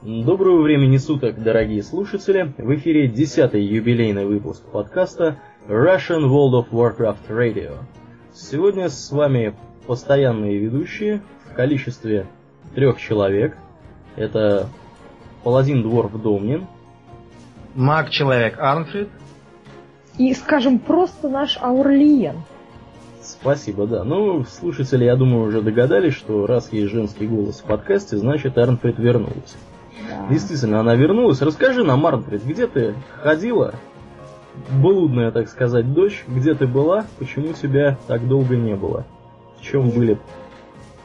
Доброго времени суток, дорогие слушатели! В эфире 10-й юбилейный выпуск подкаста Russian World of Warcraft Radio. Сегодня с вами постоянные ведущие в количестве трех человек. Это Паладин Дворф Домнин. Маг-человек Арнфрид. И, скажем, просто наш Аурлиен. Спасибо, да. Ну, слушатели, я думаю, уже догадались, что раз есть женский голос в подкасте, значит Арнфрид вернулась. Действительно, она вернулась. Расскажи нам, Марнфрид, где ты ходила? Блудная, так сказать, дочь, где ты была? Почему тебя так долго не было? В чем были,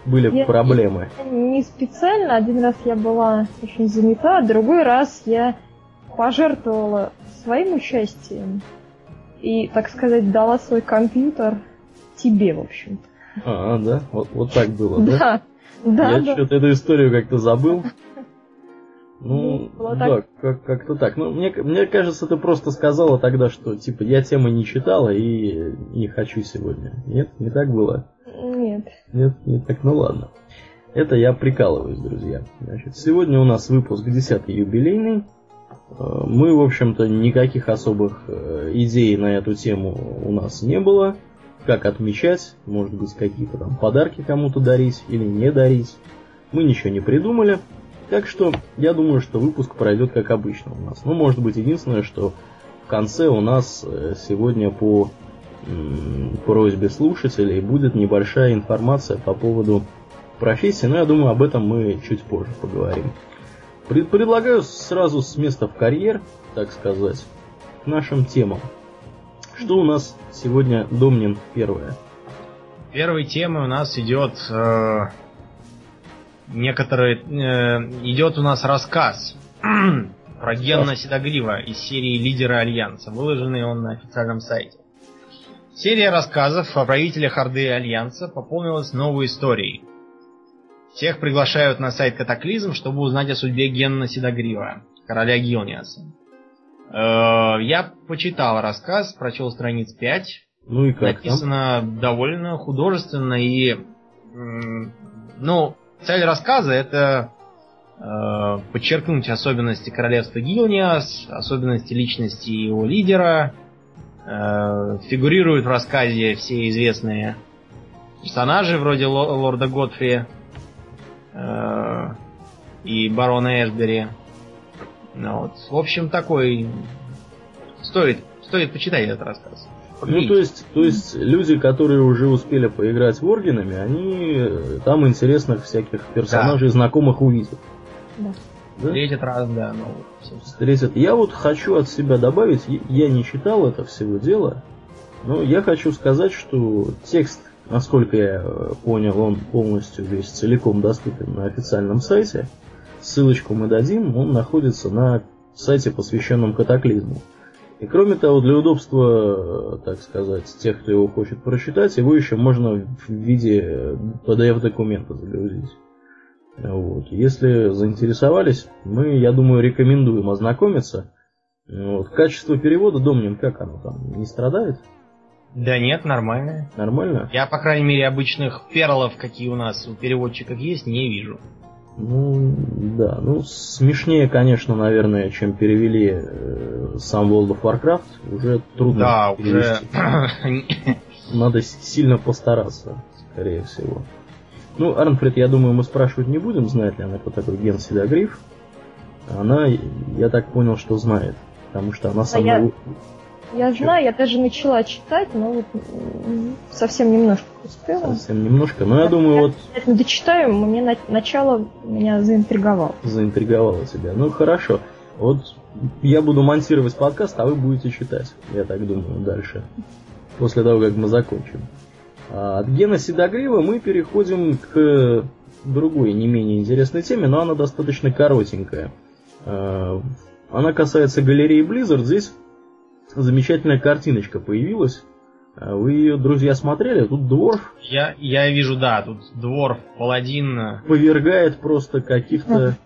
были я, проблемы? Не специально. Один раз я была очень занята, другой раз я пожертвовала своим участием и, так сказать, дала свой компьютер тебе, в общем-то. А, да? Вот, вот так было, да? Да. Да, я да. что-то эту историю как-то забыл. Ну, ну да, как- как-то так. Ну, мне, мне кажется, ты просто сказала тогда, что, типа, я темы не читала и не хочу сегодня. Нет, не так было? Нет. Нет, не так, ну ладно. Это я прикалываюсь, друзья. Значит, сегодня у нас выпуск 10 юбилейный. Э, мы, в общем-то, никаких особых э, идей на эту тему у нас не было. Как отмечать, может быть, какие-то там подарки кому-то дарить или не дарить. Мы ничего не придумали. Так что я думаю, что выпуск пройдет как обычно у нас. Ну, может быть, единственное, что в конце у нас э, сегодня по просьбе слушателей будет небольшая информация по поводу профессии, но я думаю, об этом мы чуть позже поговорим. Пред предлагаю сразу с места в карьер, так сказать, к нашим темам. Что у нас сегодня, Домнин, первое? Первой темой у нас идет э, некоторые э, идет у нас рассказ про Генна Седогрива из серии Лидеры Альянса, выложенный он на официальном сайте. Серия рассказов о правителях Орды Альянса пополнилась новой историей. Всех приглашают на сайт Катаклизм, чтобы узнать о судьбе Генна Седогрива, короля Гилниаса. Э, я почитал рассказ, прочел страниц 5. Ну и как Написано там? довольно художественно и... Ну, Цель рассказа это э, подчеркнуть особенности королевства Гилниас, особенности личности его лидера. Э, фигурируют в рассказе все известные персонажи вроде лорда Готфри э, и барона Эшбери. Ну, вот. В общем, такой стоит, стоит почитать этот рассказ. Ну, то есть, то есть люди, которые уже успели поиграть в Оргинами, они э, там интересных всяких персонажей, да. знакомых увидят. Да. Да? Встретят раз, да, ну. Встретят. Я вот хочу от себя добавить, я не читал это всего дела, но я хочу сказать, что текст, насколько я э, понял, он полностью весь целиком доступен на официальном сайте. Ссылочку мы дадим, он находится на сайте, посвященном катаклизму. И кроме того, для удобства, так сказать, тех, кто его хочет прочитать, его еще можно в виде PDF-документа загрузить. Вот. Если заинтересовались, мы, я думаю, рекомендуем ознакомиться. Вот. Качество перевода, Домнин, как оно там, не страдает? Да нет, нормально. Нормально? Я, по крайней мере, обычных перлов, какие у нас у переводчиков есть, не вижу. Ну, да. Ну, смешнее, конечно, наверное, чем перевели э, сам World of Warcraft. Уже трудно Да, перевести. уже... Надо сильно постараться, скорее всего. Ну, Арнфред, я думаю, мы спрашивать не будем, знает ли она, кто такой Ген Седогриф. Она, я так понял, что знает. Потому что она сама... Я, я знаю, я даже начала читать, но вот совсем немножко успела. Совсем немножко, но я, я думаю, я, вот... Я дочитаю, мне на, начало меня заинтриговало. Заинтриговало тебя. Ну, хорошо. Вот я буду монтировать подкаст, а вы будете читать, я так думаю, дальше. После того, как мы закончим. А от Гена Седогрива мы переходим к другой, не менее интересной теме, но она достаточно коротенькая. А, она касается галереи Blizzard. Здесь замечательная картиночка появилась. А вы ее, друзья, смотрели? Тут дворф. Я, я вижу, да, тут дворф, паладин. Э, повергает просто каких-то...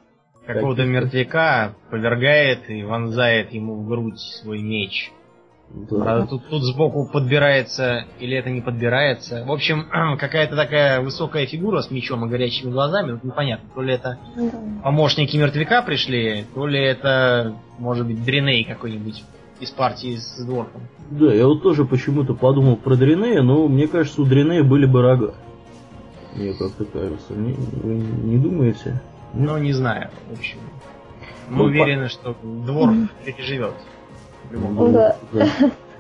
Какого-то мертвяка повергает и вонзает ему в грудь свой меч. Да. Правда, тут, тут сбоку подбирается, или это не подбирается. В общем, какая-то такая высокая фигура с мечом и горячими глазами, вот непонятно, то ли это помощники мертвяка пришли, то ли это, может быть, Дреней какой-нибудь из партии с дворфом. Да, я вот тоже почему-то подумал про Дренея, но мне кажется, у Дренея были бы рога. Мне как-то кажется. Не, вы не думаете? Ну, не знаю, в общем. Мы ну, уверены, по... что двор переживет. Ну, да. да.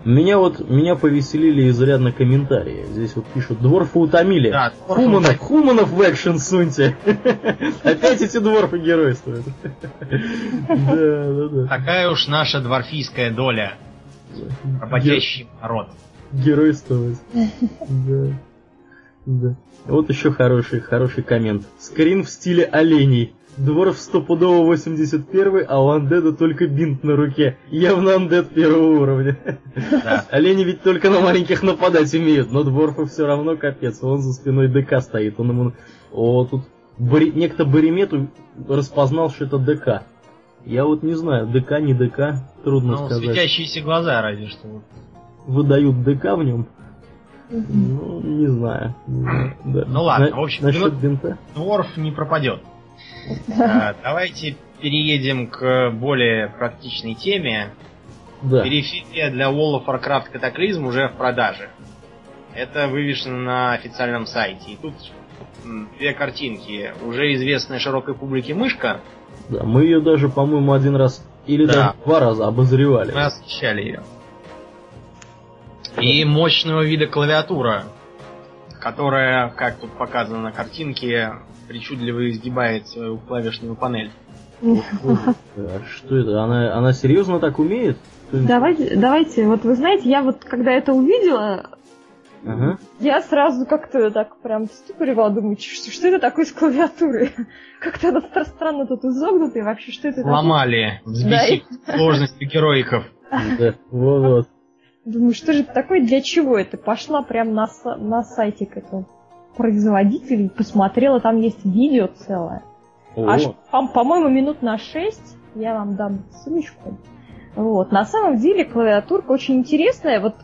Меня вот, меня повеселили изрядно комментарии. Здесь вот пишут, дворфы утомили. Да, Хуманов, Хуманов в экшен суньте. Опять эти дворфы геройствуют. Да, да, да. Такая уж наша дворфийская доля. Работящий народ. Геройствовать. Да. Да. Вот еще хороший, хороший коммент. Скрин в стиле оленей. Дворф стопудово 81, а у андеда только бинт на руке. Явно андед первого уровня. Да. Олени ведь только на маленьких нападать умеют, но дворфу все равно капец. Он за спиной ДК стоит. Он ему... О, тут Бори... некто Боримету распознал, что это ДК. Я вот не знаю, ДК, не ДК, трудно ну, сказать. светящиеся глаза разве что. Выдают ДК в нем. Ну, не знаю. Да. Ну ладно, На, в общем, насчет бинта. Дворф не пропадет. А, давайте переедем к более практичной теме. Да. Периферия для World of Warcraft Cataclysm уже в продаже. Это вывешено на официальном сайте. И тут две картинки. Уже известная широкой публике мышка. Да, мы ее даже, по-моему, один раз или да. даже два раза обозревали. Мы освещали ее. И мощного вида клавиатура, которая, как тут показано на картинке, причудливо изгибает свою клавишную панель. А что это? Она, она серьезно так умеет? Давайте, давайте, вот вы знаете, я вот когда это увидела, Ага. Я сразу как-то так прям была, думаю, что, что это такое с клавиатуры? Как-то она странно тут изогнутая, вообще что это Ломали, взбесив да, сложность героиков. Да, вот-вот. Думаю, что же это такое, для чего это? Пошла прям на, на сайте к этому производителей, посмотрела, там есть видео целое. О. Аж, по- по-моему, минут на 6, я вам дам ссылочку. Вот. На самом деле клавиатурка очень интересная. Вот,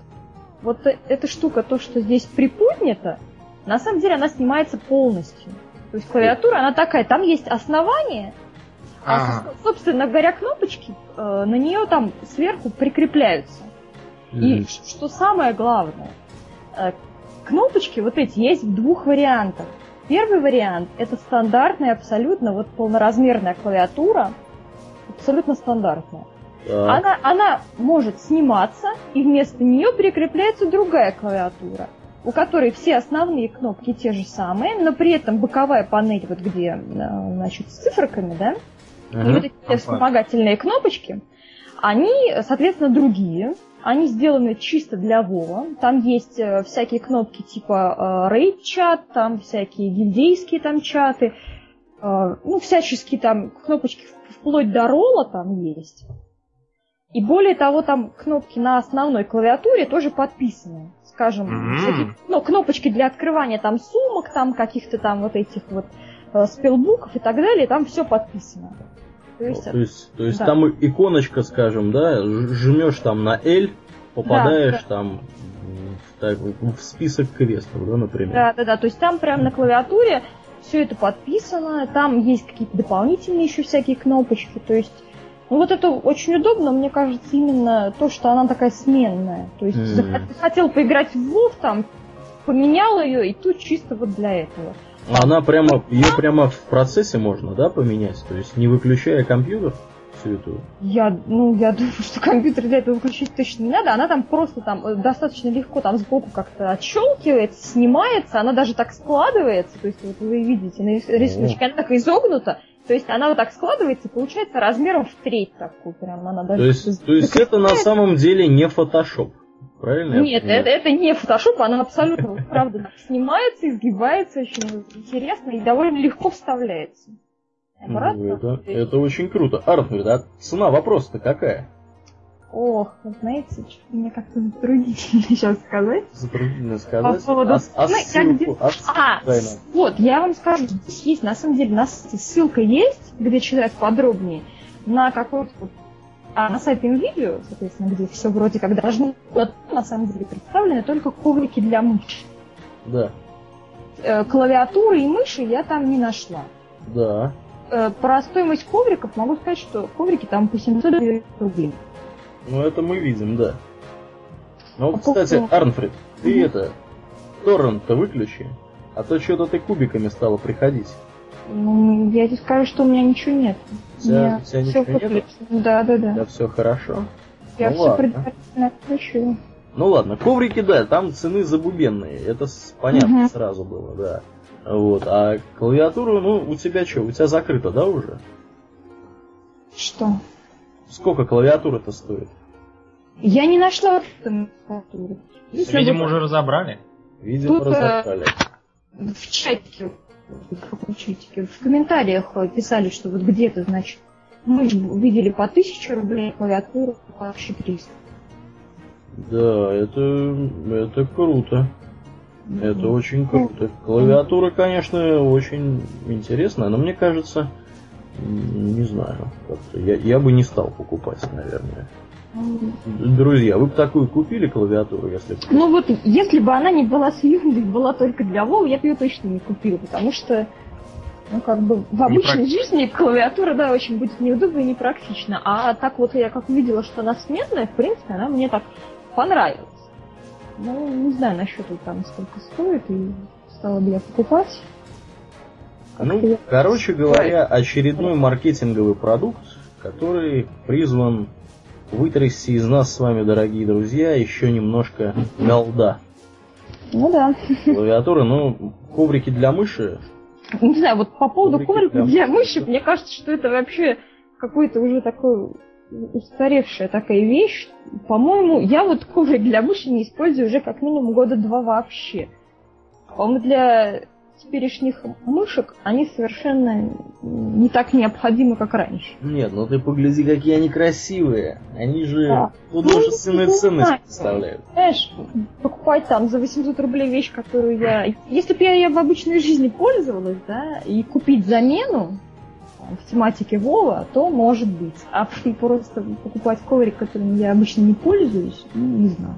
вот э, эта штука, то, что здесь приподнято, на самом деле она снимается полностью. То есть клавиатура, она такая, там есть основание, а, собственно говоря, кнопочки э, на нее там сверху прикрепляются. И что самое главное, э, Кнопочки вот эти есть в двух вариантах. Первый вариант это стандартная, абсолютно вот полноразмерная клавиатура, абсолютно стандартная. Да. Она, она может сниматься, и вместо нее прикрепляется другая клавиатура, у которой все основные кнопки те же самые, но при этом боковая панель, вот где, э, значит, с циферками, да, ага. и вот эти вспомогательные кнопочки, они, соответственно, другие, они сделаны чисто для Вова. Там есть э, всякие кнопки типа рейд-чат, э, там всякие гильдейские там чаты, э, ну, всяческие там кнопочки вплоть до ролла там есть. И более того, там кнопки на основной клавиатуре тоже подписаны. Скажем, mm-hmm. всякие, ну, кнопочки для открывания там сумок, там каких-то там вот этих вот э, спелбуков и так далее, там все подписано. То есть, то есть, то есть да. там иконочка, скажем, да, жмешь там на L, попадаешь да, да. там в, так, в список квестов, да, например. Да, да, да. То есть там прям на клавиатуре все это подписано, там есть какие-то дополнительные еще всякие кнопочки, то есть ну вот это очень удобно, мне кажется, именно то, что она такая сменная. То есть mm. хотел поиграть в WoW, там, поменял ее, и тут чисто вот для этого. Она прямо, ее прямо в процессе можно, да, поменять? То есть не выключая компьютер эту? Я, ну, я думаю, что компьютер для этого выключить точно не надо. Она там просто там э, достаточно легко там сбоку как-то отщелкивается, снимается, она даже так складывается. То есть вот вы видите на рисунке, она так изогнута. То есть она вот так складывается, получается размером в треть такую прям. Она даже то есть, то есть это на самом деле не фотошоп? Правильно? Нет, это, это не фотошоп, она абсолютно, правда, снимается, изгибается, очень интересно и довольно легко вставляется. Ну, это, это очень круто. Арнольд, а цена вопроса-то какая? Ох, вы знаете, мне как-то затруднительно сейчас сказать. Затруднительно сказать? По поводу... А, а, ну, ссылку, а, а вот, я вам скажу, здесь есть, на самом деле, на ссылка есть, где читать подробнее, на какой-то А на сайте видео, соответственно, где все вроде как должно, на самом деле представлены только коврики для мыши. Да. Э, клавиатуры и мыши я там не нашла. Да. Э, про стоимость ковриков могу сказать, что коврики там по 700 рублей. Ну, это мы видим, да. Ну, А кстати, по- Арнфрид, ты Мгм. это, торрент-то выключи, а то что-то ты кубиками стало приходить. Ну, я тебе скажу, что у меня ничего нет. У тебя- у тебя ничего выключено. Да, да, да. Да, все хорошо. Я ну все ладно. предварительно отключила. Ну ладно, коврики, да, там цены забубенные, это понятно Мгм. сразу было, да. Вот, а клавиатуру, ну, у тебя что, у тебя закрыто, да, уже? Что? Сколько клавиатура-то стоит? Я не нашла клавиатуры. Если Видимо, бы уже разобрали. Видимо, Тут, э, разобрали. в чатике, в каком чатике, в комментариях писали, что вот где-то, значит, мы ж увидели по 1000 рублей клавиатуру, по 1300. Да, это, это круто. Это очень круто. Клавиатура, конечно, очень интересная, но мне кажется, не знаю, как-то я, я бы не стал покупать, наверное. Друзья, вы бы такую купили клавиатуру, если бы... Ну вот, если бы она не была с Юндой, была только для Вов, я бы ее точно не купила, потому что, ну, как бы, в обычной жизни клавиатура, да, очень будет неудобна и непрактична. А так вот я как увидела, что она сменная, в принципе, она мне так понравилась. Ну, не знаю насчет там сколько стоит, и стала бы я покупать. Как-то Ну, я- короче говоря, очередной маркетинговый продукт, который призван вытрясти из нас с вами, дорогие друзья, еще немножко голда. Ну да. Клавиатуры, ну, коврики для мыши, Не знаю, вот по поводу ковриков для для мыши, мне кажется, что это вообще какой-то уже такой устаревшая такая вещь. По-моему, я вот коврик для мыши не использую уже как минимум года два вообще. По-моему, для теперешних мышек они совершенно не так необходимы, как раньше. Нет, ну ты погляди, какие они красивые. Они же Да. художественную Ну, ценность знаю. представляют. Знаешь, покупать там за 800 рублей вещь, которую я... Если бы я ее в обычной жизни пользовалась, да, и купить замену в тематике Вова, то может быть. А просто покупать коврик, которым я обычно не пользуюсь, ну, не знаю.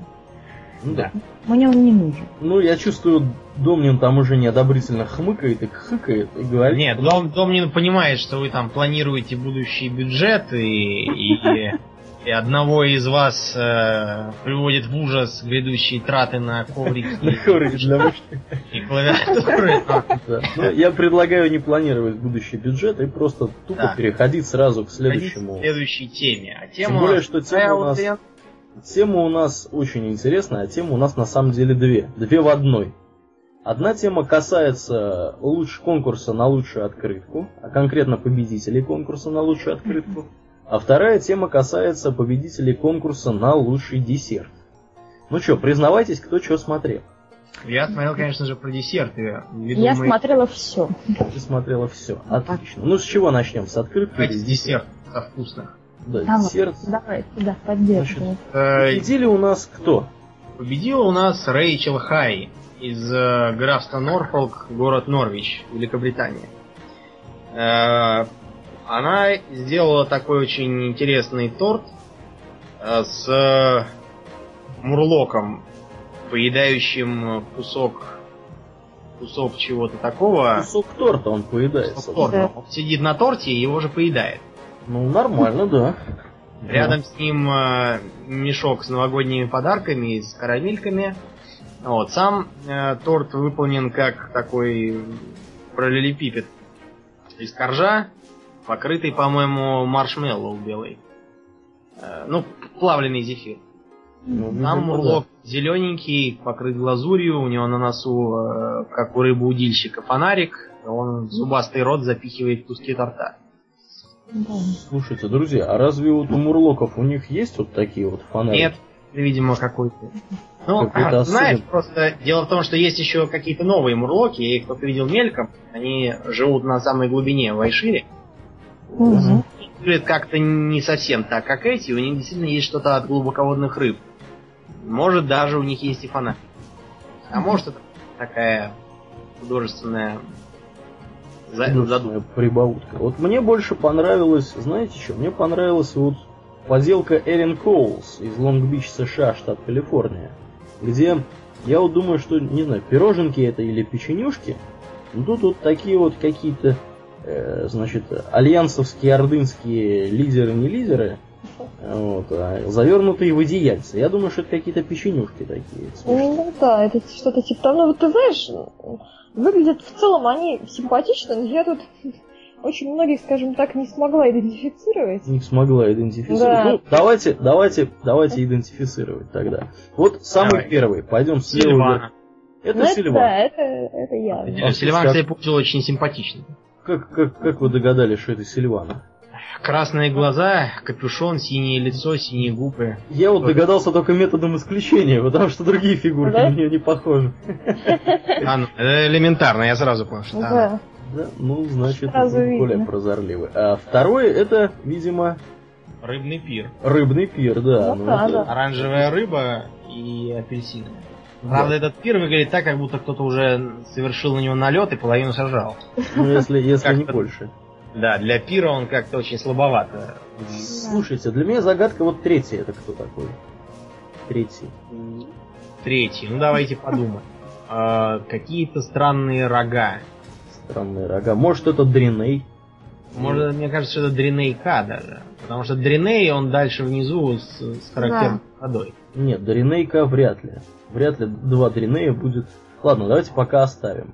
Ну да. Мне он не нужен. Ну, я чувствую, Домнин там уже неодобрительно хмыкает и хыкает и говорит. Нет, Дом, Домнин понимает, что вы там планируете будущий бюджет, и, и, и одного из вас э, приводит в ужас грядущие траты на коврики На для и клавиатуры. Ну, я предлагаю не планировать будущий бюджет и просто тупо переходить сразу к следующему. следующей теме. А тема Тем более, что тема у нас-. Тема у нас очень интересная, а тема у нас на самом деле две. Две в одной. Одна тема касается луч конкурса на лучшую открытку, а конкретно победителей конкурса на лучшую открытку. А вторая тема касается победителей конкурса на лучший десерт. Ну что, признавайтесь, кто что смотрел. Я смотрел, конечно же, про десерты. ввиду Я смотрела все. Ты смотрела все. Отлично. Ну с чего начнем? С открытки Давайте с десерт со вкусных. Да, Давай. десерт. Давай, да, поддерживаю. Э, Победили у нас кто? Победила у нас Рэйчел Хай из э, графства Норфолк, город Норвич, Великобритания. Э, она сделала такой очень интересный торт э, с мурлоком, поедающим кусок кусок чего-то такого. Кусок торта он поедает. Кусок торта. Он сидит на торте и его же поедает. Ну, нормально, да. Рядом с ним э, мешок с новогодними подарками, с карамельками. Вот, сам э, торт выполнен как такой параллелепипед из коржа, покрытый, по-моему, маршмеллоу белый. Э, ну, плавленый зефир. Ну, Там видимо, мурлок зелененький, покрыт глазурью, у него на носу, э, как у рыбоудильщика, фонарик. Он зубастый рот запихивает куски торта. Да. Слушайте, друзья, а разве вот у мурлоков у них есть вот такие вот фонарики? Нет, видимо, какой-то. Ну, Какой-то а, знаешь, просто дело в том, что есть еще какие-то новые мурлоки, я их только видел мельком. Они живут на самой глубине в Айшире. Выглядят как-то не совсем так, как эти. У них действительно есть что-то от глубоководных рыб. Может, даже у них есть и фонарь. А может, это такая художественная за- задумка. Прибаутка. Вот мне больше понравилось, знаете что, мне понравилось вот поделка Эрин Коулс из Лонг-Бич, США, штат Калифорния, где я вот думаю, что, не знаю, пироженки это или печенюшки, но тут вот такие вот какие-то, значит, альянсовские, ордынские лидеры, не лидеры, вот, а завернутые в одеяльце. Я думаю, что это какие-то печенюшки такие. Ну да, это что-то типа того. Ну вот ты знаешь, выглядят в целом они симпатично, но я тут очень многих, скажем так, не смогла идентифицировать. Не смогла идентифицировать. Да. Ну, давайте, давайте, давайте идентифицировать тогда. Вот самый Давай. первый. Пойдем слева. Сильвана. Это Ну, Сильван. Да, это, это я. А Сильван, как- кстати, получил очень симпатичный. Как, как, как вы догадались, что это Сильвана? Красные глаза, капюшон, синее лицо, синие губы. Я вот догадался только методом исключения, потому что другие фигурки Да? на нее не похожи. А, ну, это элементарно, я сразу понял, что она. Да. Да, ну, значит, Сразу более видно. прозорливый. А второй, это, видимо, Рыбный пир. рыбный пир, да. Ну ну, да, это- да. Оранжевая рыба и апельсины. Правда, этот пир выглядит так, как будто кто-то уже совершил на него налет и половину сожрал. Ну, если, если не больше. Да, для пира он как-то очень слабовато. Слушайте, для меня загадка вот третий, это кто такой? Третий. Третий, ну давайте подумаем. А, Какие-то странные рога. Странные рога. Может, это Дриней? Может, мне кажется, что это Дринейка даже. Потому что Дриней, он дальше внизу с, с характерной водой. Нет, Дринейка вряд ли. Вряд ли два Дринея будет. Ладно, давайте пока оставим.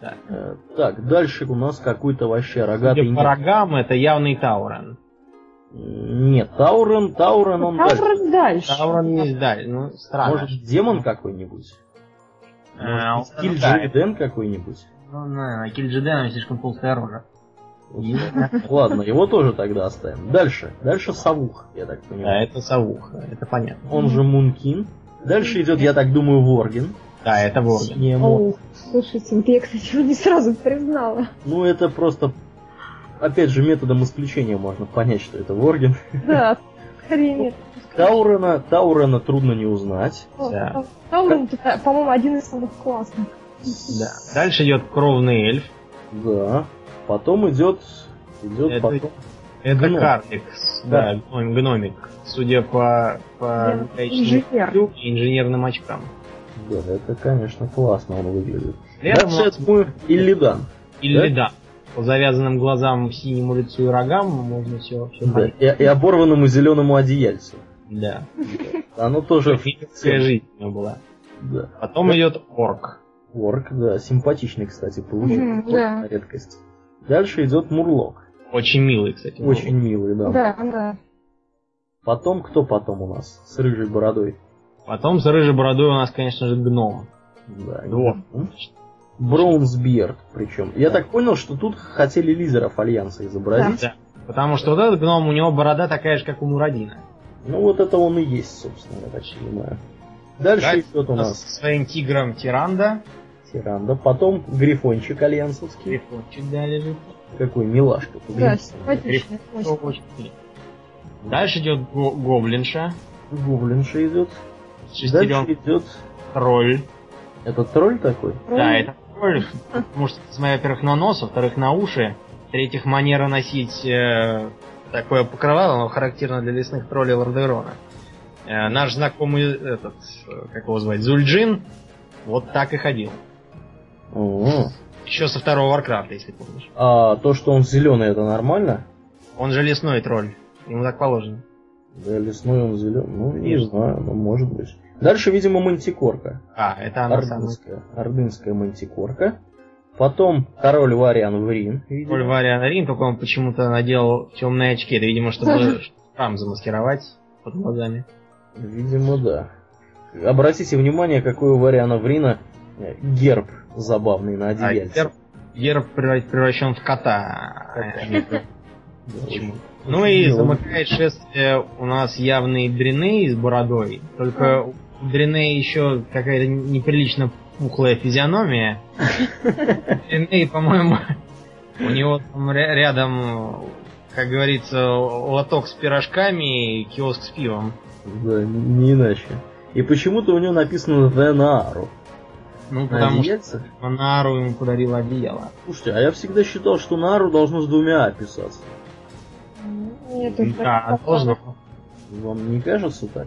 Да. Э, так, дальше у нас какой-то вообще рогатый... Судя по рогам, это явный Таурен. Нет, Таурен, Таурен, он дальше. Таурон дальше. Таурен есть дальше, ну, странно. Может, демон какой-нибудь? А, Может, он- Киль да. Какой-нибудь? Ну, на Кильджидена слишком толстая рожа. Ладно, его тоже тогда оставим. Дальше. Дальше Савух, я так Да, понимаю. это Савуха, это понятно. Он же Мункин. Дальше идет, я так думаю, Ворген. Да, это Ворген. Немо. О, слушайте, вот я, кстати, его не сразу признала. Ну, это просто... Опять же, методом исключения можно понять, что это Ворген. Да, скорее нет. Таурена, Таурена трудно не узнать. О, Да. Таурон, это, по-моему, один из самых классных. Да. Дальше идет кровный эльф. Да. Потом идет... Идет Это- потом... Это карлик. Да, гном- гномик. Судя по, по инженер. и инженерным очкам. Да, это, конечно, классно он выглядит. Рядом Дальше нас мой Иллидан. Или да. По завязанным глазам, синему лицу и рогам можно все, все Да. И, и оборванному зеленому одеяльцу. Да. Оно тоже... Физическая жизнь у него была. Да. Потом идет орк. Орк, да, симпатичный, кстати. Мгм, Орк да. на редкость. Дальше идет Мурлок. Очень милый, кстати. был. Очень милый, да. Да, да. Потом, кто потом у нас? С рыжей бородой. Потом с рыжей бородой у нас, конечно же, гном. Да. Двор. Бронзберд, причем. Я так понял, что тут хотели лидеров Альянса изобразить. Да. Потому что вот этот гном, у него борода такая же, как у Мурадина. Ну вот это он и есть, собственно, я так понимаю. Дальше Дальше идет у нас Со своим тигром Тиранда. Тиранда, потом Грифончик Альянсовский. Грифончик, да, лежит. Какой милашка. Да, милый. Дальше идет го- гоблинша. Гоблинша идет. С шестерен Дальше идет... тролль. Это тролль такой? Да, это тролль. Потому что, смотря, во-первых, на нос, во-вторых, на уши. В-третьих, манера носить э, такое покрывало, оно характерно для лесных троллей Лордерона. Э, наш знакомый этот, э, как его звать, Зульджин, вот так и ходил. О. Еще со второго Варкрафта, если помнишь. А то, что он зеленый, это нормально? Он же лесной тролль. Ему так положено. Да, лесной он зеленый. Ну, не знаю, ну, может быть. Дальше, видимо, мантикорка. А, это она самая. Ордынская. Ордынская мантикорка. Потом король Вариан Врин. видимо. Тролль Вариан Рин, только он почему-то надел темные очки. Это, видимо, чтобы шрам замаскировать под глазами. Видимо, да. Обратите внимание, какой у Вариана Врина герб забавный на А одеяльце. герб, герб превра- превращен в кота. Кота. Почему? Ну и замыкает шествие у нас явный Дриней с бородой. Только у Дриней еще какая-то неприлично пухлая физиономия. Дриней, по-моему, у него там ря- рядом, как говорится, лоток с пирожками и киоск с пивом. Да, не иначе. И почему-то у него написано The Naru. Ну, потому что одеяльце? Монару ему подарил одеяло. Слушайте, а я всегда считал, что Нару должно с двумя описаться. Нет, Да, должно. Вам не кажется так?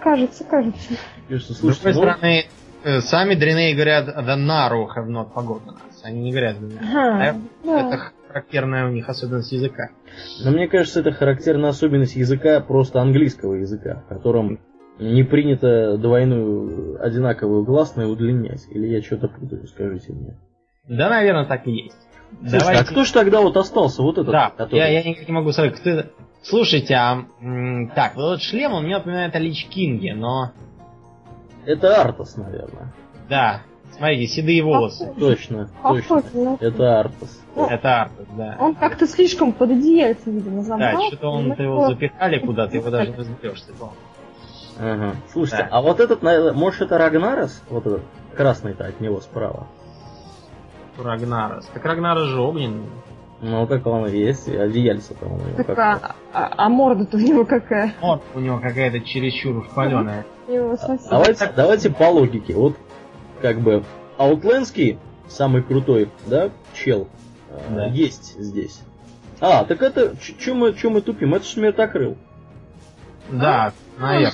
Кажется, кажется. Кажется, С другой слушайте, ну, стороны, э, сами Дриней говорят «the narrow have not forgotten us». Они не говорят да. Это характерная у них особенность языка. Но мне кажется, это характерная особенность языка просто английского языка, в котором не принято двойную одинаковую гласную удлинять. Или я что-то путаю, скажите мне. Да, наверное, так и есть. Слушайте, а кто ж тогда вот остался? Вот этот, Да, который... я, я никак не могу сказать, кто это. Слушайте, а так, вот этот шлем, он мне напоминает о Лич Кинге, но Это Артас, наверное. да, смотрите, седые волосы. Точно, Похож, точно. ну. Это Артас. Ну, Это Артас, да. Он как-то слишком под одеяльце, видимо, Да, забрал. что-то он Ну, его запихали куда-то, его даже не разберешься. Ага. Слушайте, Да. а вот этот, может это Рагнарос? Вот этот красный-то от него справа. Рагнарос. Так Рагнарос же огненный. Ну, как он и есть, и одеяльце-то он его Так, а, а- а морда-то у него какая? Вот у него какая-то чересчур уж паленая. У него совсем... Давайте, давайте по логике. Вот как бы Аутлендский, самый крутой, да, чел, э, Да. есть здесь. А, так это, чем мы, чё мы тупим? Это ж смертокрыл. Да, наверное.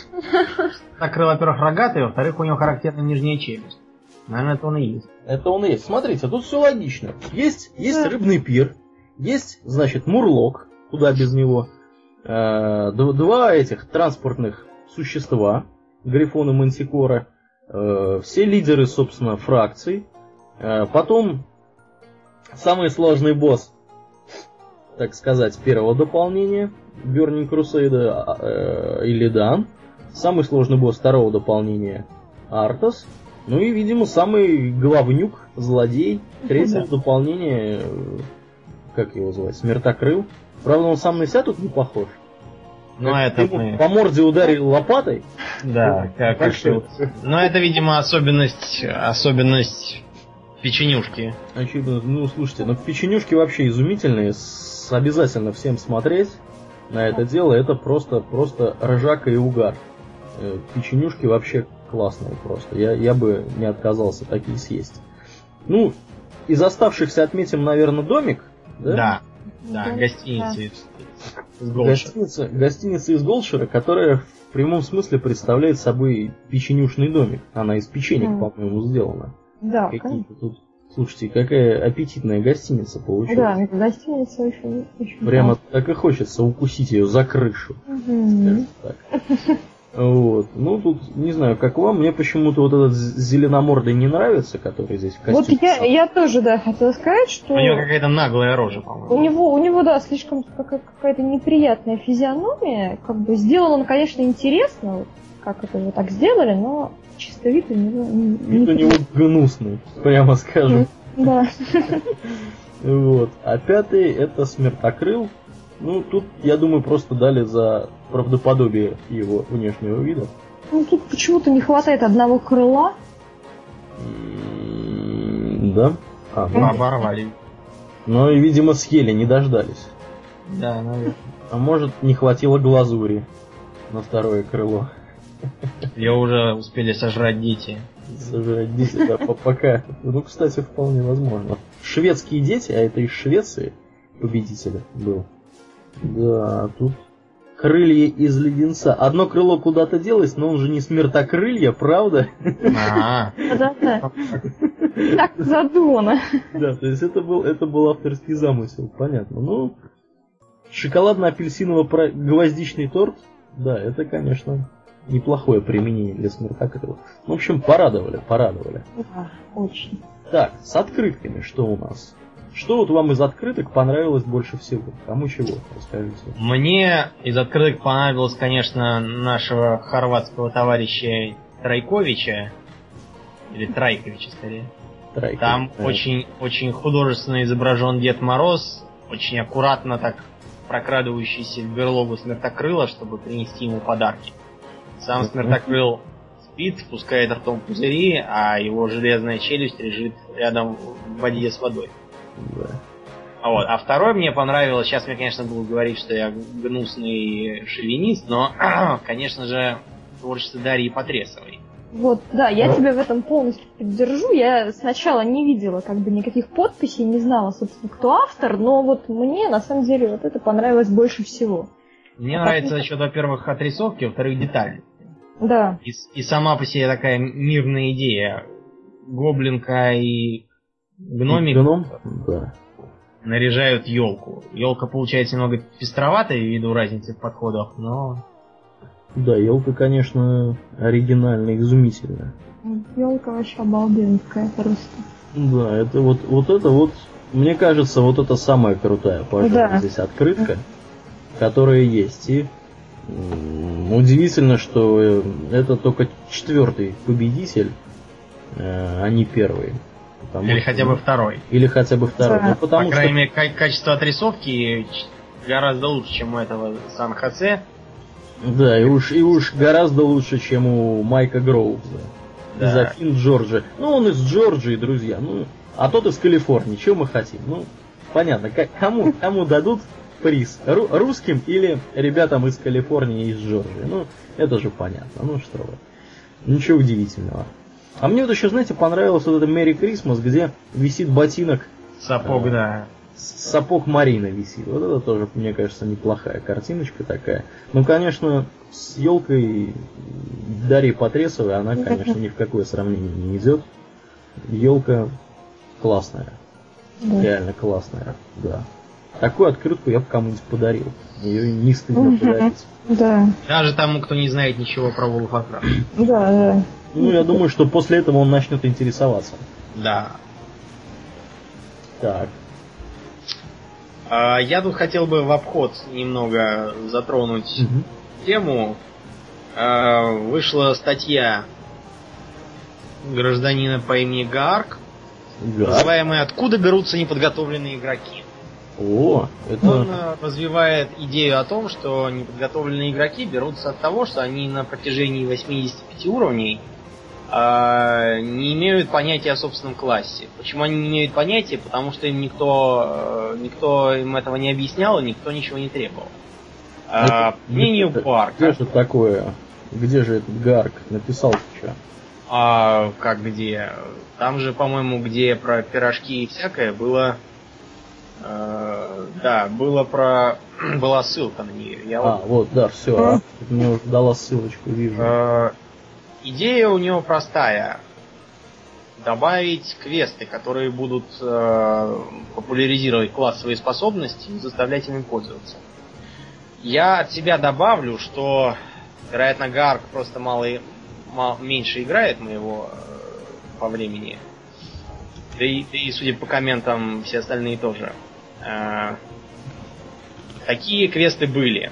Так, крыло, во-первых, рогатый, во-вторых, у него характерная нижняя челюсть. Наверное, это он и есть. Это он и есть. Смотрите, тут все логично. Есть, есть рыбный пир, есть, значит, мурлок, куда без него. Э, два этих транспортных существа, Грифон и Мантикора. Э, все лидеры, собственно, фракций. Э, потом самый сложный босс, так сказать, первого дополнения, Burning Crusade э, Илидан. Самый сложный босс второго дополнения Артас. Ну и, видимо, самый главнюк, злодей, третьего дополнения, э, как его звать, Смертокрыл. Правда, он сам на себя тут не похож. Ну, Как это мы... по морде ударил лопатой. Да, как, как что- Но это, видимо, особенность, особенность печенюшки. Очевидно, ну слушайте, ну печенюшки вообще изумительные, с- обязательно всем смотреть на это дело, это просто, просто ржака и угар. Э, Печенюшки вообще классные просто, я, я бы не отказался такие съесть. Ну, из оставшихся отметим, наверное, домик, да? Да, да, Да. гостиница из, из Голша. Гостиница, гостиница из Голшера, которая в прямом смысле представляет собой печенюшный домик. Она из печенек, Мгм. по-моему, сделана. Да, конечно. Какие-то тут... Слушайте, какая аппетитная гостиница получилась. Да, гостиница очень, очень Прямо так и хочется укусить ее за крышу. Мгм. Так. Вот. Ну, тут, не знаю, как вам, мне почему-то вот этот зеленомордый не нравится, который здесь в Вот костюме. я, я тоже, да, хотела сказать, что У него какая-то наглая рожа, у по-моему. него, у него, да, слишком какая- какая-то неприятная физиономия. Как бы сделан он, конечно, интересно, вот как это его так сделали, но чисто вид у него не, Вид у него гнусный, прямо скажем. Да. Вот. А пятый это смертокрыл. Ну, тут, я думаю, просто дали за правдоподобие его внешнего вида. Ну, тут почему-то не хватает одного крыла. М, Да. А, ну, Ну, Оборвали. Но, и, видимо, съели, не дождались. Да, наверное. А может, не хватило глазури на второе крыло. Ее уже успели сожрать дети. Сожрать дети, да, по- пока. Ну, кстати, вполне возможно. Шведские дети, а это из Швеции победитель был. Да, тут крылья из леденца. Одно крыло куда-то делось, но он же не смертокрылья, правда? А, Да-да. Так задумано. Да, то есть это был, это был авторский замысел, понятно. Ну, шоколадно-апельсиново-гвоздичный торт, да, это, конечно, неплохое применение для смертокрыла. В общем, порадовали, порадовали. Да, очень. Так, с открытками что у нас? Что вот вам из открыток понравилось больше всего? Кому чего? Расскажите. Мне из открыток понравилось, конечно, нашего хорватского товарища Трайковича. Или Трайковича, скорее. Трайка. Там Да. очень, очень художественно изображен Дед Мороз, очень аккуратно так прокрадывающийся в берлогу Смертокрыла, чтобы принести ему подарки. Сам. Смертокрыл спит, спускает ртом пузыри, а его железная челюсть лежит рядом в воде с водой. Да. А Вот. А второй мне понравилось, сейчас мне, конечно, будут говорить, что я гнусный шовинист, но, конечно же, творчество Дарьи Потресовой. Вот, да, я тебя в этом полностью поддержу. Я сначала не видела как бы никаких подписей, не знала, собственно, кто автор, но вот мне на самом деле вот это понравилось больше всего. Мне нравится за счет, во-первых, отрисовки, во-вторых, деталей. Да. И, и сама по себе такая мирная идея. Гоблинка и гномик Гном? Да. наряжают елку. Елка получается немного пестроватая ввиду разницы в подходах, но Да, елка, конечно, оригинальная, изумительная. Елка вообще обалденская просто. Да, это вот, вот это вот, мне кажется, вот это самая крутая, пожалуй, Да. здесь открытка, которая есть. И удивительно, что э, это только четвертый победитель, э, а не первый. Потому или что- хотя бы второй. Или хотя бы второй. Да. Ну, потому По что крайней мере, ка- качество отрисовки гораздо лучше, чем у этого Сан-Хосе. Да, и уж, и уж гораздо лучше, чем у Майка Гроувза. Да. Из Афин Джорджи. Ну, он из Джорджии, друзья. Ну, а тот из Калифорнии. Чего мы хотим? Ну, понятно. Как, кому, кому дадут приз? Ру- русским или ребятам из Калифорнии и из Джорджии? Ну, это же понятно. Ну, что вы. Ничего удивительного. А мне вот еще, знаете, понравилось вот это Merry Christmas, где висит ботинок Сапог, А. да. Сапог Марина висит. Вот это тоже, мне кажется, неплохая картиночка такая. Ну, конечно, с елкой Дарьи Потресовой она, конечно, ни в какое сравнение не идет. Елка классная. Да. Реально классная, да. Такую открытку я бы кому-нибудь подарил. Ее не стыдно подарить. Да, Даже тому, кто не знает ничего про Warcraft. да, да. Ну, я думаю, что после этого он начнет интересоваться. Да. Так. А, Я тут хотел бы в обход немного затронуть Мгм. тему. А, Вышла статья гражданина по имени Гарк, Да. называемая «Откуда берутся неподготовленные игроки?». О, это... Он э, развивает идею о том, что неподготовленные игроки берутся от того, что они на протяжении 85 уровней э, не имеют понятия о собственном классе. Почему они не имеют понятия? Потому что им никто, э, никто им этого не объяснял и никто ничего не требовал. А, по мнению Парка, Где же такое? Где же этот Гарк написал что? а, как где? Там же, по-моему, где про пирожки и всякое было... э, да, было про... была ссылка на нее. Я А, вот вот, да, все. А, мне уже дала ссылочку, вижу. Э, Идея у него простая. Добавить квесты, которые будут э, популяризировать классовые способности и заставлять ими пользоваться. Я от себя добавлю, что, вероятно, Гарк просто мало, и- ма- меньше играет моего э, по времени. Да и, да и, судя по комментам, все остальные тоже. Э, такие квесты были.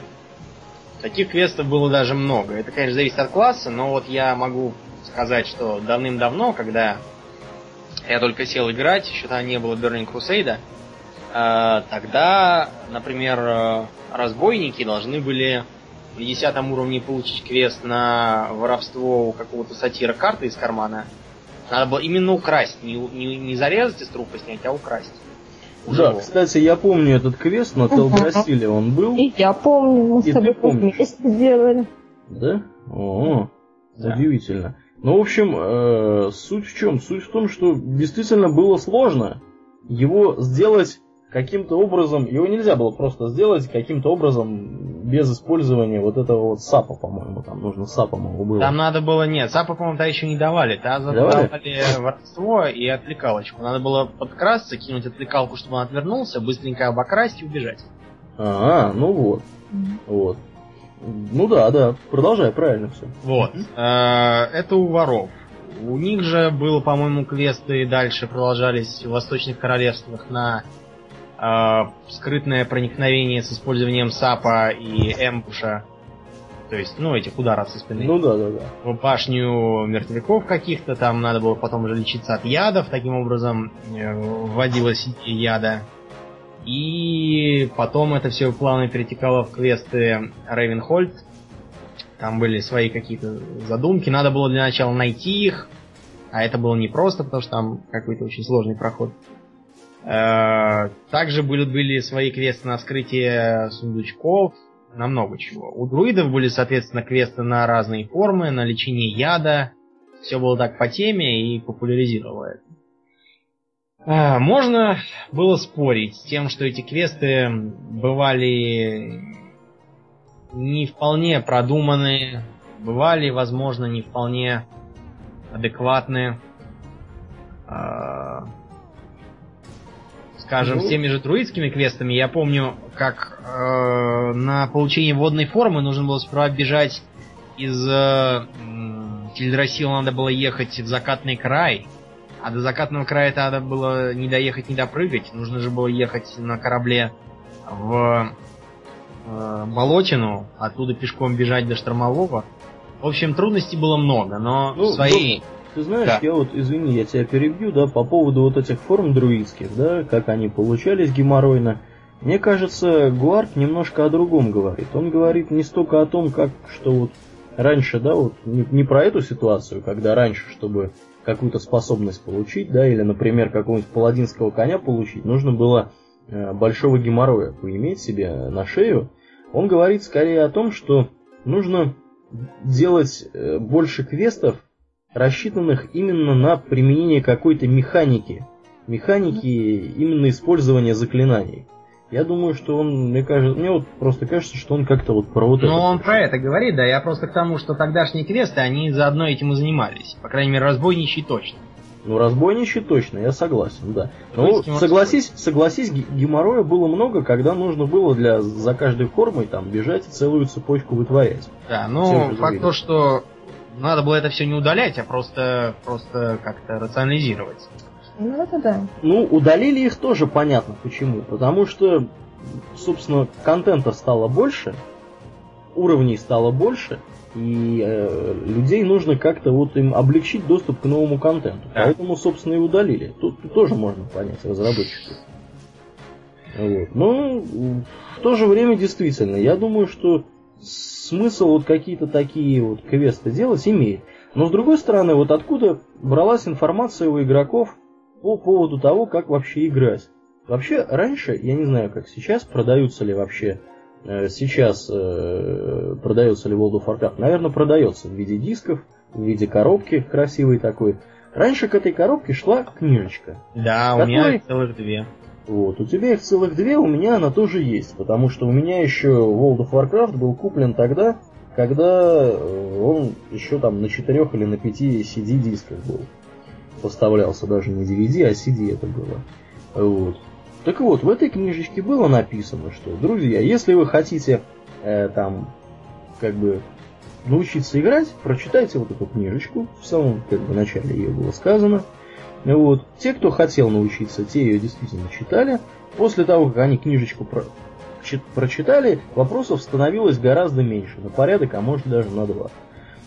Таких квестов было даже много. Это, конечно, зависит от класса, но вот я могу сказать, что давным-давно, когда я только сел играть, еще тогда не было Burning Crusade, э, тогда, например, э, разбойники должны были в 10 уровне получить квест на воровство у какого-то сатира карты из кармана. Надо было именно украсть, не, не, не зарезать из трупа снять, а украсть. Да, живого. кстати, я помню этот квест, на Телдрасиле он был. И я помню, мы И с тобой вместе делали. Да? О, Да. удивительно. Ну, в общем, э, суть в чем? Суть в том, что действительно было сложно его сделать каким-то образом, его нельзя было просто сделать каким-то образом без использования вот этого вот сапа, по-моему, там нужно сапом его было. Там надо было, нет, САПа, по-моему, тогда еще не давали. Тогда Давали? давали воровство и отвлекалочку. Надо было подкрасться, кинуть отвлекалку, чтобы он отвернулся, быстренько обокрасть и убежать. А, ну вот, вот. Ну да, да, продолжай, правильно все. Вот. Э, Это у воров. У них же было, по-моему, квесты дальше продолжались в восточных королевствах на скрытное проникновение с использованием САПа и эмбуша. То есть, ну, этих ударов со спины. Ну да, да, да. в башню мертвяков каких-то, там надо было потом уже лечиться от ядов, таким образом э, вводилась идея яда. И потом это все плавно перетекало в квесты Рейвенхольд. Там были свои какие-то задумки, надо было для начала найти их, а это было непросто, потому что там какой-то очень сложный проход. Э, Также были, были свои квесты на вскрытие сундучков, на много чего. У друидов были, соответственно, квесты на разные формы, на лечение яда. Все было так по теме и популяризировало это. Можно было спорить с тем, что эти квесты бывали не вполне продуманные, бывали, возможно, не вполне адекватные. Скажем, ну... теми же друидскими квестами, я помню, как э, на получение водной формы нужно было сперва бежать из э, Тильдрасила надо было ехать в закатный край, а до закатного края надо было не доехать, не допрыгать. Нужно же было ехать на корабле в э, Болотину, оттуда пешком бежать до Штормового. В общем, трудностей было много, но ну, свои... Ну, ты знаешь, да. я вот, извини, я тебя перебью, да, по поводу вот этих форм друидских, да, как они получались геморройно. Мне кажется, Гуарк немножко о другом говорит. Он говорит не столько о том, как, что вот раньше, да, вот не, не про эту ситуацию, когда раньше, чтобы какую-то способность получить, да, или, например, какого-нибудь паладинского коня получить, нужно было э, большого геморроя поиметь себе на шею. Он говорит скорее о том, что нужно делать э, больше квестов, рассчитанных именно на применение какой-то механики. Механики именно использования заклинаний. Я думаю, что он, мне кажется, мне вот просто кажется, что он как-то вот про вот ну, это. Ну, он про это говорит, да. Я просто к тому, что тогдашние квесты, они заодно этим и занимались. По крайней мере, разбойничий точно. Ну, разбойничий точно, я согласен, да. Ну, согласись, согласись, геморроя было много, когда нужно было для за каждой формой там бежать и целую цепочку вытворять. Да, ну, факт то, что надо было это все не удалять, а просто, просто как-то рационализировать. Ну, это да. Ну, удалили их тоже понятно почему. Потому что, собственно, контента стало больше, уровней стало больше, и э, людей нужно как-то вот им облегчить доступ к новому контенту. Да. Поэтому, собственно, и удалили. Тут, тоже можно понять разработчиков. Вот. Но в то же время действительно, я думаю, что смысл вот какие-то такие вот квесты делать имеет. Но с другой стороны, вот откуда бралась информация у игроков по поводу того, как вообще играть. Вообще, раньше, я не знаю, как сейчас, продаются ли вообще э, сейчас э, продается ли World of Warcraft. Наверное, продается в виде дисков, в виде коробки красивой такой. Раньше к этой коробке шла книжечка. Да, у меня целых две. Вот, у тебя их целых две, у меня она тоже есть, потому что у меня еще World of Warcraft был куплен тогда, когда э, он еще там на четырех или на пяти CD-дисках был поставлялся даже не DVD, а CD это было. Вот. Так вот, в этой книжечке было написано, что, друзья, если вы хотите э, там, как бы, научиться играть, прочитайте вот эту книжечку, в самом как бы, начале ее было сказано. Вот. Те, кто хотел научиться, те ее действительно читали. После того, как они книжечку про прочитали, вопросов становилось гораздо меньше, на порядок, а может даже на два.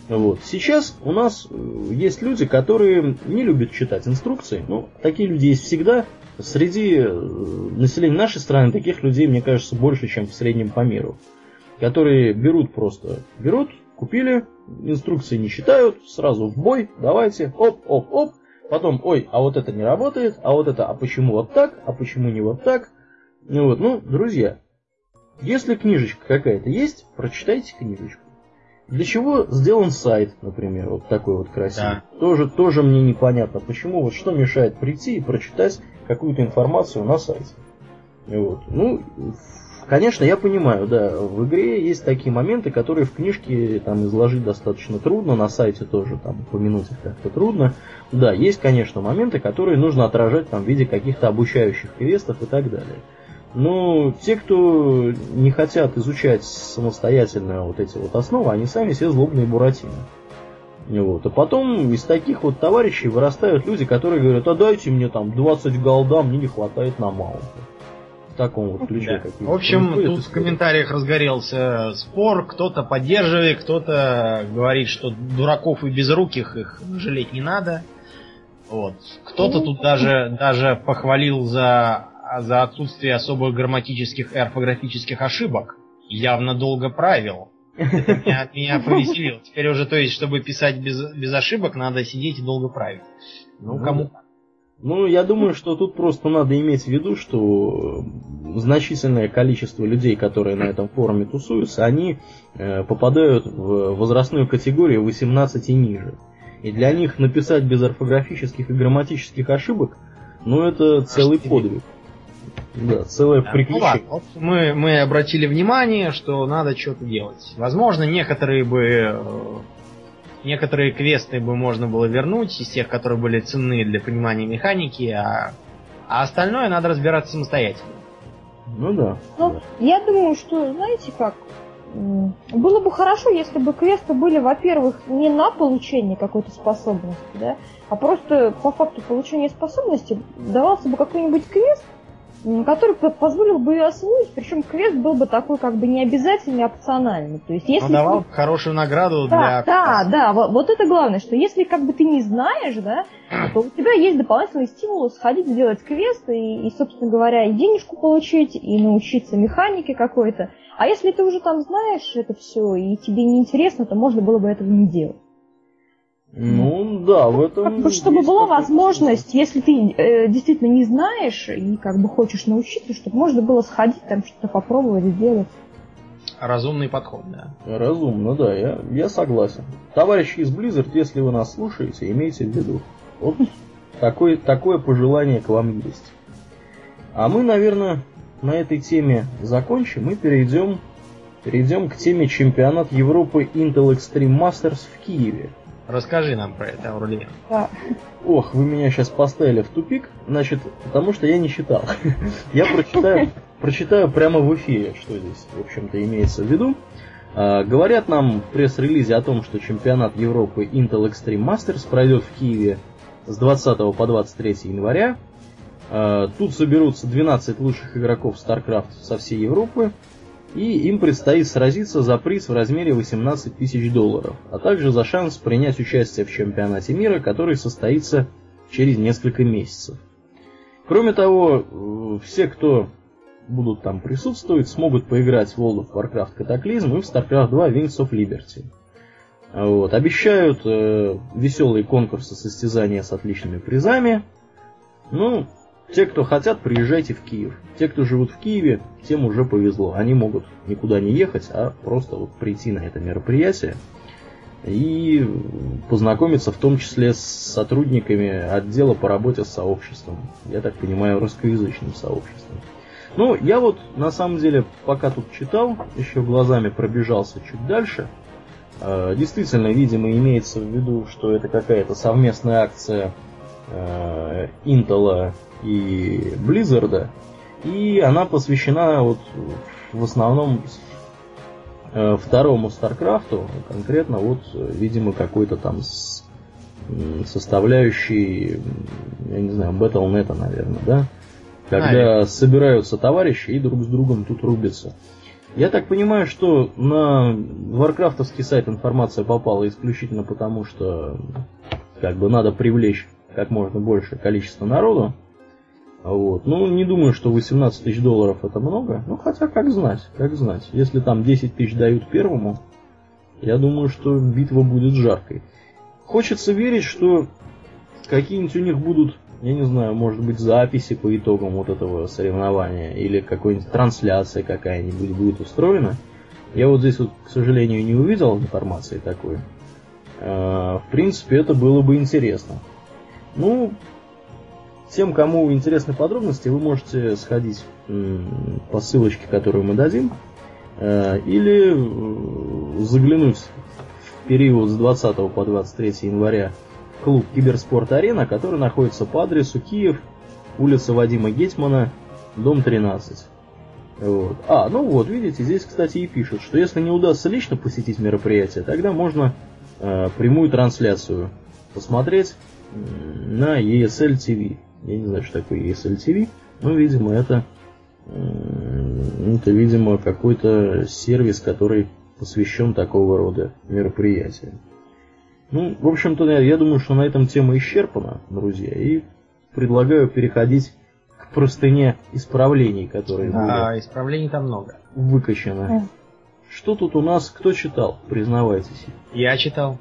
Вот. Сейчас у нас э, есть люди, которые не любят читать инструкции. Ну, такие люди есть всегда. Среди э, населения нашей страны таких людей, мне кажется, больше, чем в среднем по миру. Которые берут просто, берут, купили, инструкции не читают, сразу в бой, давайте, оп, оп, оп. Потом, ой, а вот это не работает, а вот это, а почему вот так, а почему не вот так. Ну вот, ну, друзья, если книжечка какая-то есть, прочитайте книжечку. Для чего сделан сайт, например, вот такой вот красивый? Да. Тоже, тоже мне непонятно, почему, вот что мешает прийти и прочитать какую-то информацию на сайте. Вот. Ну, конечно, я понимаю, да, в игре есть такие моменты, которые в книжке там изложить достаточно трудно, на сайте тоже там упомянуть их как-то трудно. Да, есть, конечно, моменты, которые нужно отражать там в виде каких-то обучающих квестов и так далее. Но те, кто не хотят изучать самостоятельно вот эти вот основы, они сами все злобные буратины. Вот. А потом из таких вот товарищей вырастают люди, которые говорят, а дайте мне там 20 голда, мне не хватает на маунта. В таком вот ключе. Да. В общем, тут в комментариях разгорелся спор, кто-то поддерживает, кто-то говорит, что дураков и безруких их жалеть не надо. Вот. Кто-то ну, тут даже, даже похвалил за за отсутствие особых грамматических и орфографических ошибок. Явно долго правил. меня, меня повеселило. Теперь уже, то есть, чтобы писать без, без ошибок, надо сидеть и долго править. Ну, ну кому ну, я думаю, что тут просто надо иметь в виду, что значительное количество людей, которые на этом форуме тусуются, они э, попадают в возрастную категорию 18 и ниже. И для них написать без орфографических и грамматических ошибок, ну, это целый подвиг. Да, целое Да, ну приключение. ладно, мы, мы обратили внимание, что надо что-то делать. Возможно, некоторые бы э, некоторые квесты бы можно было вернуть из тех, которые были ценны для понимания механики, а, а остальное надо разбираться самостоятельно. Ну да. Ну, я думаю, что, знаете как, было бы хорошо, если бы квесты были, во-первых, не на получение какой-то способности, да, а просто по факту получения способности давался бы какой-нибудь квест, который по- позволил бы ее освоить, причем квест был бы такой как бы не обязательный, а опциональный. То есть, если Но давал бы хорошую награду да, для... да, да, вот, вот это главное, что если как бы ты не знаешь, да, то у тебя есть дополнительный стимул сходить сделать квест и, и, собственно говоря, и денежку получить, и научиться механике какой-то. А если ты уже там знаешь это все, и тебе не интересно, то можно было бы этого не делать. Ну да, в этом. Как бы, чтобы есть была возможность, если ты э, действительно не знаешь и как бы хочешь научиться, чтобы можно было сходить там что-то попробовать сделать. Разумный подход, да. Разумно, да, я, я согласен. Товарищи из Blizzard, если вы нас слушаете, имейте в виду. Вот такое, такое пожелание к вам есть. А мы, наверное, на этой теме закончим и перейдем, перейдем к теме чемпионат Европы Intel Extreme Masters в Киеве. Расскажи нам про это, Аурелиан. Да. Ох, вы меня сейчас поставили в тупик, значит, потому что я не читал. Я прочитаю, прочитаю прямо в эфире, что здесь, в общем-то, имеется в виду. А, Говорят нам в пресс-релизе о том, что чемпионат Европы Intel Extreme Masters пройдет в Киеве с 20 по 23 января. А, Тут соберутся 12 лучших игроков StarCraft со всей Европы, и им предстоит сразиться за приз в размере 18 тысяч долларов, а также за шанс принять участие в чемпионате мира, который состоится через несколько месяцев. Кроме того, э, все, кто будут там присутствовать, смогут поиграть в World of Warcraft Cataclysm и в StarCraft 2 Wings of Liberty. Вот. Обещают э, веселые конкурсы, состязания с отличными призами. Ну, те, кто хотят, приезжайте в Киев. Те, кто живут в Киеве, тем уже повезло. Они могут никуда не ехать, а просто вот прийти на это мероприятие и познакомиться в том числе с сотрудниками отдела по работе с сообществом. Я так понимаю, русскоязычным сообществом. Ну, я вот на самом деле, пока тут читал, еще глазами пробежался чуть дальше. Э, Действительно, видимо, имеется в виду, что это какая-то совместная акция э, Intel и Blizzard, и она посвящена вот в основном э, второму Старкрафту, конкретно вот, э, видимо, какой-то там с, м, я не знаю, Battle.net, наверное, да? Когда Наверное. собираются товарищи и друг с другом тут рубятся. Я так понимаю, что на варкрафтовский сайт информация попала исключительно потому, что как бы надо привлечь как можно большее количество народу. Вот. Ну, не думаю, что 18 тысяч долларов это много. Ну, хотя, как знать, как знать. Если там 10 тысяч дают первому, я думаю, что битва будет жаркой. Хочется верить, что какие-нибудь у них будут, я не знаю, может быть, записи по итогам вот этого соревнования, или какой-нибудь трансляция какая-нибудь будет устроена. Я вот здесь вот, к сожалению, не увидел информации такой. Э, В принципе, это было бы интересно. Ну, тем, кому интересны подробности, вы можете сходить по ссылочке, которую мы дадим, э, или э, заглянуть в период с 20 по 23 января в клуб Киберспорт Арена, который находится по адресу Киев, улица Вадима Гетмана, дом 13. Вот. А, ну вот, видите, здесь, кстати, и пишут, что если не удастся лично посетить мероприятие, тогда можно э, прямую трансляцию посмотреть на ESL TV. Я не знаю, что такое ESL TV, но, видимо, это, это видимо, какой-то сервис, который посвящен такого рода мероприятиям. Ну, в общем-то, я, я думаю, что на этом тема исчерпана, друзья, и предлагаю переходить к простыне исправлений, которые были А исправлений там много. выкачаны. Что тут у нас, кто читал, признавайтесь. Я читал.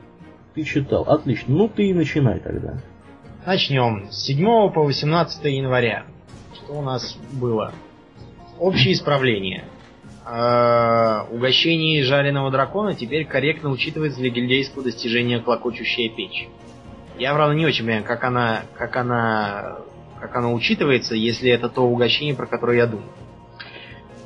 Ты читал, отлично, ну ты и начинай тогда. Начнем. С 7 по 18 января. Что у нас было? Общее исправление. Э, Угощение жареного дракона теперь корректно учитывается для гильдейского достижения клокочущая печь. Я, правда, не очень понимаю, как она, как она как оно учитывается, если это то угощение, про которое я думаю.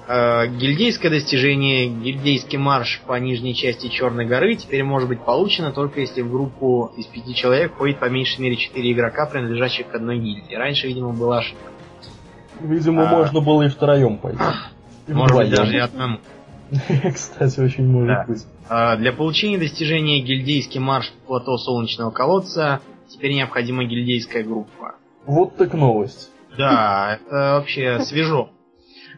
Э, гильдейское достижение, гильдейский марш по нижней части Черной горы теперь может быть получено только если в группу из пяти человек входит по меньшей мере четыре игрока, принадлежащих к одной гильдии. Раньше, видимо, была ошибка. Видимо, А. можно было и втроем пойти. И Может быть, даже и одному. Кстати, очень может Да. быть. А, Для получения достижения гильдейский марш плато Солнечного колодца теперь необходима гильдейская группа. Вот так новость. Да, это вообще свежо.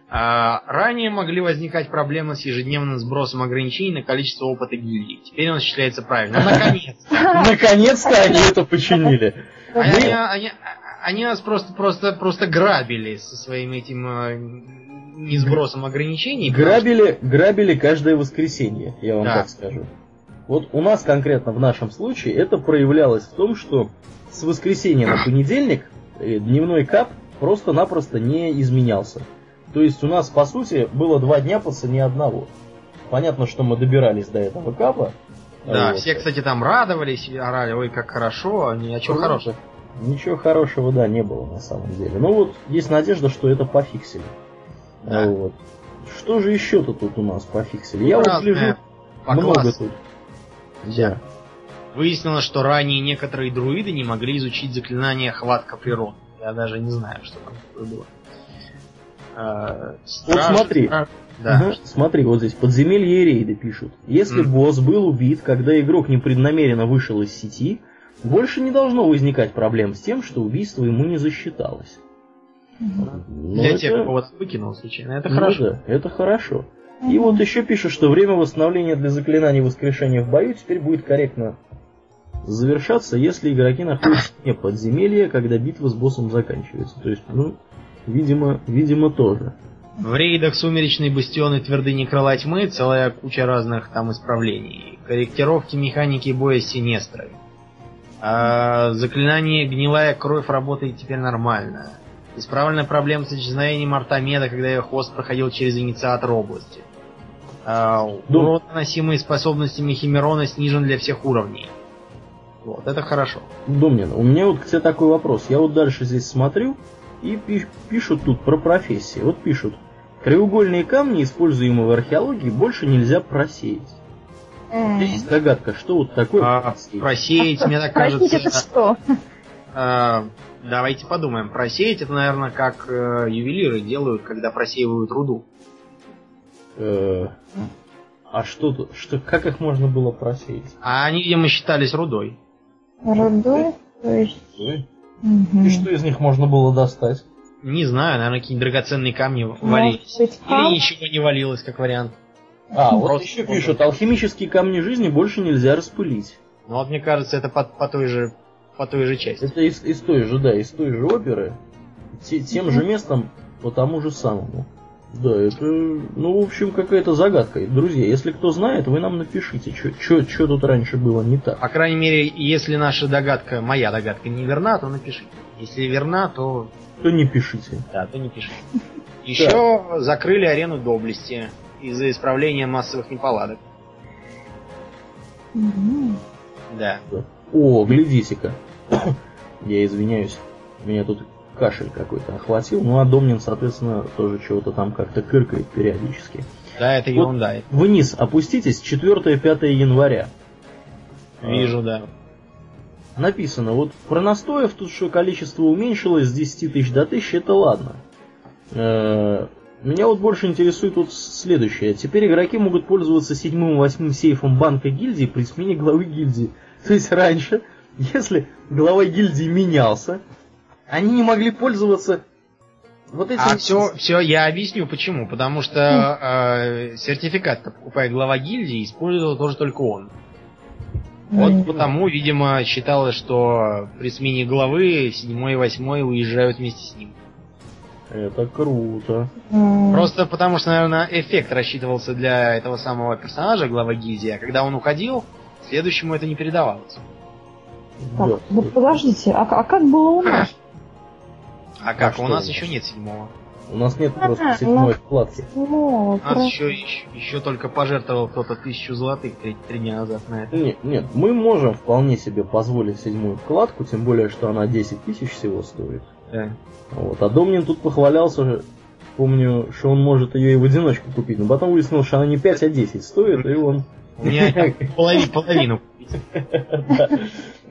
А, ранее могли возникать проблемы с ежедневным сбросом ограничений на количество опыта гильдии. Теперь он осуществляется правильно. Наконец-то! Наконец-то они это починили. Они, Мы- они- нас просто, просто, просто грабили со своим этим э, не сбросом ограничений. Грабили, грабили каждое воскресенье, я вам так скажу. Вот у нас конкретно в нашем случае это проявлялось в том, что с воскресенья на понедельник э, дневной кап просто-напросто не изменялся. То есть у нас, по сути, было два дня по цене одного. Понятно, что мы добирались до этого капа. Да, Вот. все, кстати, там радовались, орали, ой, как хорошо, ни о чем Круто. хорошем. Ничего хорошего, да, не было на самом деле. Ну вот, есть надежда, что это пофиксили. Да. Вот. Что же еще-то тут у нас пофиксили? Я вот по много тут. Да. Выяснилось, что ранее некоторые друиды не могли изучить заклинание хватка природы. Я даже не знаю, что там такое было. А, страж- смотри. Да. Ага, Смотри, вот здесь подземелье и рейды пишут. Если Мгм. босс был убит, когда игрок непреднамеренно вышел из сети, больше не должно возникать проблем с тем, что убийство ему не засчиталось. Но Для это- тех, кого вот выкинул случайно. Это ну хорошо. да, это хорошо. И вот еще пишут, что время восстановления для заклинаний воскрешения в бою теперь будет корректно завершаться, если игроки находятся вне подземелья, когда битва с боссом заканчивается. То есть, ну, видимо, видимо тоже. В рейдах Сумеречный Бастион и Твердыни Крыла Тьмы целая куча разных там исправлений. Корректировки механики боя с Синестрой. А, заклинание Гнилая Кровь работает теперь нормально. Исправлена проблема с исчезновением Артамеда, когда ее хвост проходил через инициатор области. А, Ну. урон, наносимый способностями Химерона, снижен для всех уровней. Вот, это хорошо. Домнин, у меня вот к тебе такой вопрос. Я вот дальше здесь смотрю, и пи- пишут тут про профессии. Вот пишут, краеугольные камни, используемые в археологии, больше нельзя просеять. Есть догадка, что вот такое А, просеять? просеять, мне так кажется, это что? А, давайте подумаем. Просеять это, наверное, как э, ювелиры делают, когда просеивают руду. Э, А что тут? Что, как их можно было просеять? А они, видимо, считались рудой. Рудой? То есть... И мгм. что из них можно было достать? Не знаю, наверное, какие-нибудь драгоценные камни Может валились. быть, Или ничего не валилось, как вариант. А, вот еще пишут, алхимические камни жизни больше нельзя распылить. Но вот мне кажется, это по, по той же по той же части. Это из, из той же, да, из той же оперы, те- тем же местом, по тому же самому. Да, это, ну, в общем, какая-то загадка. Друзья, если кто знает, вы нам напишите, что тут раньше было не так. По крайней мере, если наша догадка, моя догадка не верна, то напишите. Если верна, то То не пишите. да, то не пишите. Еще закрыли арену доблести из-за исправления массовых неполадок. Да. О, глядите-ка. Я извиняюсь, меня тут кашель какой-то охватил. Ну, а Домнин, соответственно, тоже чего-то там как-то кыркает периодически. Да, это Вот. ерунда. Вниз опуститесь, 4-5 января. Вижу, да. Написано, вот про настоев тут что количество уменьшилось с 10 тысяч до 1000, это ладно. Э, Меня вот больше интересует тут следующее. Теперь игроки могут пользоваться седьмым и восьмым сейфом банка гильдии при смене главы гильдии. То есть раньше, если глава гильдии менялся, они не могли пользоваться вот этим... А все, все, я объясню почему. Потому что э, сертификат покупает глава гильдии, использовал тоже только он. Вот М. потому, видимо, считалось, что при смене главы седьмой и восьмой уезжают вместе с ним. Это круто. Просто потому что, наверное, эффект рассчитывался для этого самого персонажа, глава гильдии, а когда он уходил, следующему это не передавалось. Так, Да. да подождите, а, а как было у нас? А как? что у нас еще нет седьмого. У нас нет А, просто седьмой вкладки. У нас еще, еще, еще только пожертвовал кто-то тысячу золотых три, три дня назад на это. Нет, нет, мы можем вполне себе позволить седьмую вкладку, тем более, что она 10 тысяч всего стоит. Да. Вот. А Домнин тут похвалялся, помню, что он может ее и в одиночку купить, но потом выяснил, что она не 5, а 10 стоит, и он... У меня половину, половину купить.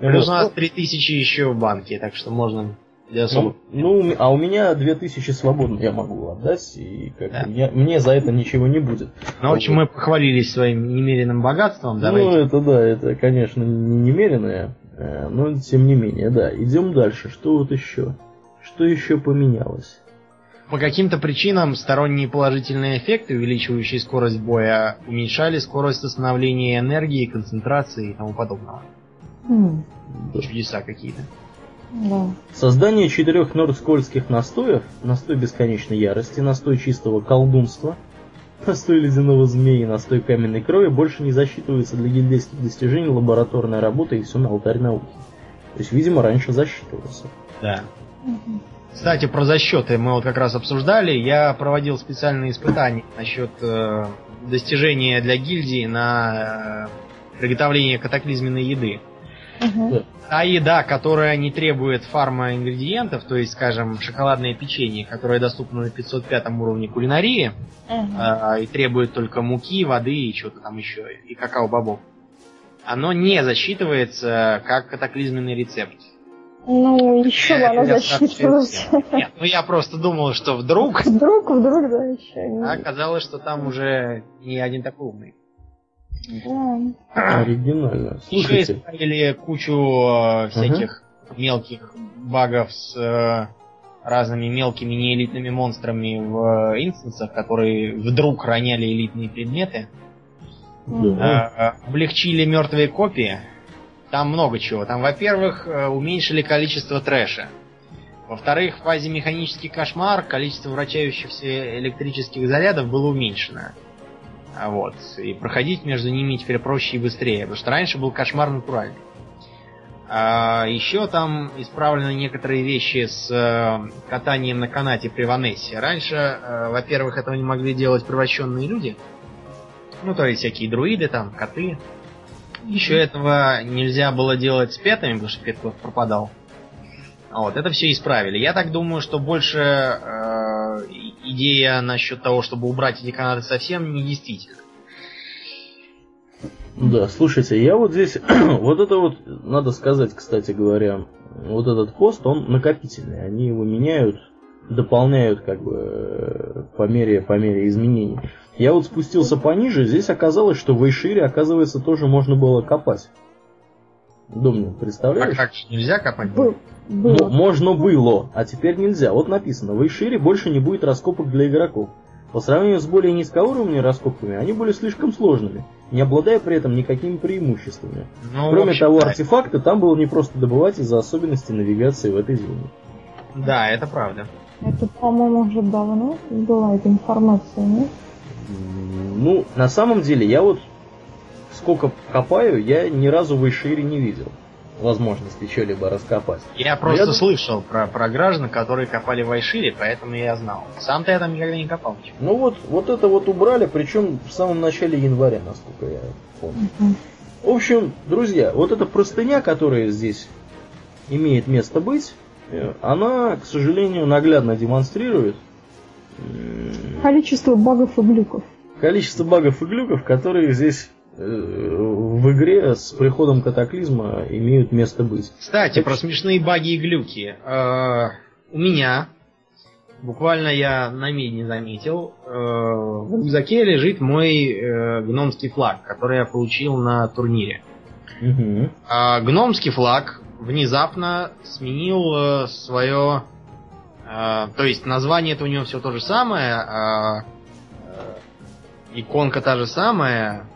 Плюс у нас 3000 еще в банке, так что можно для особо. Ну, ну, а у меня 2000 свободно я могу отдать, и как Да. я- мне за это ничего не будет. Ну, в общем, мы похвалились своим немеренным богатством. Ну, Давайте. это да, это, конечно, не немеренное, э, но тем не менее, да. Идем дальше. Что вот еще? Что еще поменялось? По каким-то причинам сторонние положительные эффекты, увеличивающие скорость боя, уменьшали скорость восстановления энергии, концентрации и тому подобного. Хм, Чудеса какие-то. Да. Создание четырех нордскольских настоев, настой бесконечной ярости, настой чистого колдунства, настой ледяного змеи и настой каменной крови больше не засчитываются для гильдейских достижений, лабораторная работа и все на алтарь науки. То есть, видимо, раньше засчитывался. Да. Кстати, про засчеты мы вот как раз обсуждали. Я проводил специальные испытания насчет э, достижения для гильдии на э, приготовление катаклизменной еды. Мгм. Та еда, которая не требует фарма ингредиентов, то есть, скажем, шоколадное печенье, которое доступно на 505 уровне кулинарии, Мгм. а, и требует только муки, воды и что-то там еще, и какао-бобов, оно не засчитывается как катаклизменный рецепт. Ну, еще бы оно засчитывалось. Нет, ну я просто думал, что вдруг Вдруг, вдруг, да, еще. а оказалось, что там уже не один такой умный. Да. Оригинально. Еще Слушайте, исправили кучу э, всяких мелких багов с э, разными мелкими неэлитными монстрами в э, инстансах, которые вдруг роняли элитные предметы. да. Э, облегчили мертвые копии. Там много чего. Там, во-первых, э, уменьшили количество трэша. Во-вторых, в фазе механический кошмар количество вращающихся электрических зарядов было уменьшено. Вот. И проходить между ними теперь проще и быстрее. Потому что раньше был кошмар натуральный. А, еще там исправлены некоторые вещи с э, катанием на канате при Ванессе. Раньше, э, во-первых, этого не могли делать превращенные люди. Ну, то есть всякие друиды, там, коты. Еще этого нельзя было делать с петами, потому что пет пропадал. А Вот, это все исправили. Я так думаю, что больше э, идея насчет того, чтобы убрать эти канаты совсем, не действительно. Да, слушайте, я вот здесь, вот это вот, надо сказать, кстати говоря, вот этот пост, он накопительный, они его меняют, дополняют как бы по мере, по мере изменений. Я вот спустился пониже, здесь оказалось, что в Эйшире, оказывается, тоже можно было копать. Домнин, А представляешь? как же, нельзя копать? Было. можно было, а теперь нельзя. Вот написано, в Эйшире больше не будет раскопок для игроков. По сравнению с более низкоуровневыми раскопками, они были слишком сложными, не обладая при этом никакими преимуществами. Ну, Кроме общем, того, да. артефакты там было не просто добывать из-за особенностей навигации в этой зоне. Да, это правда. Это, по-моему, уже давно была эта информация, нет? Ну, на самом деле, я вот сколько копаю, я ни разу в Эйшире не видел возможности что-либо раскопать. Я просто Я- слышал про, про граждан, которые копали в Айшире, поэтому я знал. Сам-то я там никогда не копал ничего. Ну вот, вот это вот убрали, причем в самом начале января, насколько я помню. В общем, друзья, вот эта простыня, которая здесь имеет место быть, э, она, к сожалению, наглядно демонстрирует Количество багов и глюков. количество багов и глюков, которые здесь в игре с приходом катаклизма имеют место быть. Кстати, про смешные баги и глюки. Э, У меня, буквально я на медне заметил, э, в рюкзаке лежит мой э, гномский флаг, который я получил на турнире. А гномский флаг внезапно сменил свое... то есть название это у него все то же самое, а, иконка та же самая,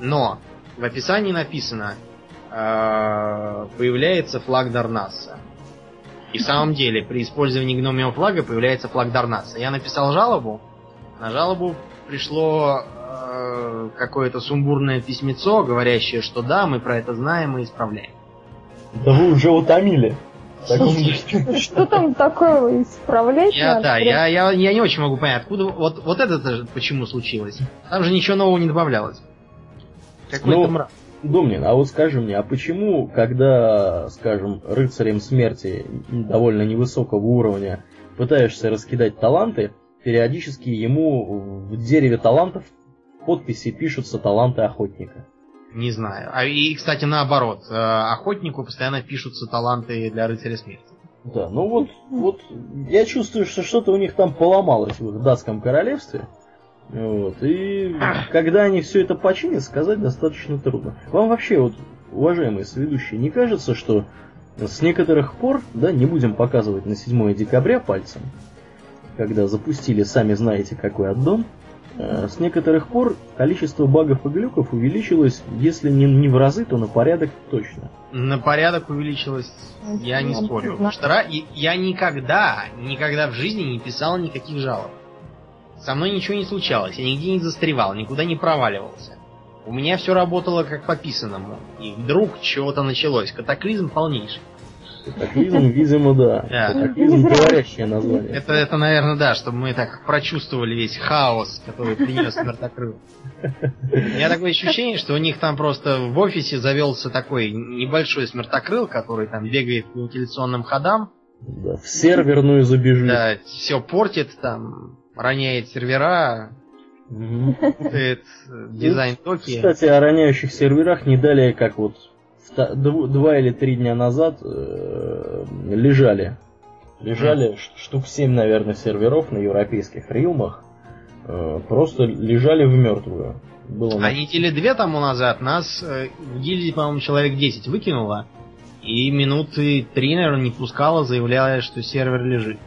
но в описании написано э, появляется флаг Дарнаса. И в самом деле, при использовании гномиего флага появляется флаг Дарнаса. Я написал жалобу. На жалобу пришло э, какое-то сумбурное письмецо, говорящее, что да, мы про это знаем и исправляем. Да вы уже утомили. Что там такое исправлять Я, да, я, я, я не очень могу понять, откуда вот, вот это почему случилось. Там же ничего нового не добавлялось. Какой-то Ну, мрак. Домнин, а вот скажи мне, а почему, когда, скажем, рыцарем смерти довольно невысокого уровня пытаешься раскидать таланты, периодически ему в дереве талантов подписи пишутся таланты охотника? Не знаю. А и, кстати, наоборот, э, охотнику постоянно пишутся таланты для рыцаря смерти. Да, ну вот, вот я чувствую, что что-то у них там поломалось в их датском королевстве. Вот, и когда они все это починят, сказать достаточно трудно. Вам вообще, вот, уважаемые сведущие, не кажется, что с некоторых пор, да, не будем показывать на 7 декабря пальцем, когда запустили сами знаете какой аддон, Э, с некоторых пор количество багов и глюков увеличилось, если не, не в разы, то на порядок точно. На порядок увеличилось, я не спорю. Потому что я никогда, никогда в жизни не писал никаких жалоб. Со мной ничего не случалось, я нигде не застревал, никуда не проваливался. У меня все работало как по писанному. И вдруг чего-то началось. Катаклизм полнейший. Катаклизм, видимо, да. да. Катаклизм говорящее название. Это, это, наверное, да, чтобы мы так прочувствовали весь хаос, который принес смертокрыл. У меня такое ощущение, что у них там просто в офисе завелся такой небольшой смертокрыл, который там бегает по вентиляционным ходам. Да, в серверную забежит. Да, все портит там, роняет сервера, Угу. дизайн токи. Кстати, о роняющих серверах не далее, как вот два или три дня назад э, лежали. Лежали штук 7, наверное, серверов на европейских рилмах. Э, просто лежали в мертвую. Было а недели две тому назад нас э, в гильдии, по-моему, человек 10 выкинуло. И минуты три, наверное, не пускало, заявляя, что сервер лежит.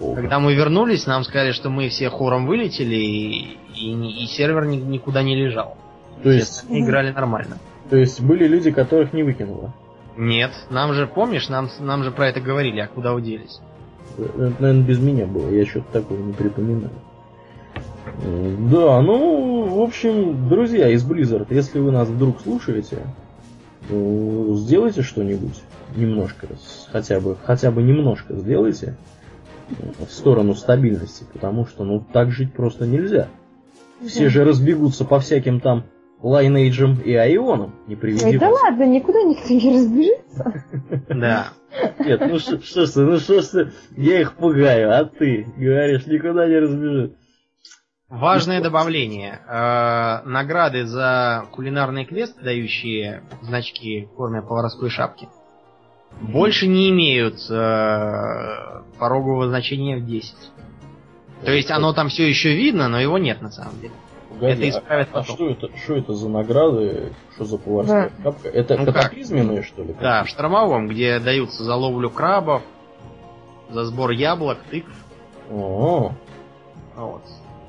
О. Когда мы вернулись, нам сказали, что мы все хором вылетели, и, и, и сервер ни, никуда не лежал. То есть играли нормально. То есть были люди, которых не выкинуло? Нет, нам же, помнишь, нам, нам же про это говорили, а куда уделись? Это, наверное, без меня было, я что-то такого не припоминаю. Да, ну, в общем, друзья из Blizzard, если вы нас вдруг слушаете, ну, сделайте что-нибудь немножко, хотя бы, хотя бы немножко сделайте в сторону стабильности, потому что, ну, так жить просто нельзя. Все да. же разбегутся по всяким там Лайнейджем и Айоном, не приведи Ой, да ладно, никуда никто не разбежится. Да. Нет, ну что ж ты, ну что ж ты, я их пугаю, а ты говоришь, никуда не разбежит. Важное добавление. Э, награды за кулинарный квест, дающие значки в форме поварской шапки, больше не имеют э, порогового значения в 10. То есть оно там все еще видно, но его нет на самом деле. Погоди, это исправят а, а что это, что это за награды? Что за поварская да. шапка? Это ну катаклизменные, что ли? Да, в штормовом, где даются за ловлю крабов, за сбор яблок, тыкв. О, вот.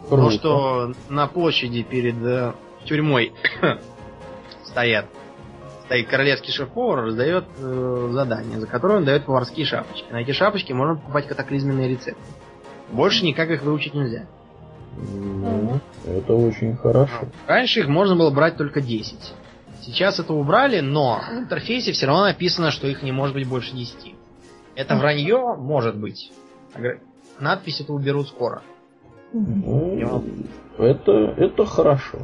Круто. То, что на площади перед э, тюрьмой стоят стоит королевский шеф-повар, раздает э, задание, за которое он дает поварские шапочки. На эти шапочки можно покупать катаклизменные рецепты. Больше никак их выучить нельзя. Ну, это очень хорошо. Раньше их можно было брать только 10. Сейчас это убрали, но в интерфейсе все равно написано, что их не может быть больше 10. Это вранье может быть. Надпись это уберут скоро. Ну, это, это хорошо.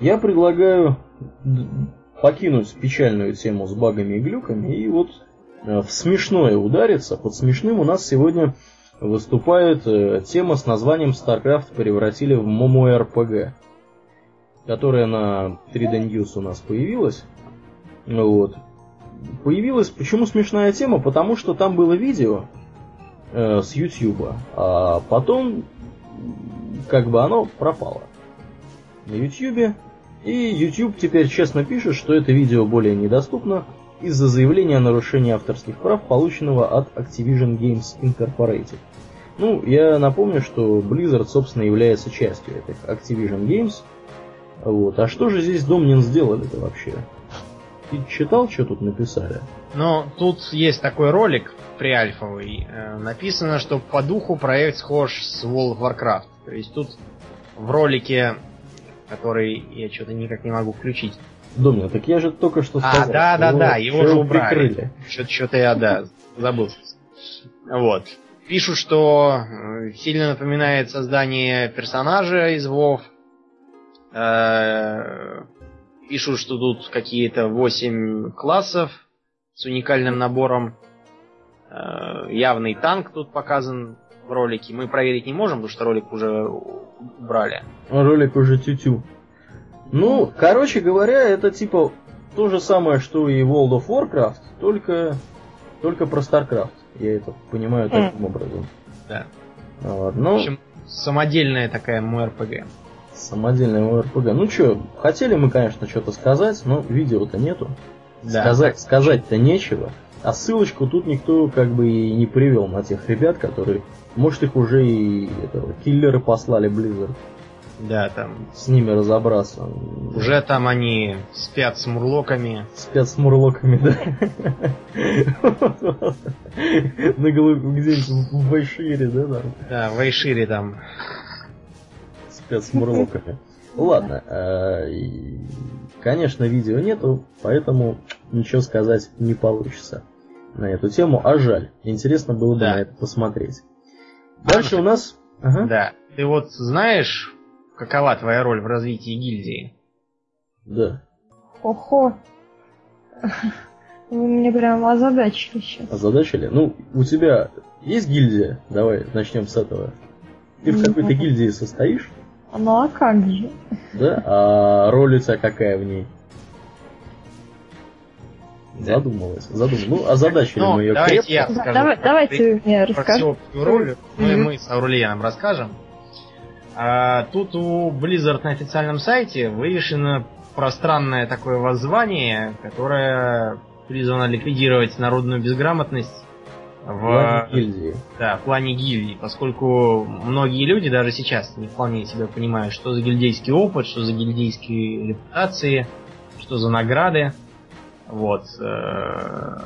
Я предлагаю покинуть печальную тему с багами и глюками и вот э, в смешное удариться. Под смешным у нас сегодня выступает э, тема с названием StarCraft превратили в MMORPG, которая на 3D News у нас появилась. Вот. Появилась, почему смешная тема? Потому что там было видео э, с YouTube, а потом как бы оно пропало на YouTube. И YouTube теперь честно пишет, что это видео более недоступно из-за заявления о нарушении авторских прав, полученного от Activision Games Incorporated. Ну, я напомню, что Blizzard, собственно, является частью этих Activision Games. Вот. А что же здесь Домнин сделали-то вообще? Ты читал, что тут написали? Ну, тут есть такой ролик приальфовый. Э, написано, что по духу проект схож с World of Warcraft. То есть тут в ролике, который я что-то никак не могу включить. Домнин, так я же только что а, сказал. А, да, да, да, его же убрали. Что-то я, да, забыл. Вот. Пишут, что э, сильно напоминает создание персонажа из WoW. Э, пишут, что тут какие-то 8 классов с уникальным набором. Э, явный танк тут показан в ролике. Мы проверить не можем, потому что ролик уже убрали. Ролик уже тю-тю. Ну, короче говоря, это типа то же самое, что и World of Warcraft, только, только про StarCraft. Я это понимаю таким образом. Да. Вот, ну, В общем, самодельная такая МРПГ. самодельный РПГ. Ну что, хотели мы, конечно, что-то сказать, но видео-то нету. Да. Сказать, сказать-то нечего. А ссылочку тут никто как бы и не привел на тех ребят, которые, может их уже и этого, киллеры послали Blizzard Да, там с ними разобраться. уже там они спят с мурлоками. Спят с мурлоками, да. На голову где-нибудь в Вайшире, да, там. Да, в Айшире там. Спят с мурлоками. Ладно, э, конечно, видео нету, поэтому ничего сказать не получится на эту тему, а жаль. Интересно было бы Да. на это посмотреть. Дальше у нас... Ага. Да. Ты вот знаешь, какова твоя роль в развитии гильдии? Да. Охо. Вы меня прям озадачили сейчас. Озадачили? Ну, у тебя есть гильдия? Давай начнем с этого. Ты в какой-то гильдии состоишь? Ну а как же? Да? А роль у тебя какая в ней? Да. Задумалась. Задумалась. Ну, озадачили Ну, мы ее давайте крепко. я Да, скажу. давай- про- давайте вы мне про расскажете. всю роль. Мы, с Аурельяном расскажем. А, тут у Blizzard на официальном сайте вывешено пространное такое воззвание, которое призвано ликвидировать народную безграмотность в, Главной гильдии. да, в плане гильдии, поскольку многие люди даже сейчас не вполне себя понимают, что за гильдейский опыт, что за гильдейские репутации, что за награды. Вот. э,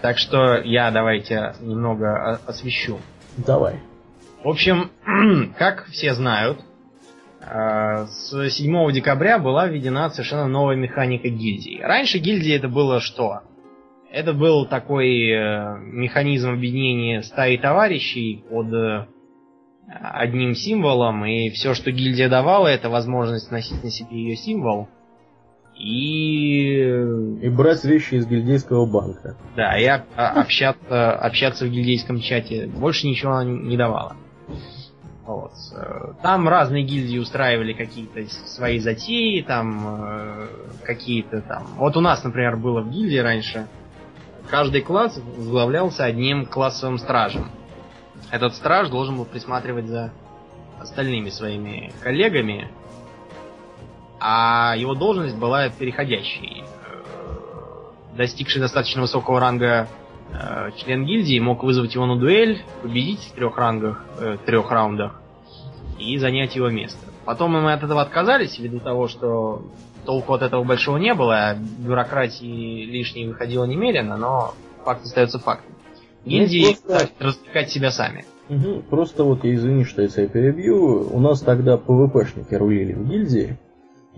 Так что я давайте немного освещу. Давай. В общем, как все знают, э, с 7 декабря была введена совершенно новая механика гильдии. Раньше гильдии это было что? Это был такой э, механизм объединения стаи товарищей под одним символом, и все, что гильдия давала, это возможность носить на себе ее символ. И И брать вещи из гильдейского банка. да, и об- общаться, общаться в гильдейском чате больше ничего она не давала. Вот. Там разные гильдии устраивали какие-то свои затеи, там э, какие-то там. Вот у нас, например, было в гильдии раньше. Каждый класс возглавлялся одним классовым стражем. Этот страж должен был присматривать за остальными своими коллегами, а его должность была переходящей. Э, Достигший достаточно высокого ранга э, член гильдии мог вызвать его на дуэль, победить в трех рангах, э, трех раундах и занять его место. Потом мы от этого отказались, ввиду того, что толку от этого большого не было, а бюрократии лишней выходило немерено, но факт остается фактом. Гильдии Ну, просто- хотят развлекать себя сами. Мгм. Просто вот извини, что я тебя перебью. У нас тогда ПВПшники рулили в гильдии.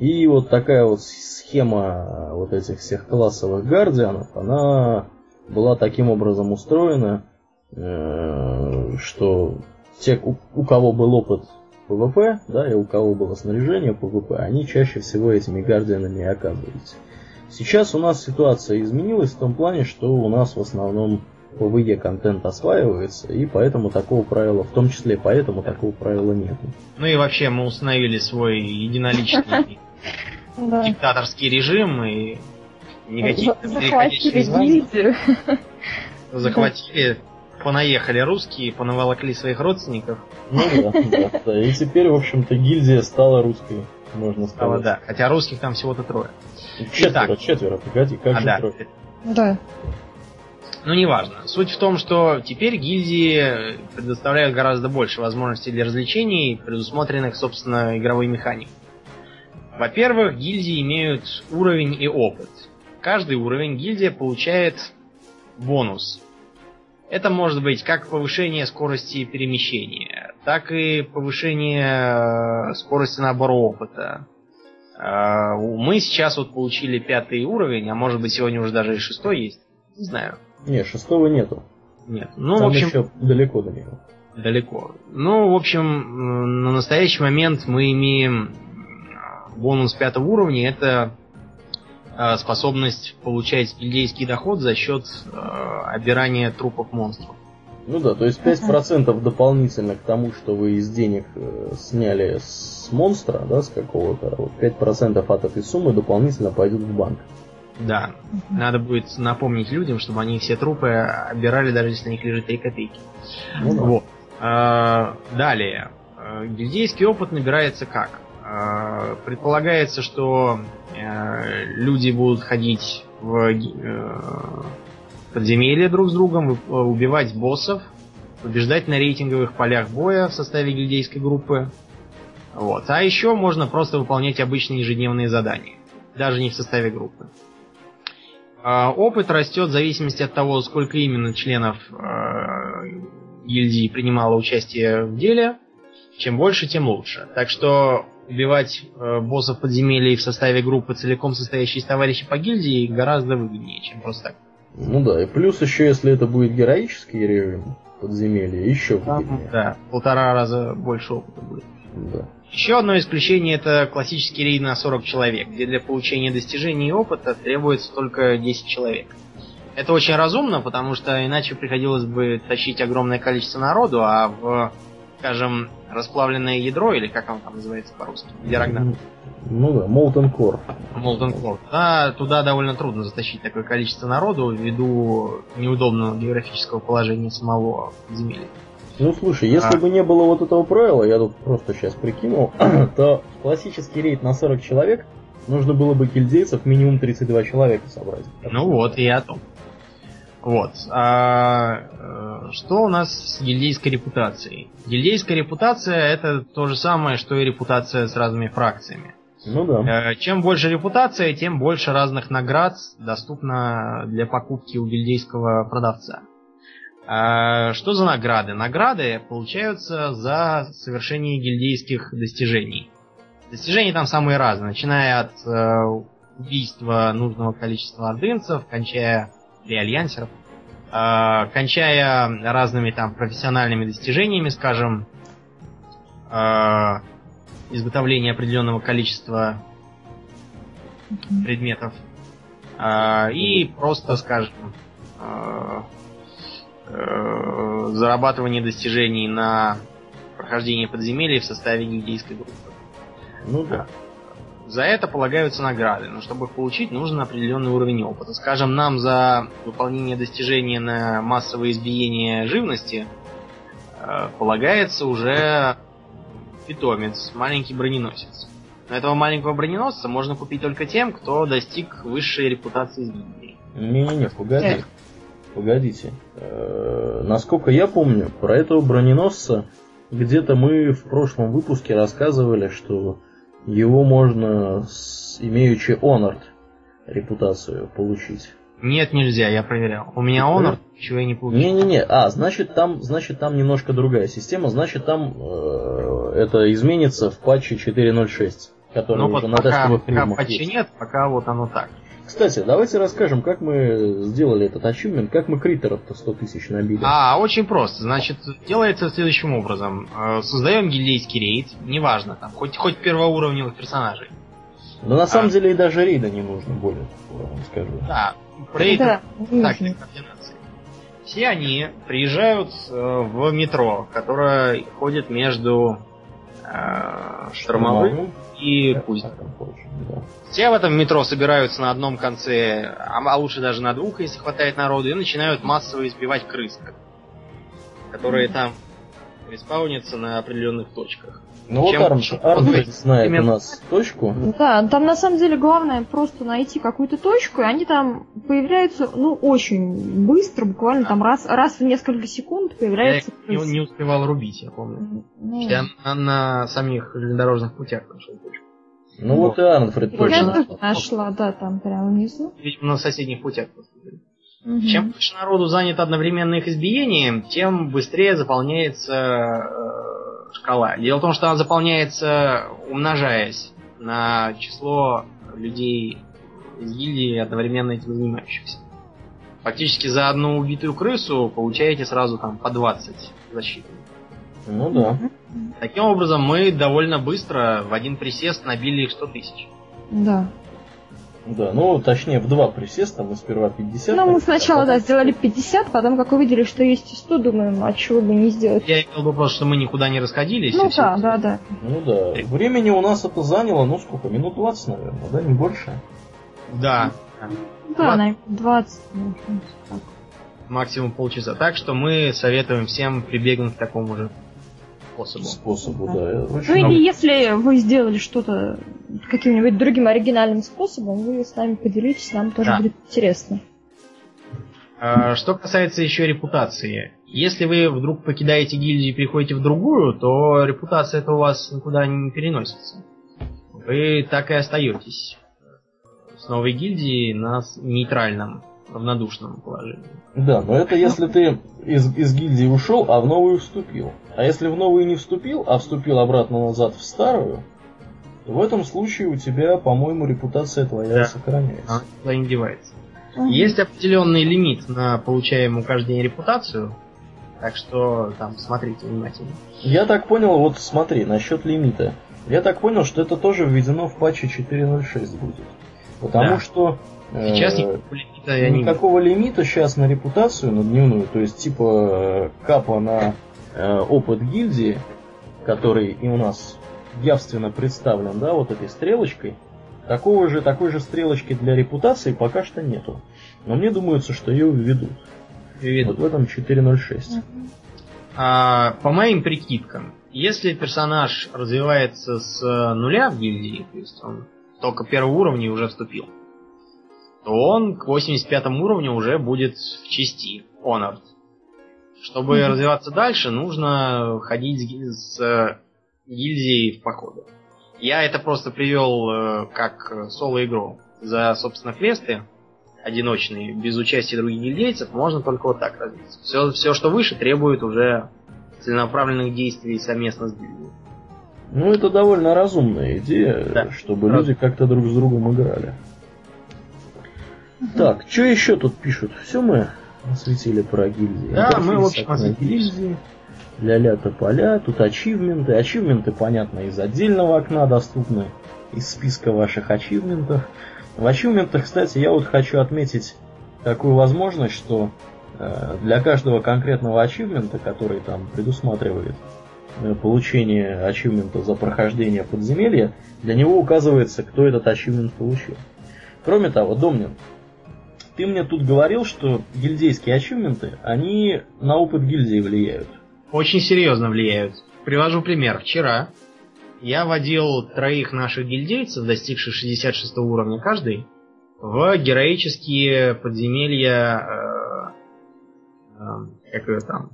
И вот такая вот схема вот этих всех классовых гардианов, она была таким образом устроена, э, что те, у, у кого был опыт ПВП, да, и у кого было снаряжение ПВП, они чаще всего этими гардианами и оказывались. Сейчас у нас ситуация изменилась в том плане, что у нас в основном ПВЕ контент осваивается, и поэтому такого правила, в том числе поэтому такого правила нет. Ну и вообще мы установили свой единоличный Да. диктаторский режим и никаких Захватили гильдию. захватили, понаехали русские, понаволокли своих родственников. Ну да, да, да. И теперь, в общем-то, гильдия стала русской, можно сказать. да. Хотя русских там всего-то трое. Четверо, Итак. четверо, погоди, как А, же да. трое? Да. Ну, неважно. Суть в том, что теперь гильдии предоставляют гораздо больше возможностей для развлечений, предусмотренных, собственно, игровой механикой. Во-первых, гильдии имеют уровень и опыт. Каждый уровень гильдия получает бонус. Это может быть как повышение скорости перемещения, так и повышение э, скорости набора опыта. Э, Мы сейчас вот получили пятый уровень, а может быть сегодня уже даже и шестой есть. Не знаю. Не, шестого нету. Нет. Ну, Там в общем, еще далеко до него. далеко. Ну, в общем, м, на настоящий момент мы имеем бонус пятого уровня это э, способность получать гильдейский доход за счет э, обирания трупов монстров. Ну да, то есть 5% дополнительно к тому, что вы из денег э, сняли с монстра, да, с какого-то, вот 5% от этой суммы дополнительно пойдет в банк. Да. Надо будет напомнить людям, чтобы они все трупы обирали, даже если на них лежит 3 копейки. Ну да. Вот. А, далее. А, Гильдейский опыт набирается как? А, Предполагается, что э, люди будут ходить в э, подземелья друг с другом, э, убивать боссов, побеждать на рейтинговых полях боя в составе гильдейской группы. Вот. А еще можно просто выполнять обычные ежедневные задания, даже не в составе группы. Опыт растет в зависимости от того, сколько именно членов э, гильдии принимало участие в деле. Чем больше, тем лучше. Так что убивать э, боссов подземелья в составе группы, целиком состоящей из товарищей по гильдии, гораздо выгоднее, чем просто так. Ну да, и плюс еще, если это будет героический режим подземелья, еще выгоднее. да, полтора раза больше опыта будет. Да. Еще одно исключение это классический рейд на 40 человек, где для получения достижений и опыта требуется только 10 человек. Это очень разумно, потому что иначе приходилось бы тащить огромное количество народу, а в, скажем, расплавленное ядро, или как оно там называется по-русски, где Рагнар, Ну да, Molten Core. Molten Core, да, туда довольно трудно затащить такое количество народу ввиду неудобного географического положения самого подземелья. Ну слушай, если А. бы не было вот этого правила, я тут просто сейчас прикинул, то классический рейд на 40 человек нужно было бы кильдейцев минимум 32 человека собрать. Ну вот, и я о том. Вот. А, э, что у нас с гильдейской репутацией? Гильдейская репутация это то же самое, что и репутация с разными фракциями. Ну да. Э, Чем больше репутация, тем больше разных наград доступно для покупки у гильдейского продавца. А, Что за награды? Награды получаются за совершение гильдейских достижений. Достижения там самые разные, начиная от э, убийства нужного количества ордынцев, кончая или альянсеров, э, кончая разными там профессиональными достижениями, скажем, э, изготовление определенного количества предметов а, и просто, скажем, а, э, зарабатывание достижений на прохождение подземелья в составе гильдейской группы. Ну да. За это полагаются награды, но чтобы их получить, нужен определенный уровень опыта. Скажем, нам за выполнение достижения на массовое избиение живности э, полагается уже питомец, маленький броненосец. Но этого маленького броненосца можно купить только тем, кто достиг высшей репутации гильдии. Не-не-не, погоди. Погодите. Э, Насколько я помню, про этого броненосца где-то мы в прошлом выпуске рассказывали, что его можно, с, имеючи Honored репутацию, получить. Нет, нельзя, я проверял. У меня Honor, чего я не получил. Не-не-не, а, значит там, значит там немножко другая система, значит там э, это изменится в патче 4.06, который Ну уже вот на пока, тестовых пока есть. нет, пока вот оно так. Кстати, давайте расскажем, как мы сделали этот ачивмент, как мы критеров-то 100 тысяч набили. А, очень просто. Значит, делается следующим образом. Э, Создаем гильдейский рейд, неважно, там, хоть, хоть первоуровневых персонажей. Но на самом а. деле и даже рейда не нужно, более того, я вам скажу. Да, рейд Да, так, координации. Все они приезжают э, в метро, которое ходит между э, штормовым и да. Все в этом метро собираются на одном конце, а а лучше даже на двух, если хватает народу, и начинают массово избивать крыс, которые там респаунятся на определенных точках. Ну вот Арн быть? знает у Именно- нас точку. Да, там на самом деле главное просто найти какую-то точку, и они там появляются, ну, очень быстро, буквально там раз, раз в несколько секунд Я появляется их не, не успевал рубить, я помню. Ну, Я на, на самих железнодорожных путях нашел точку. Ну вот и Арнфред я точно. тоже нашла, да, там прямо внизу. Видимо, на соседних путях. просто. Мгм. Чем больше народу занято одновременно их избиением, тем быстрее заполняется э, шкала. Дело в том, что она заполняется, умножаясь на число людей из гильдии, одновременно этим занимающихся. Фактически за одну убитую крысу получаете сразу там по 20 защиты. Ну да. Таким образом, мы довольно быстро в один присест набили их 100 тысяч. Да. Да, ну, точнее, в два присеста мы сперва 50. Ну, мы так, сначала, а да, сделали 50, потом, как увидели, что есть и 100, думаем, а чего бы не сделать. Я имел в виду просто, что мы никуда не расходились. Ну да, да, да. Ну да. Времени у нас это заняло, ну сколько, минут 20, наверное, да, не больше. Да. Да, Вот. на 20, может, так. Максимум полчаса. Так что мы советуем всем прибегнуть к такому же способу. Способу, да. Ну Очень- или если вы сделали что-то каким-нибудь другим оригинальным способом, вы с нами поделитесь, нам тоже Да. будет интересно. А, Что касается еще репутации. Если вы вдруг покидаете гильдию и переходите в другую, то репутация это у вас никуда не переносится. Вы так и остаетесь с новой гильдией на нейтральном, равнодушном положении. Да, но это если ты из, из гильдии ушел, а в новую вступил. А если в новую не вступил, а вступил обратно назад в старую, то в этом случае у тебя, по-моему, репутация твоя Да. сохраняется. Она не девается. Есть определенный лимит на получаемую каждый день репутацию, так что там смотрите внимательно. Я так понял, вот смотри, насчет лимита. Я так понял, что это тоже введено в патче 4.06 будет. Потому Да. что э, Сейчас никакого лимита я не никакого лимита сейчас на репутацию, на дневную, то есть типа э, капа на э, опыт гильдии, который и у нас явственно представлен, да, вот этой стрелочкой, такого же, такой же стрелочки для репутации пока что нету. Но мне думается, что ее введут. Введут. Вот в этом 4.06. А, по моим прикидкам, если персонаж развивается с э, нуля в гильдии, то есть он только первого уровня и уже вступил, то он к 85 уровню уже будет в части Honored. Чтобы Мгм. развиваться дальше, нужно ходить с ги- с э, гильдией в походы. Я это просто привел э, как соло-игру. За, собственно, квесты одиночные, без участия других гильдейцев, можно только вот так развиться. Все, все что выше, требует уже целенаправленных действий совместно с гильдией. Ну, это довольно разумная идея, Да. чтобы Раз- люди как-то друг с другом играли. Так, что еще тут пишут? Все мы осветили про гильдии. Да, мы, в общем, окна осветились. гильдии. Ля-ля-то поля, тут ачивменты. Ачивменты, понятно, из отдельного окна доступны, из списка ваших ачивментов. В ачивментах, кстати, я вот хочу отметить такую возможность, что э, для каждого конкретного ачивмента, который там предусматривает э, получение ачивмента за прохождение подземелья, для него указывается, кто этот ачивмент получил. Кроме того, Домнин, ты мне тут говорил, что гильдейские ачивменты, они на опыт гильдии влияют. Очень серьезно влияют. Привожу пример. Вчера я водил троих наших гильдейцев, достигших 66 уровня каждый, в героические подземелья, э, э, как это там,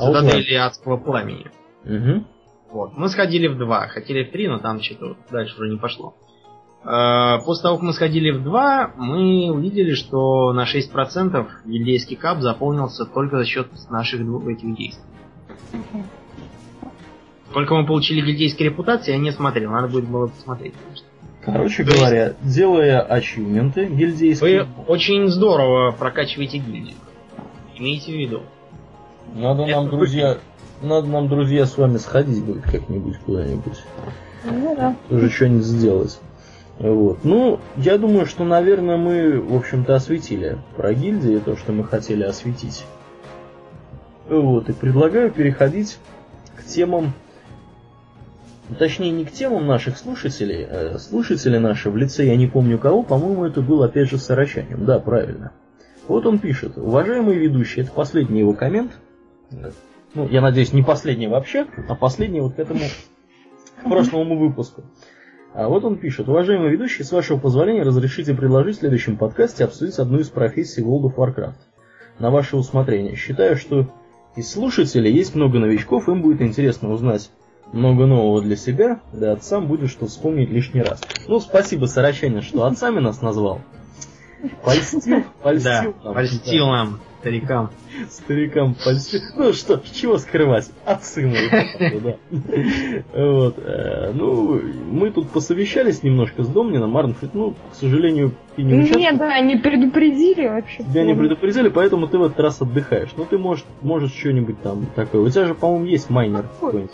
Outland. цитадели адского пламени. Угу. Вот. Мы сходили в два, хотели в три, но там что-то дальше уже не пошло. Э, После того, как мы сходили в два, мы увидели, что на 6% гильдейский кап заполнился только за счет наших двух этих действий. Сколько мы получили гильдейской репутации, я не смотрел, надо будет было посмотреть. конечно. Короче То есть- говоря, делая ачивменты гильдейские, Вы очень здорово прокачиваете гильдию. Имейте в виду. надо это нам, друзья, надо нам, друзья, с вами сходить будет как-нибудь куда-нибудь. Ну да. Тоже что-нибудь сделать. Вот. Ну, я думаю, что, наверное, мы, в общем-то, осветили про гильдии то, что мы хотели осветить. Вот, и предлагаю переходить к темам, точнее, не к темам наших слушателей, а слушатели наши в лице, я не помню кого, по-моему, это был опять же Сорочанин, да, правильно. Вот он пишет, уважаемый ведущий, это последний его коммент, ну, я надеюсь, не последний вообще, а последний вот к этому, к прошлому выпуску. А вот он пишет, уважаемый ведущий, с вашего позволения разрешите предложить в следующем подкасте обсудить одну из профессий World of Warcraft. На ваше усмотрение. Считаю, что из слушателей есть много новичков, им будет интересно узнать много нового для себя, да отцам будет что вспомнить лишний раз. Ну, спасибо, Сорочанин, что отцами нас назвал. Польстил, польстил. Да, нам, польстил да, нам, старикам. Старикам польстил. Ну что, чего скрывать? Отцы мои, да. Вот. э, Ну, мы тут посовещались немножко с Домнином. Марнфрид, ну, к сожалению, ты не участвовал. Нет, да, не предупредили вообще. Тебя не предупредили, поэтому ты в этот раз отдыхаешь. Ну, ты можешь, можешь что-нибудь там такое. У тебя же, по-моему, есть майнер какой-нибудь.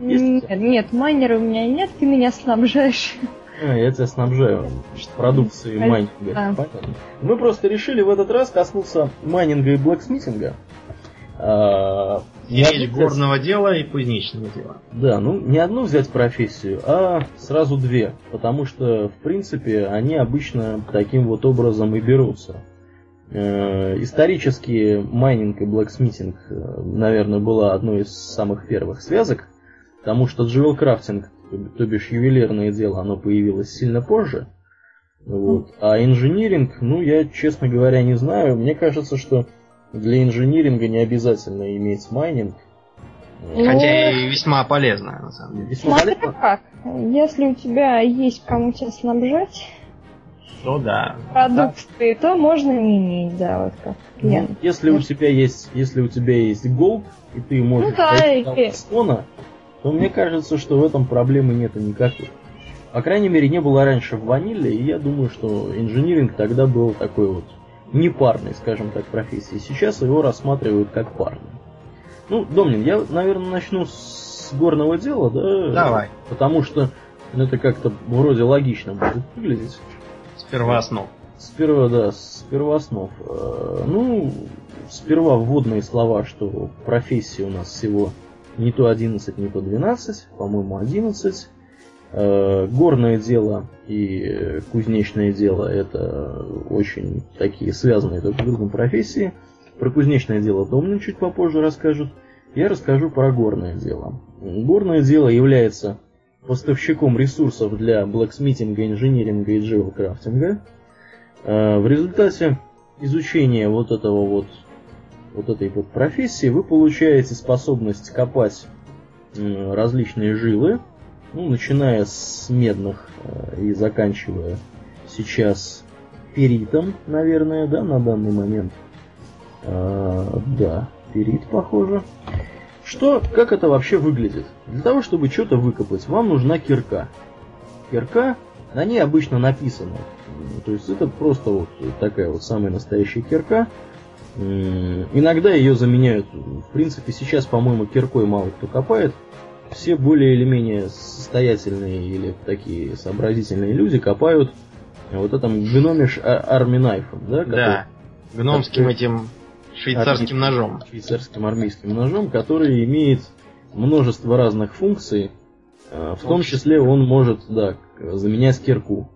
Нет, нет, майнера у меня нет, ты меня снабжаешь. А, я тебя снабжаю продукцией майнинга. Да. Мы просто решили в этот раз коснуться майнинга и блэксмитинга. А, не горного дела и кузнечного дела. Да, ну не одну взять профессию, а сразу две. Потому что, в принципе, они обычно таким вот образом и берутся. Э, исторически майнинг и blacksmithing, э, наверное, была одной из самых первых связок, потому что jewelcrafting, то бишь ювелирное дело, оно появилось сильно позже. Вот. А инжиниринг, ну, я, честно говоря, не знаю. Мне кажется, что для инжиниринга не обязательно иметь майнинг. Хотя и весьма полезно, на самом деле. Весьма полезно. как. Если у тебя есть кому тебя снабжать, то да. Продукты, да. то можно не иметь, да, вот как ну, Если у тебя есть, если у тебя есть gold, и ты можешь ну, да, и... стона, то мне кажется, что в этом проблемы нету никакой. По крайней мере, не было раньше в ваниле, и я думаю, что инжиниринг тогда был такой вот непарной, скажем так, профессией. Сейчас его рассматривают как парный. Ну, Домнин, я, наверное, начну с горного дела, да? Давай. Потому что это как-то вроде логично будет выглядеть. С первооснов. Сперва, да, с первооснов. Э, ну, сперва вводные слова, что профессии у нас всего не то 11, не то 12, по-моему, 11. Э, горное дело и кузнечное дело это очень такие связанные друг с другом профессии. Про кузнечное дело Домнин чуть попозже расскажет. Я расскажу про горное дело. Горное дело является поставщиком ресурсов для блэксмитинга, инжиниринга и джевелкрафтинга. Э, в результате изучения вот этого вот вот этой вот профессии вы получаете способность копать различные жилы, ну, начиная с медных э, и заканчивая сейчас перитом, наверное, да, на данный момент. А, да, перит, похоже. Что, как это вообще выглядит? Для того, чтобы что-то выкопать, вам нужна кирка. Кирка, на ней обычно написано. То есть это просто вот такая вот самая настоящая кирка. Иногда ее заменяют. В принципе, сейчас, по-моему, киркой мало кто копает все более или менее состоятельные или такие сообразительные люди копают вот этом гномиш арминайфом, да? Да, гномским который, этим швейцарским армейским, ножом. Швейцарским армейским ножом, который имеет множество разных функций, а, в том числе он может, да, заменять кирку.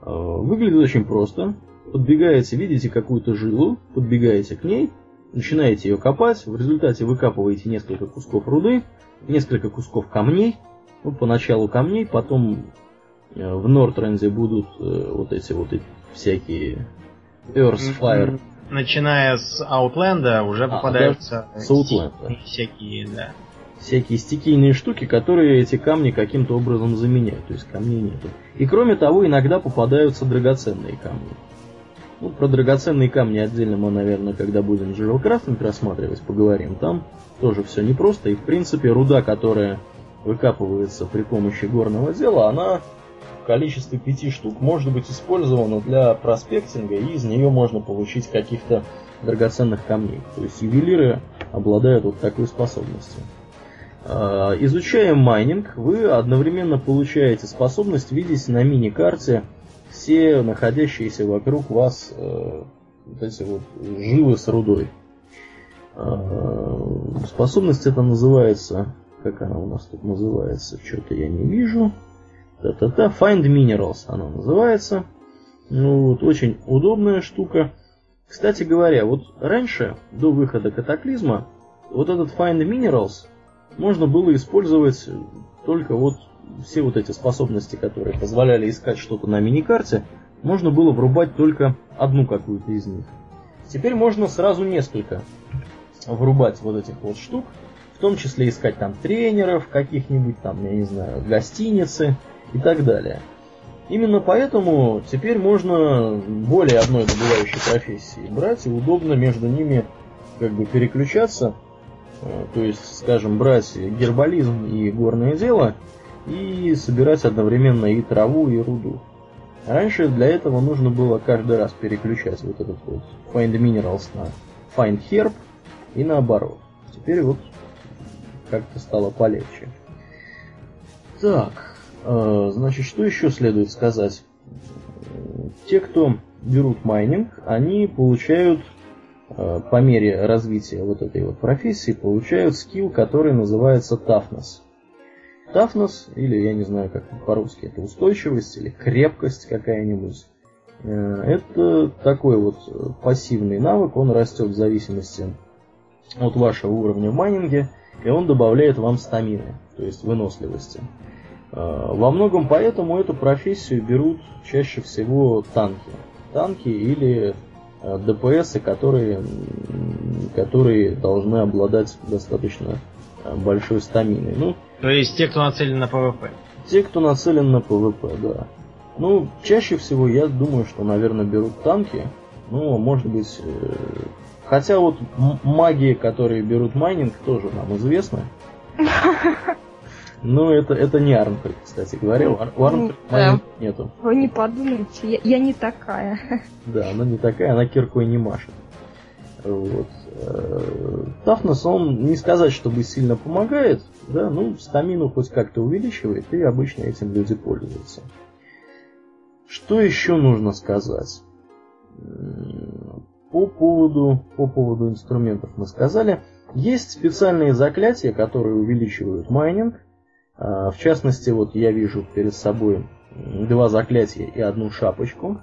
А, выглядит очень просто. Подбегаете, видите какую-то жилу, подбегаете к ней, начинаете ее копать, в результате выкапываете несколько кусков руды, несколько кусков камней. Ну, поначалу камней, потом э, в Нортренде будут э, вот эти вот эти всякие Earth Fire. Начиная с Outland уже а, попадаются да, с Outland. всякие, да. Всякие стихийные штуки, которые эти камни каким-то образом заменяют. То есть камней нету. И кроме того, иногда попадаются драгоценные камни. Ну, про драгоценные камни отдельно мы, наверное, когда будем Jewel Crafting рассматривать, поговорим. Там тоже все непросто. И, в принципе, руда, которая выкапывается при помощи горного дела, она в количестве пяти штук может быть использована для проспектинга, и из нее можно получить каких-то драгоценных камней. То есть ювелиры обладают вот такой способностью. А, изучая майнинг, вы одновременно получаете способность видеть на мини-карте все находящиеся вокруг вас э, вот эти вот жилы с рудой. Э, способность это называется, как она у нас тут называется, что-то я не вижу. Та-та-та, Find Minerals она называется. Ну вот, очень удобная штука. Кстати говоря, вот раньше, до выхода катаклизма, вот этот Find Minerals можно было использовать только вот все вот эти способности, которые позволяли искать что-то на миникарте, можно было врубать только одну какую-то из них. Теперь можно сразу несколько врубать вот этих вот штук, в том числе искать там тренеров, каких-нибудь там, я не знаю, гостиницы и так далее. Именно поэтому теперь можно более одной добывающей профессии брать и удобно между ними как бы переключаться. Э, то есть, скажем, брать гербализм и горное дело и собирать одновременно и траву, и руду. Раньше для этого нужно было каждый раз переключать вот этот вот Find Minerals на Find Herb и наоборот. Теперь вот как-то стало полегче. Так, э, значит, что еще следует сказать? Те, кто берут майнинг, они получают э, по мере развития вот этой вот профессии, получают скилл, который называется toughness. Toughness, или я не знаю, как по-русски, это устойчивость или крепкость какая-нибудь. Э, это такой вот пассивный навык, он растет в зависимости от вашего уровня в майнинге, и он добавляет вам стамины, то есть выносливости. Э, во многом поэтому эту профессию берут чаще всего танки. Танки или э, ДПСы, которые, которые должны обладать достаточно большой стаминой. Ну, то есть те, кто нацелен на ПВП? Те, кто нацелен на ПВП, да. Ну, чаще всего я думаю, что, наверное, берут танки. Ну, может быть... Э, хотя вот маги, которые берут майнинг, тоже нам известны. Но это, это не Арнфельд, кстати говоря. У Арнфельд майнинг нету. Вы не подумайте, я, я не такая. Да, она не такая, она киркой не машет. Вот. Э, Toughness, он не сказать, чтобы сильно помогает, да, ну, стамину хоть как-то увеличивает, и обычно этим люди пользуются. Что еще нужно сказать? По поводу, по поводу инструментов мы сказали. Есть специальные заклятия, которые увеличивают майнинг. А, в частности, вот я вижу перед собой два заклятия и одну шапочку.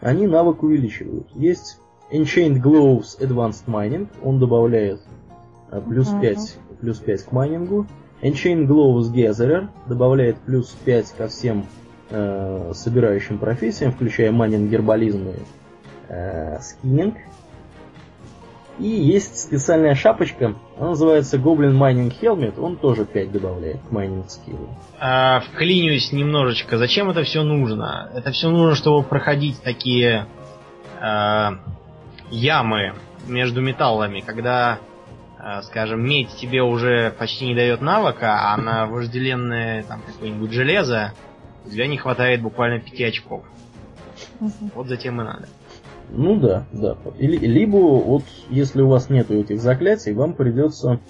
Они навык увеличивают. Есть Enchant Gloves Advanced Mining. Он добавляет а, плюс 5, плюс 5 к майнингу. Enchant Gloves Gatherer добавляет плюс 5 ко всем э, собирающим профессиям, включая майнинг, herbalism и э, skinning. И есть специальная шапочка, она называется Goblin Mining Helmet, он тоже 5 добавляет к майнинг скиллу. А, вклинюсь немножечко, зачем это все нужно? Это все нужно, чтобы проходить такие э, ямы между металлами, когда, скажем, медь тебе уже почти не дает навыка, а на вожделенное там какое-нибудь железо у тебя не хватает буквально 5 очков. Угу. Вот затем и надо. Ну да, да. Или, либо вот если у вас нету этих заклятий, вам придется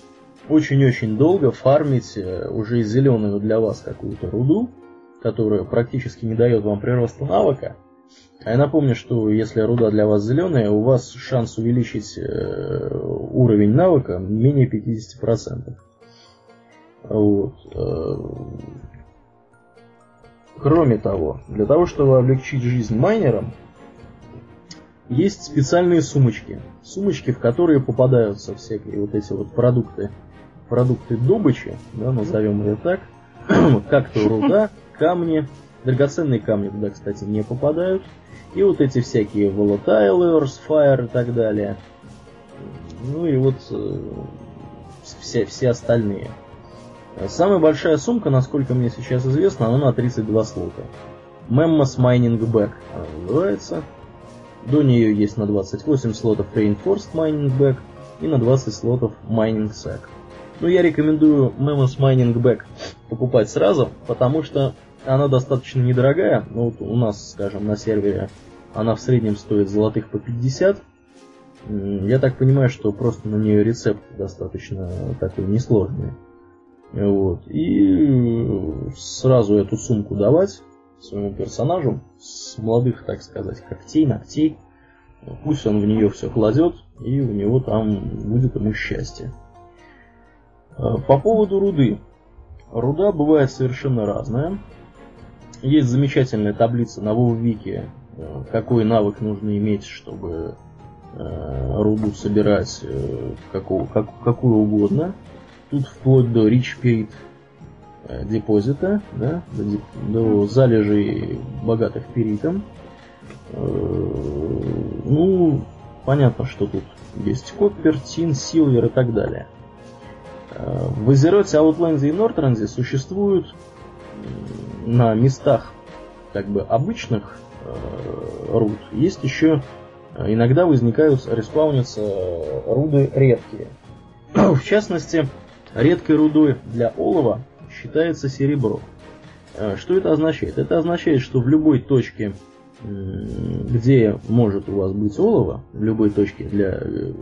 очень-очень долго фармить э, уже зеленую для вас какую-то руду, которая практически не дает вам прироста навыка. А я напомню, что если руда для вас зеленая, у вас шанс увеличить э, уровень навыка менее 50%. Вот. Э, кроме того, для того, чтобы облегчить жизнь майнерам, есть специальные сумочки. Сумочки, в которые попадаются всякие вот эти вот продукты, продукты добычи, да, назовем ее так, как то руда, камни, драгоценные камни туда, кстати, не попадают, и вот эти всякие volatile earth, fire и так далее. Ну и вот э, все, все остальные. Самая большая сумка, насколько мне сейчас известно, она на 32 слота. Memmas Mining Bag она называется. До нее есть на 28 слотов Reinforced Mining Bag и на 20 слотов Mining Sack. Но я рекомендую Memmas Mining Bag покупать сразу, потому что она достаточно недорогая. Ну, вот у нас, скажем, на сервере она в среднем стоит золотых по 50. Я так понимаю, что просто на нее рецепт достаточно такой несложный. Вот. И сразу эту сумку давать своему персонажу с молодых, так сказать, когтей, ногтей. Пусть он в нее все кладет, и у него там будет ему счастье. А, по поводу руды. Руда бывает совершенно разная. Есть замечательная таблица на WoW-вики, э, какой навык нужно иметь, чтобы э, руду собирать э, какого, как, какую угодно. Тут вплоть до Rich Paid депозита, да, до, до залежей богатых перитом. Ну, понятно, что тут есть Коппер, Тин, Силвер и так далее. В Азероте, Аутленде и Нортренде существуют на местах как бы обычных э, руд есть еще э, иногда возникают, респаунятся руды редкие. В частности, редкой рудой для олова считается серебро. Э, что это означает? Это означает, что в любой точке, где может у вас быть олово, в любой точке, для, э,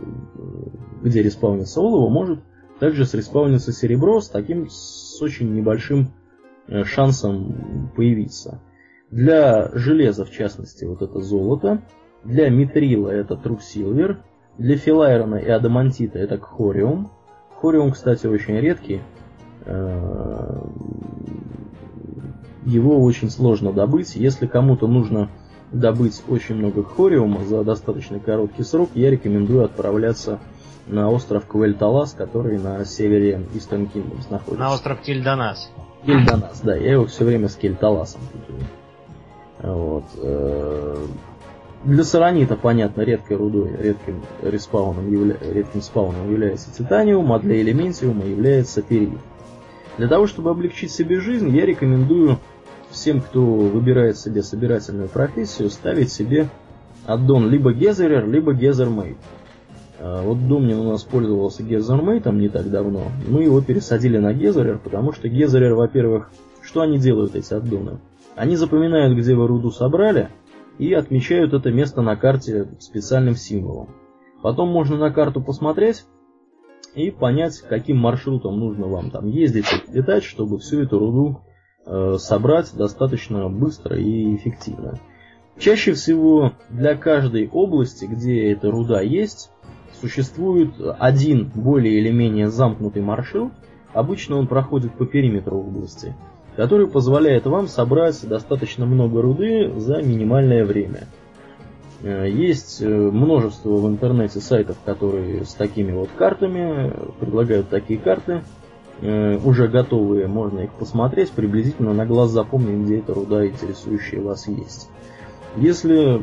где респаунится олово, может также среспауниться серебро с таким, с очень небольшим э, шансом появиться. Для железа, в частности, вот это золото. Для митрила это трусилвер. Для филайрона и адамантита это хориум. Хориум, кстати, очень редкий. Э, его очень сложно добыть. Если кому-то нужно добыть очень много хориума за достаточно короткий срок, я рекомендую отправляться на остров Квельталас, который на севере Eastern Kingdoms находится. На остров Кельдонас. Кельдонас, да, я его все время с Кельталасом путаю. Вот. Э, для саранита, понятно, редкой рудой, редким респауном, явля... редким спауном является титаниум, а для элементиума является перит. Для того, чтобы облегчить себе жизнь, я рекомендую всем, кто выбирает себе собирательную профессию, ставить себе аддон либо Гезерер, либо Гезермейт. Вот Домнин у нас пользовался Гезермейтом не так давно. Мы его пересадили на Гезерер, потому что Гезерер, во-первых, что они делают, эти аддоны? Они запоминают, где вы руду собрали, и отмечают это место на карте специальным символом. Потом можно на карту посмотреть и понять, каким маршрутом нужно вам там ездить и летать, чтобы всю эту руду Э, собрать достаточно быстро и эффективно. Чаще всего для каждой области, где эта руда есть, существует один более или менее замкнутый маршрут. Обычно он проходит по периметру области, который позволяет вам собрать достаточно много руды за минимальное время. Э, есть э, множество в интернете сайтов, которые с такими вот картами предлагают такие карты. Э, уже готовые, можно их посмотреть, приблизительно на глаз запомнить, где эта руда интересующая вас есть. Если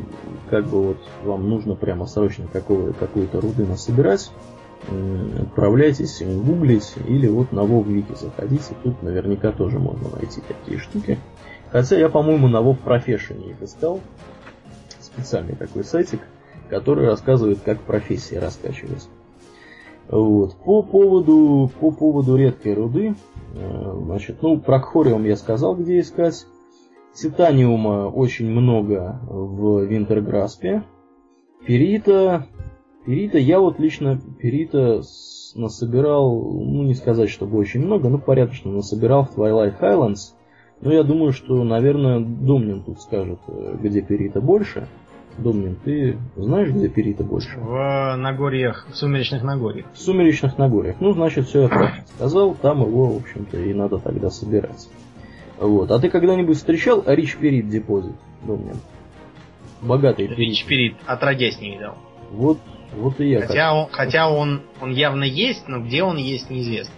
как бы вот вам нужно прямо срочно какую-то руды насобирать, отправляйтесь гуглить или вот на WoW заходите, тут наверняка тоже можно найти такие штуки. Хотя я, по-моему, на WoW Profession их искал, специальный такой сайтик, который рассказывает, как профессии раскачивать. Вот. По поводу, по поводу редкой руды, э, значит, ну, про хориум я сказал, где искать. Титаниума очень много в Винтерграспе. Перита, перита, я вот лично перита насобирал, ну не сказать, чтобы очень много, но порядочно насобирал в Twilight Highlands. Но я думаю, что, наверное, Домнин тут скажет, э, где перита больше. Домнин, ты знаешь, где перита больше? В Нагорьях, в Сумеречных Нагорьях. В Сумеречных Нагорьях. Ну, значит, все я правильно сказал. Там его, в общем-то, и надо тогда собирать. Вот. А ты когда-нибудь встречал Рич Перит депозит, Домнин? Богатый перит. Рич Перит, отродясь не видел. Вот, вот и я. Хотя, он, хотя он, он явно есть, но где он есть, неизвестно.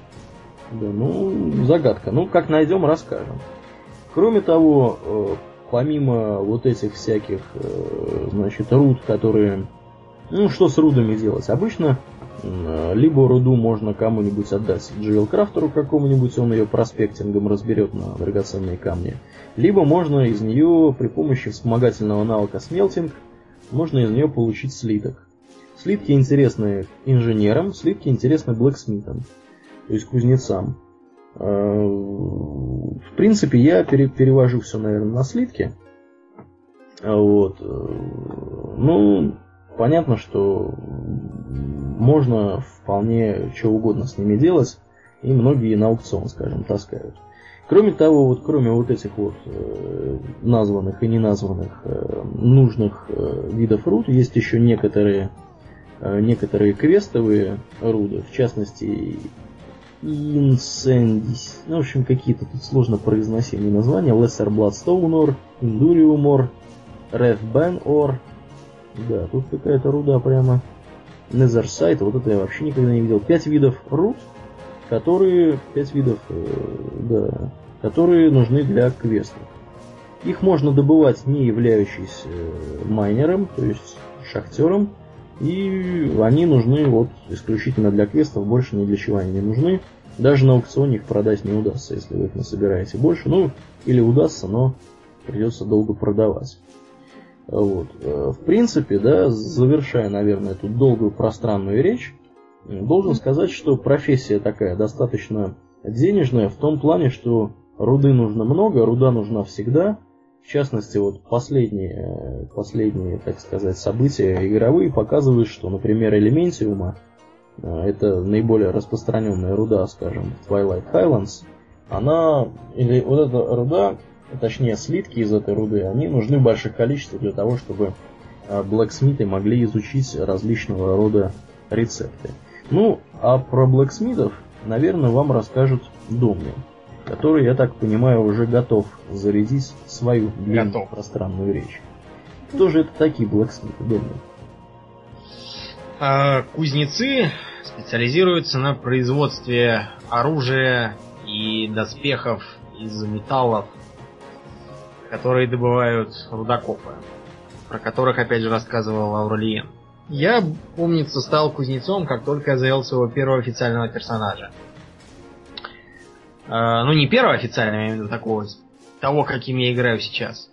Да, ну, загадка. Ну, как найдем, расскажем. Кроме того, э, помимо вот этих всяких, э, значит, руд, которые... Ну, что с рудами делать? Обычно либо руду можно кому-нибудь отдать Дживел Крафтеру какому-нибудь, он ее проспектингом разберет на драгоценные камни. Либо можно из нее при помощи вспомогательного навыка смелтинг, можно из нее получить слиток. Слитки интересны инженерам, слитки интересны блэксмитам, то есть кузнецам. Э, в принципе, я перевожу все, наверное, на слитки. Вот. Э, ну, понятно, что можно вполне что угодно с ними делать, и многие на аукцион, скажем, таскают. Кроме того, вот кроме вот этих вот э, названных и неназванных э, нужных э, видов руд, есть еще некоторые, э, некоторые квестовые руды, в частности Инсендис. Ну, в общем, какие-то тут сложно произносимые названия. Lesser Bloodstone Ore, Indurium Ore, Red Ben Ore. Да, тут какая-то руда прямо. Nethersight, вот это я вообще никогда не видел. Пять видов руд, которые, пять видов, э, да, которые нужны для квестов. Их можно добывать не являющийся майнером, то есть шахтером, и они нужны вот исключительно для квестов, больше ни для чего они не нужны. Даже на аукционе их продать не удастся, если вы их насобираете больше. Ну, или удастся, но придется долго продавать. Вот. Э, в принципе, да, завершая, наверное, эту долгую пространную речь, должен сказать, что профессия такая достаточно денежная в том плане, что руды нужно много, руда нужна всегда – в частности, вот последние, последние, так сказать, события игровые показывают, что, например, элементиума, э, это наиболее распространенная руда, скажем, Twilight Highlands, она, или вот эта руда, точнее слитки из этой руды, они нужны в больших количествах для того, чтобы а, блэксмиты могли изучить различного рода рецепты. Ну, а про блэксмитов, наверное, вам расскажут Домнин, который, я так понимаю, уже готов зарядить свою длинную пространную речь. Кто же это такие блэксмиты, Домнин? А, кузнецы специализируются на производстве оружия и доспехов из металлов, которые добывают рудокопы, про которых опять же рассказывал Ауралиен. Я, помнится, стал кузнецом, как только я завел своего первого официального персонажа. Э, ну, не первого официального, виду такого, того, каким я играю сейчас.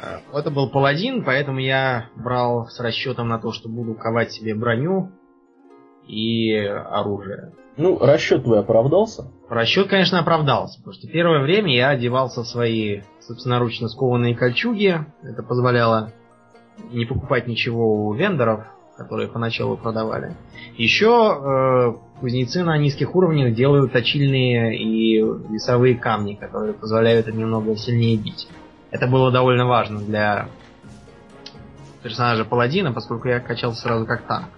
Э, это был паладин, поэтому я брал с расчетом на то, что буду ковать себе броню и оружие. Ну, расчет твой оправдался? Расчет, конечно, оправдался, потому что первое время я одевался в свои собственноручно скованные кольчуги. Это позволяло не покупать ничего у вендоров, которые поначалу продавали. Еще э, кузнецы на низких уровнях делают точильные и весовые камни, которые позволяют им немного сильнее бить. Это было довольно важно для персонажа паладина, поскольку я качался сразу как танк.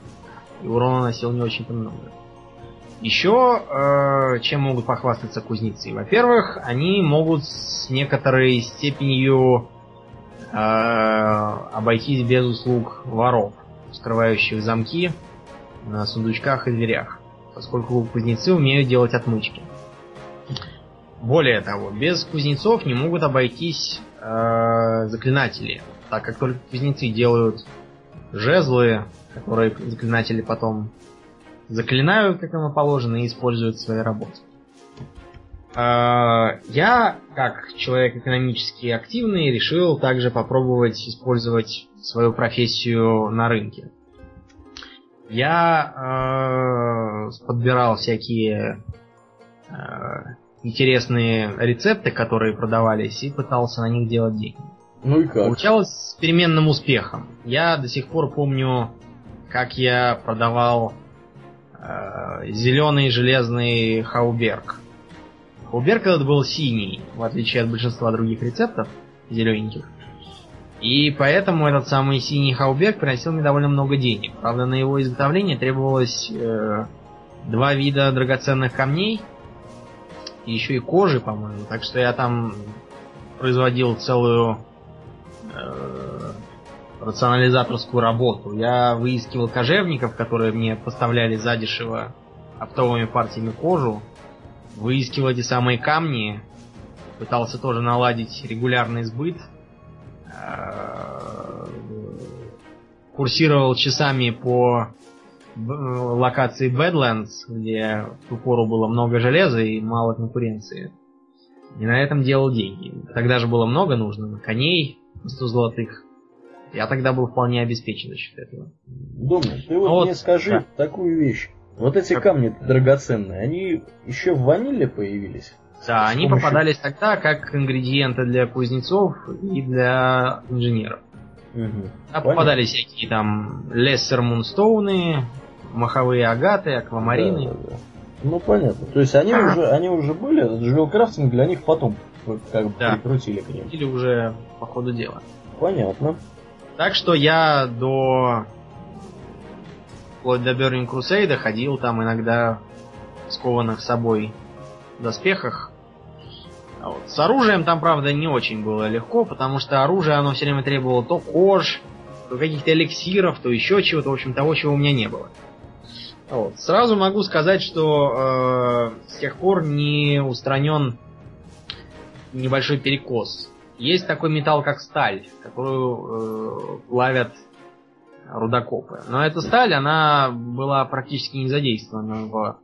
И урона носил не очень-то много. Еще э, чем могут похвастаться кузнецы? Во-первых, они могут с некоторой степенью э, обойтись без услуг воров, скрывающих замки на сундучках и дверях, поскольку кузнецы умеют делать отмычки. Более того, без кузнецов не могут обойтись э, заклинатели, так как только кузнецы делают жезлы, которые заклинатели потом заклинают, как им положено, и используют в своей работе. А, я, как человек экономически активный, решил также попробовать использовать свою профессию на рынке. Я э, подбирал всякие э, интересные рецепты, которые продавались, и пытался на них делать деньги. Ну и как? Получалось с переменным успехом. Я до сих пор помню, как я продавал зеленый железный хауберг. Хауберг этот был синий, в отличие от большинства других рецептов зелененьких. И поэтому этот самый синий хауберг приносил мне довольно много денег. Правда, на его изготовление требовалось э, два вида драгоценных камней, и еще и кожи, по-моему. Так что я там производил целую э, рационализаторскую работу. Я выискивал кожевников, которые мне поставляли задешево оптовыми партиями кожу, выискивал эти самые камни, пытался тоже наладить регулярный сбыт, э, курсировал часами по локации Badlands, где в ту пору было много железа и мало конкуренции. И на этом делал деньги. Тогда же было много нужно, коней, 100 золотых. Я тогда был вполне обеспечен за счет этого. Думаю, ты вот, вот мне скажи да. такую вещь. Вот эти как... камни драгоценные, они еще в ваниле появились? Да, они помощью... попадались тогда как ингредиенты для кузнецов и для инженеров. Угу. А попадались всякие там Лессер Мунстоуны, маховые агаты, аквамарины. Да, да, да. Ну понятно. То есть они а. уже они уже были, этот крафтинг для них потом как бы да. прикрутили к ним. Или уже по ходу дела. Понятно. Так что я до вплоть до Burning Crusade ходил там иногда скованных с собой доспехах. А вот с оружием там, правда, не очень было легко, потому что оружие, оно все время требовало то кож, то каких-то эликсиров, то еще чего-то, в общем, того, чего у меня не было. Вот. Сразу могу сказать, что э, с тех пор не устранен небольшой перекос. Есть такой металл, как сталь, которую э, плавят рудокопы. Но эта сталь, она была практически не задействована в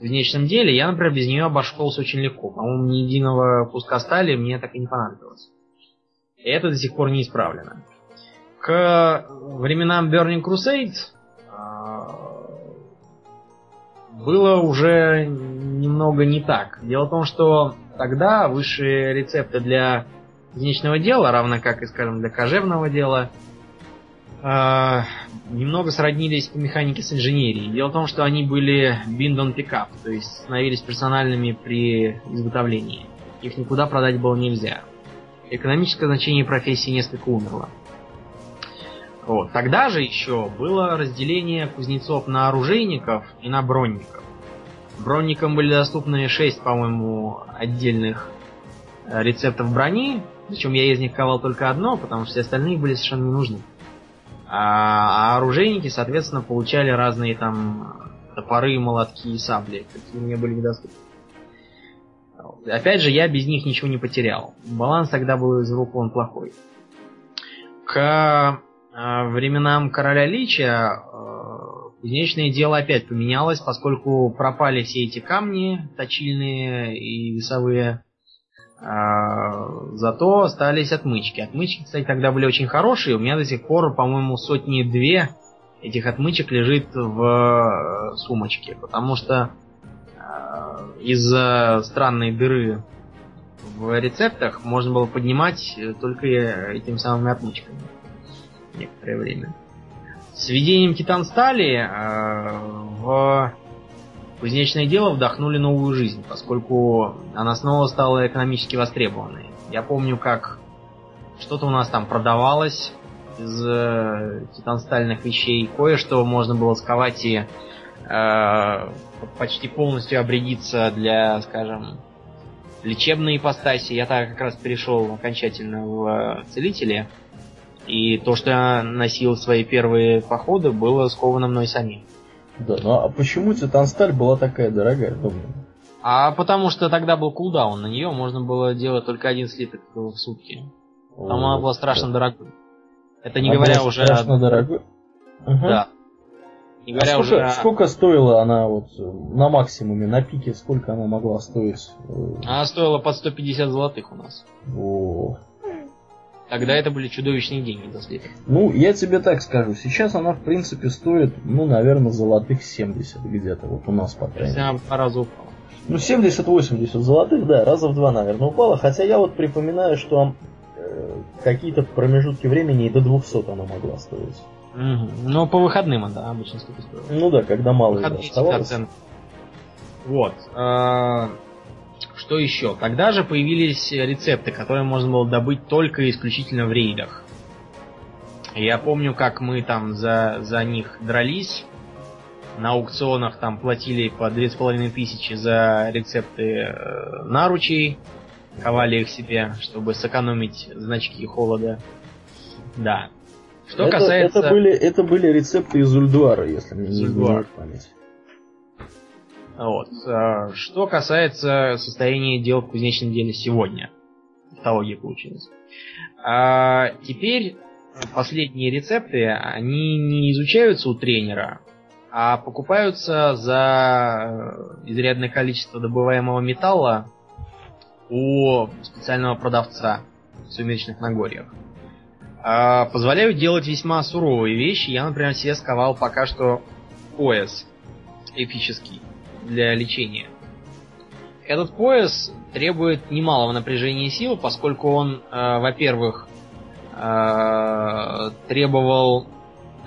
внешнем деле. Я, например, без нее обошелся очень легко. По-моему, ни единого куска стали мне так и не понадобилось. И это до сих пор не исправлено. К временам Burning Crusade э, было уже немного не так. Дело в том, что Тогда высшие рецепты для кузнечного дела, равно как и, скажем, для кожевного дела, э, немного сроднились по механике с инженерией. Дело в том, что они были bind on pickup, то есть становились персональными при изготовлении. Их никуда продать было нельзя. Экономическое значение профессии несколько умерло. Вот. Тогда же еще было разделение кузнецов на оружейников и на бронников. Бронникам были доступны 6, по-моему, отдельных э, рецептов брони, причем я из них ковал только одно, потому что все остальные были совершенно не нужны. А, а оружейники, соответственно, получали разные там топоры, молотки и сабли, какие мне были недоступны. Опять же, я без них ничего не потерял. Баланс тогда был из рук вон плохой. К э, временам короля Лича кузнечное дело опять поменялось, поскольку пропали все эти камни точильные и весовые. А, зато остались отмычки. Отмычки, кстати, тогда были очень хорошие. У меня до сих пор, по-моему, сотни-две этих отмычек лежит в э, сумочке. Потому что э, из-за странной дыры в рецептах можно было поднимать только этими самыми отмычками некоторое время. С введением титан стали э, в Кузнечное дело вдохнули новую жизнь, поскольку она снова стала экономически востребованной. Я помню, как что-то у нас там продавалось из э, титанстальных вещей, кое-что можно было сковать и э, почти полностью обрядиться для, скажем, лечебной ипостаси. Я так как раз перешел окончательно в целители. И то, что я носил свои первые походы, было сковано мной самим. Да, ну а почему Титансталь была такая дорогая, думаю? А потому что тогда был кулдаун, на нее можно было делать только один слиток в сутки. Там О, она была страшно да. дорогой. Это не она говоря уже... Страшно дорогой? Угу. Да. Не говоря а сколько, уже... сколько стоила она вот на максимуме, на пике, сколько она могла стоить? Она стоила под 150 золотых у нас. О, Тогда это были чудовищные деньги за слиток. Ну, я тебе так скажу. Сейчас она, в принципе, стоит, ну, наверное, золотых 70 где-то. Вот у нас, по крайней мере. Она по разу упала. Ну, 70-80 золотых, да, раза в два, наверное, упала. Хотя я вот припоминаю, что э, какие-то промежутки времени и до 200 она могла стоить. Угу. Ну, по выходным она обычно сколько стоила. Ну да, когда мало оставалось. Вот. Что еще? Тогда же появились рецепты, которые можно было добыть только исключительно в рейдах. Я помню, как мы там за, за них дрались. На аукционах там платили по две с половиной тысячи за рецепты э, наручей. Ковали их себе, чтобы сэкономить значки холода. Да. Что это, касается... Это были, это были рецепты из Ульдуара, если мне не изменяет память. Вот. А, что касается состояния дел в кузнечном деле сегодня. Тавтология получилась. А теперь последние рецепты, они не изучаются у тренера, а покупаются за изрядное количество добываемого металла у специального продавца в сумеречных Нагорьях. А позволяют делать весьма суровые вещи. Я, например, себе сковал пока что пояс эпический для лечения. Этот пояс требует немалого напряжения сил, поскольку он, э, во-первых, э, требовал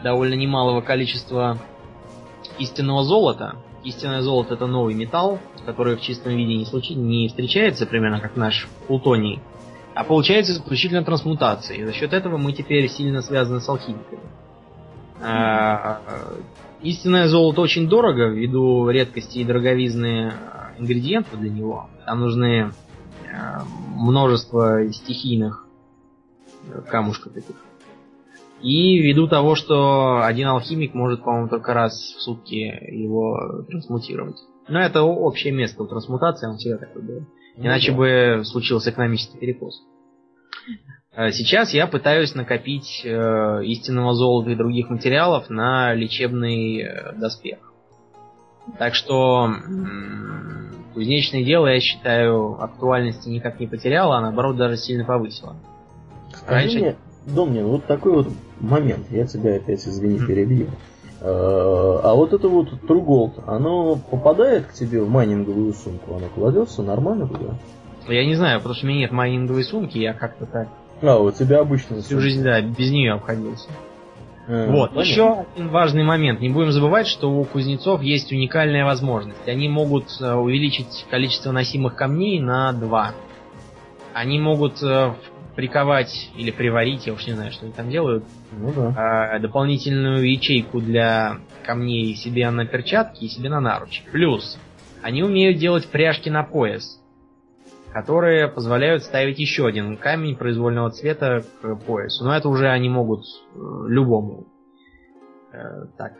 довольно немалого количества истинного золота. Истинное золото это новый металл, который в чистом виде не, случи... не встречается, примерно как наш плутоний, а получается исключительно трансмутацией. За счет этого мы теперь сильно связаны с алхимиками. Mm-hmm. Истинное золото очень дорого ввиду редкости и дороговизны ингредиентов для него. Там нужны э, множество стихийных камушков таких. И ввиду того, что один алхимик может, по-моему, только раз в сутки его трансмутировать. Но это общее место у трансмутации, он всегда такой был. Ну Иначе бы случился экономический перекос. Э, сейчас я пытаюсь накопить э, истинного золота и других материалов на лечебный э, доспех. Так что кузнечное дело, я считаю, актуальности никак не потеряло, а наоборот даже сильно повысило. Скажи Раньше... мне, Домнин, вот такой вот момент, я тебя опять, извини, перебью. А вот это вот Gold, оно попадает к тебе в майнинговую сумку? Оно кладется нормально туда? Я не знаю, потому что у меня нет майнинговой сумки, я как-то так а, у тебя обычно. Всю жизнь, да, без нее обходился. А, вот, понятно. еще один важный момент. Не будем забывать, что у кузнецов есть уникальная возможность. Они могут э, увеличить количество носимых камней на 2. Они могут э, приковать или приварить, я уж не знаю, что они там делают, ну, да. э, дополнительную ячейку для камней себе на перчатки и себе на наручи. Плюс, они умеют делать пряжки на пояс, которые позволяют ставить еще один камень произвольного цвета к поясу. Но это уже они могут э, любому э, так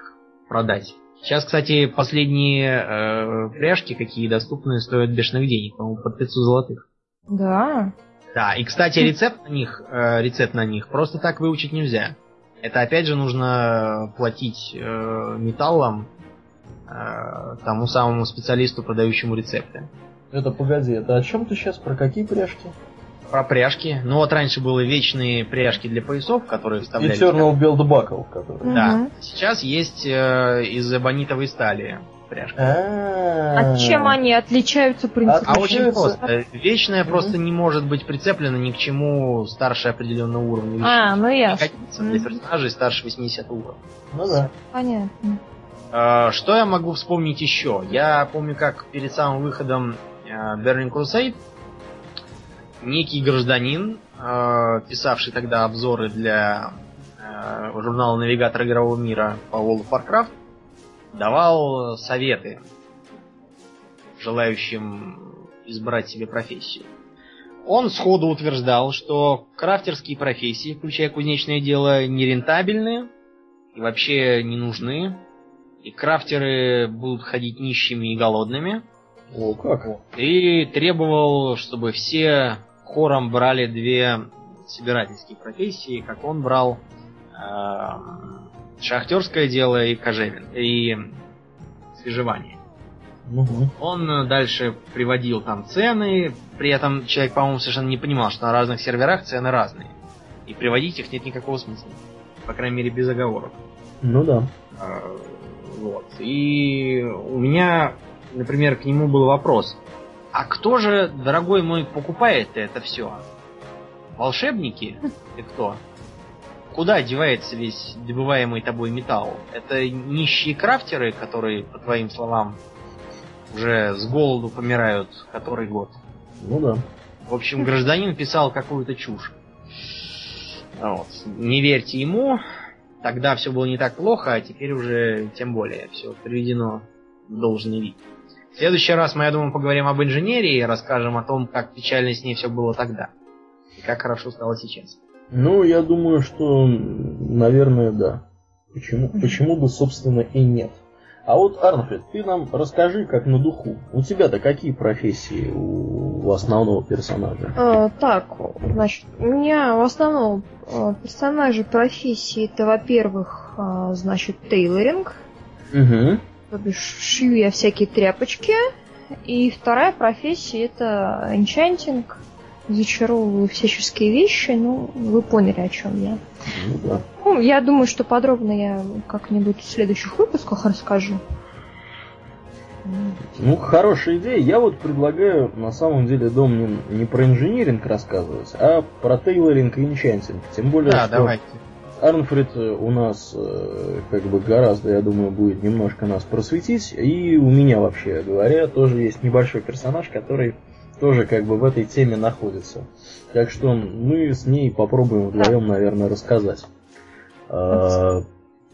продать. Сейчас, кстати, последние э, пряжки, какие доступны, стоят бешеных денег, по-моему, под 500 золотых. Да. Да, и, кстати, рецепт на них, э, рецепт на них просто так выучить нельзя. Это опять же нужно платить э, металлом э, тому самому специалисту, продающему рецепты. Это погоди, это о чем ты сейчас? Про какие пряжки? Про пряжки. Ну вот раньше были вечные пряжки для поясов, которые вставляли. Eternal Build Buckle, которые. Да. Угу. Сейчас есть э, из эбонитовой стали пряжка. А чем они отличаются принципиально? А очень просто. Вечная просто не может быть прицеплена ни к чему старше определенного уровня. А, ну ясно. Для персонажей старше 80 уровня. Ну да. Понятно. А, что я могу вспомнить еще? Я помню, как перед самым выходом Burning Crusade некий гражданин, э, писавший тогда обзоры для э, журнала Навигатор игрового мира по World of Warcraft, давал советы желающим избрать себе профессию. Он сходу утверждал, что крафтерские профессии, включая кузнечное дело, нерентабельны и вообще не нужны. И крафтеры будут ходить нищими и голодными. О, как? И требовал, чтобы все хором брали две собирательские профессии, как он брал э, шахтерское дело и кожевен, и свежевание. Угу. Он дальше приводил там цены, при этом человек, по-моему, совершенно не понимал, что на разных серверах цены разные. И приводить их нет никакого смысла. По крайней мере, без оговоров. Ну да. А, вот. И у меня, например, к нему был вопрос. А кто же, дорогой мой, покупает это все? Волшебники? И кто? Куда девается весь добываемый тобой металл? Это нищие крафтеры, которые, по твоим словам, уже с голоду помирают который год. Ну да. В общем, гражданин писал какую-то чушь. Вот. Не верьте ему, тогда все было не так плохо, а теперь уже тем более все приведено в должный вид. В следующий раз мы, я думаю, поговорим об инженерии и расскажем о том, как печально с ней все было тогда. И как хорошо стало сейчас. Ну, я думаю, что, наверное, да. Почему, почему бы, собственно, и нет. А вот, Арнфред, ты нам расскажи, как на духу. У тебя-то какие профессии у, у основного персонажа? А, так, значит, у меня в основном а, персонажи профессии это, во-первых, а, значит, тейлоринг. Угу. То бишь, шью я всякие тряпочки. И вторая профессия это энчантинг зачаровываю всяческие вещи, ну, вы поняли, о чем я. Ну, да. ну, я думаю, что подробно я как-нибудь в следующих выпусках расскажу. Ну, хорошая идея. Я вот предлагаю, на самом деле, дом не, не про инжиниринг рассказывать, а про тейлоринг и инчантинг. Тем более, да, что давайте. Арнфрид у нас э, как бы гораздо, я думаю, будет немножко нас просветить. И у меня, вообще говоря, тоже есть небольшой персонаж, который тоже как бы в этой теме находится. Так что мы с ней попробуем вдвоем, наверное, рассказать. А,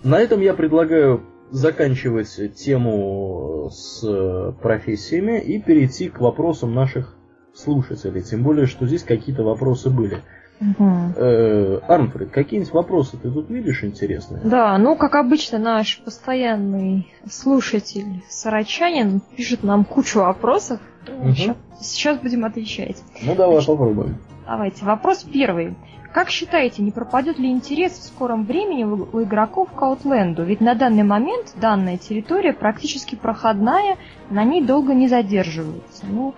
на этом я предлагаю заканчивать тему с профессиями и перейти к вопросам наших слушателей. Тем более, что здесь какие-то вопросы были. Угу. Э, Армфред, какие-нибудь вопросы ты тут видишь интересные? Да, ну, как обычно, наш постоянный слушатель Сарачанин пишет нам кучу вопросов. Угу. Сейчас, сейчас будем отвечать. Ну, давай Значит, попробуем. Давайте. Вопрос первый. Как считаете, не пропадет ли интерес в скором времени у игроков к Outland? Ведь на данный момент данная территория практически проходная, на ней долго не задерживаются. Ну,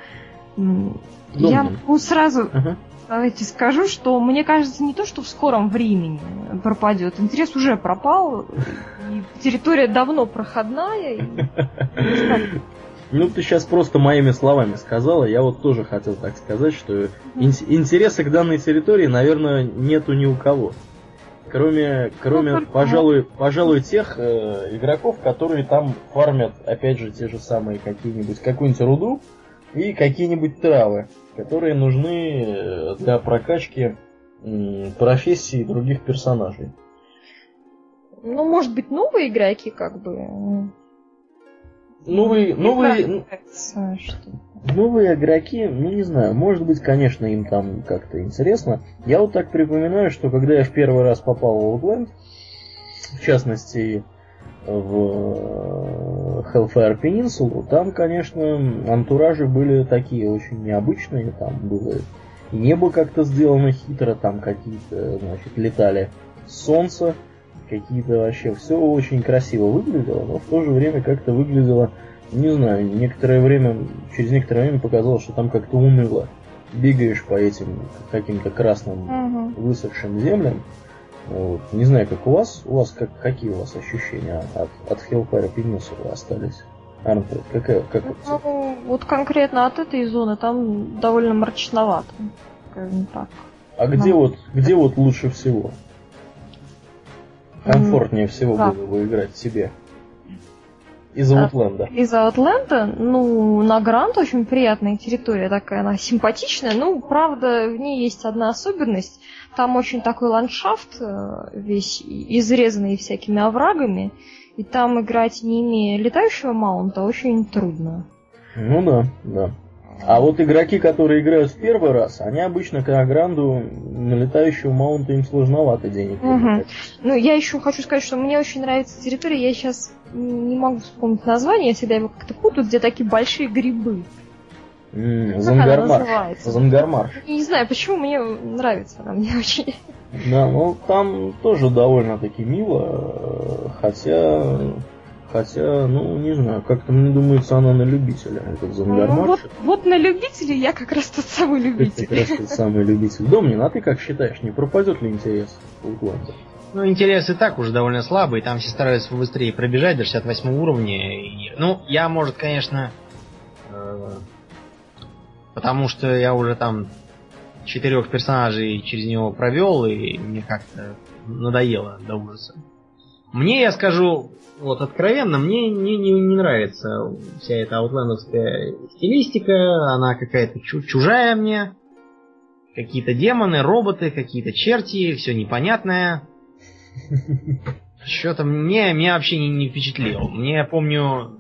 Думаю. я ну, сразу uh давайте скажу, что мне кажется не то, что в скором времени пропадет. Интерес уже пропал, и территория давно проходная. И... Ну, ты сейчас просто моими словами сказала. Я вот тоже хотел так сказать, что ин- интереса к данной территории, наверное, нету ни у кого. Кроме, кроме, Ну, пожалуй, пожалуй, тех э, игроков, которые там фармят, опять же, те же самые какие-нибудь, какую-нибудь руду и какие-нибудь травы, которые нужны э, для прокачки м, профессий других персонажей. Ну, может быть, новые игроки, как бы. Новые, не новые, нравится, Новые игроки, ну не знаю, может быть, конечно, им там как-то интересно. Я вот так припоминаю, что когда я в первый раз попал в Outland, в частности в Hellfire Peninsula, там, конечно, антуражи были такие очень необычные, там было небо как-то сделано хитро, там какие-то, значит, летали солнце, какие-то вообще, все очень красиво выглядело, но в то же время как-то выглядело не знаю, некоторое время, через некоторое время показалось, что там как-то уныло. Бегаешь по этим каким-то красным Мгм. высохшим землям. Вот. Не знаю, как у вас. У вас как, какие у вас ощущения от, от Hellfire Peninsula остались? Арнфред, какая, как? Ну, вот конкретно от этой зоны там довольно мрачновато, скажем так. А где ну. вот, где вот лучше всего? Комфортнее всего да. было бы играть себе? Из Аутленда. Из Аутленда, ну, на Грант очень приятная территория такая, она симпатичная. Ну, правда, в ней есть одна особенность. Там очень такой ландшафт, э, весь изрезанный всякими оврагами. И там играть, не имея летающего маунта, очень трудно. Ну да, да. А вот игроки, которые играют в первый раз, они обычно к гранду на летающего маунта им сложновато денег. Привлекать. Ну, я еще хочу сказать, что мне очень нравится территория. Я сейчас не могу вспомнить название, я всегда его как-то путаю, где такие большие грибы. Она Зангармарш. Зангармарш. Не знаю, почему мне нравится она, мне очень. Да, ну там тоже довольно-таки мило, хотя, хотя, ну не знаю, как-то мне думается, она на любителя, этот Ну, Зангармарш. вот, вот на любителей я как раз тот самый Ты любитель. как раз тот самый любитель. Домнин, а ты как считаешь, не пропадет ли интерес в Утланде? Ну, интерес и так уже довольно слабый, там все стараются побыстрее пробежать до 68 уровня. и- Ну, я, может, конечно, э, потому что я уже там четырех персонажей через него провел, и мне как-то надоело до ужаса. Мне, я скажу, вот откровенно, мне не, не, не нравится вся эта аутлендовская стилистика, она какая-то чу- чужая мне. Какие-то демоны, роботы, какие-то черти, все непонятное. Что-то мне, меня вообще не, не впечатлил. Мне, я помню,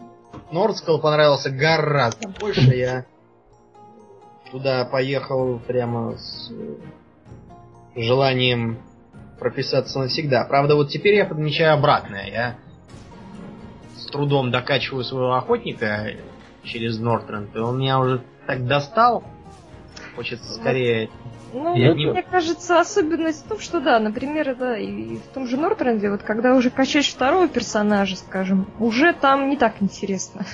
Нордскал понравился гораздо больше. Я туда поехал прямо с э, желанием прописаться навсегда. Правда, вот теперь я подмечаю обратное. Я с трудом докачиваю своего охотника через Нортренд, и он меня уже так достал. Хочется скорее... Ну, Я мне не- кажется, особенность в том, что да, например, да, и в том же Нортренде, вот когда уже качаешь второго персонажа, скажем, уже там не так интересно.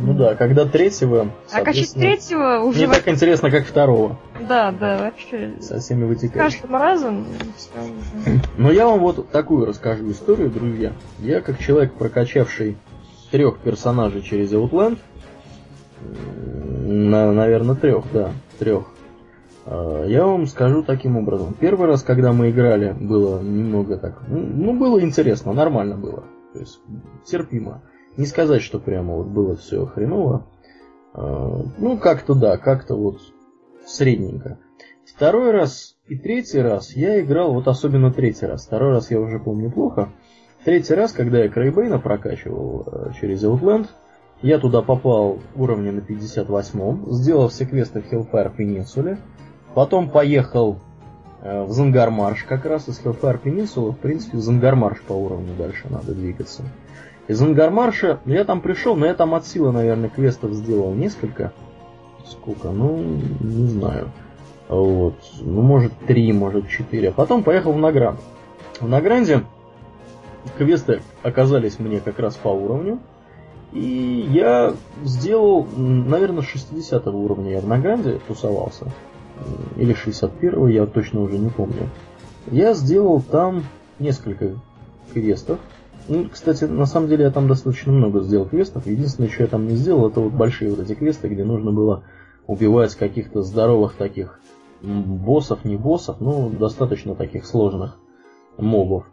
Ну да, когда третьего, А качать третьего уже... не так интересно, как второго, Да, да, вообще. со всеми вытекающими. каждым разом уже. Но я вам вот такую расскажу историю, друзья. Я как человек, прокачавший трех персонажей через Outland, на, наверное, трех, да, трех, э, я вам скажу таким образом. Первый раз, когда мы играли, было немного так, ну, ну, было интересно, нормально было. То есть терпимо. Не сказать, что прямо вот было все хреново. Э, Ну, как-то да, как-то вот средненько. Второй раз и третий раз я играл, вот особенно третий раз. Второй раз я уже помню плохо. Третий раз, когда я Крейбейна прокачивал э, через Outland, я туда попал уровня на 58-м, сделал все квесты в Hellfire Peninsula, потом поехал э, в Зангармарш как раз из Hellfire Peninsula, в принципе, в Зангармарш по уровню дальше надо двигаться. Из Ангармарша я там пришел, но я там от силы, наверное, квестов сделал несколько. Сколько? Ну, не знаю. Вот. Ну, может, три, может, четыре. А потом поехал в Награнд. В Награнде квесты оказались мне как раз по уровню. И я сделал, наверное, 60 уровня я в Награнде тусовался. Или 61 я точно уже не помню. Я сделал там несколько квестов. Ну, кстати, на самом деле я там достаточно много сделал квестов. Единственное, что я там не сделал, это вот большие вот эти квесты, где нужно было убивать каких-то здоровых таких боссов, не боссов, но достаточно таких сложных мобов.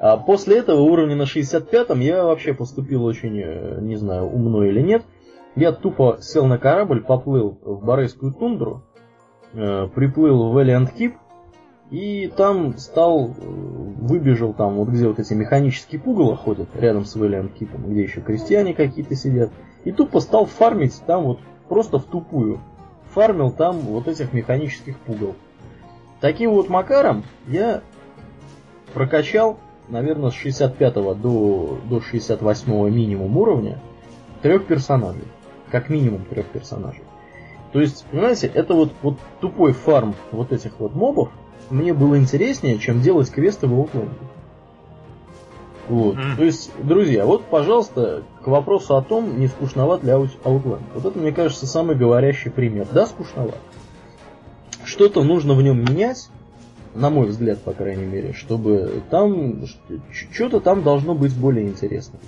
А после этого уровня на 65-м я вообще поступил очень, э, не знаю, умно или нет. Я тупо сел на корабль, поплыл в Борейскую тундру, э, приплыл в Valiant Keep, и там стал, э, выбежал там, вот где вот эти механические пугало ходят, рядом с Valiant Keep, где еще крестьяне какие-то сидят, и тупо стал фармить там вот просто в тупую. Фармил там вот этих механических пугал. Таким вот макаром я прокачал, наверное, с 65 до, до 68 минимум уровня трех персонажей. Как минимум трех персонажей. То есть, понимаете, это вот, вот тупой фарм вот этих вот мобов мне было интереснее, чем делать квесты в Outlander. Вот. Mm. То есть, друзья, вот, пожалуйста, к вопросу о том, не скучноват ли Outland. Вот это, мне кажется, самый говорящий пример. Да, скучноват. Что-то нужно в нем менять, на мой взгляд, по крайней мере, чтобы там что-то там должно быть более интересным.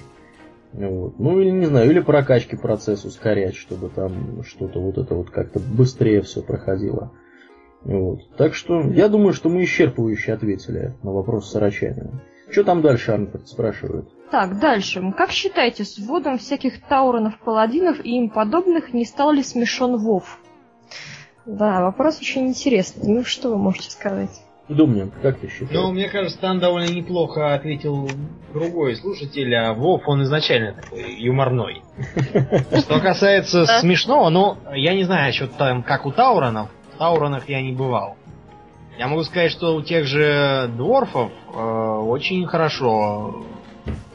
Вот. Ну или не знаю, или прокачки процесс ускорять, чтобы там что-то вот это вот как-то быстрее все проходило. Вот. Так что я думаю, что мы исчерпывающе ответили на вопрос Сарачанина. Что там дальше, Арнфорд спрашивает? Так, дальше. Как считаете, с вводом всяких тауронов, паладинов и им подобных не стал ли смешон Вов? Да, вопрос очень интересный. Ну, что вы можете сказать? Думнин, как ты считаешь? Ну, мне кажется, там довольно неплохо ответил другой слушатель, а Вов, он изначально такой юморной. Что касается смешного, ну, я не знаю, что там, как у Тауронов, Тауронах я не бывал. Я могу сказать, что у тех же дворфов э, очень хорошо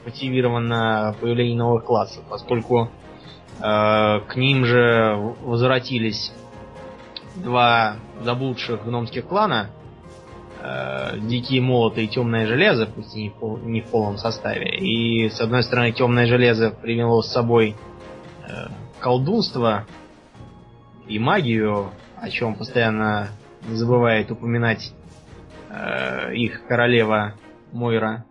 мотивировано появление новых классов, поскольку э, к ним же возвратились два заблудших гномских клана, э, Дикие молоты и Темное железо, пусть и не в, пол, не в полном составе. И с одной стороны Темное железо привело с собой э, колдунство и магию, о чем постоянно не забывает упоминать э, их королева Мойра.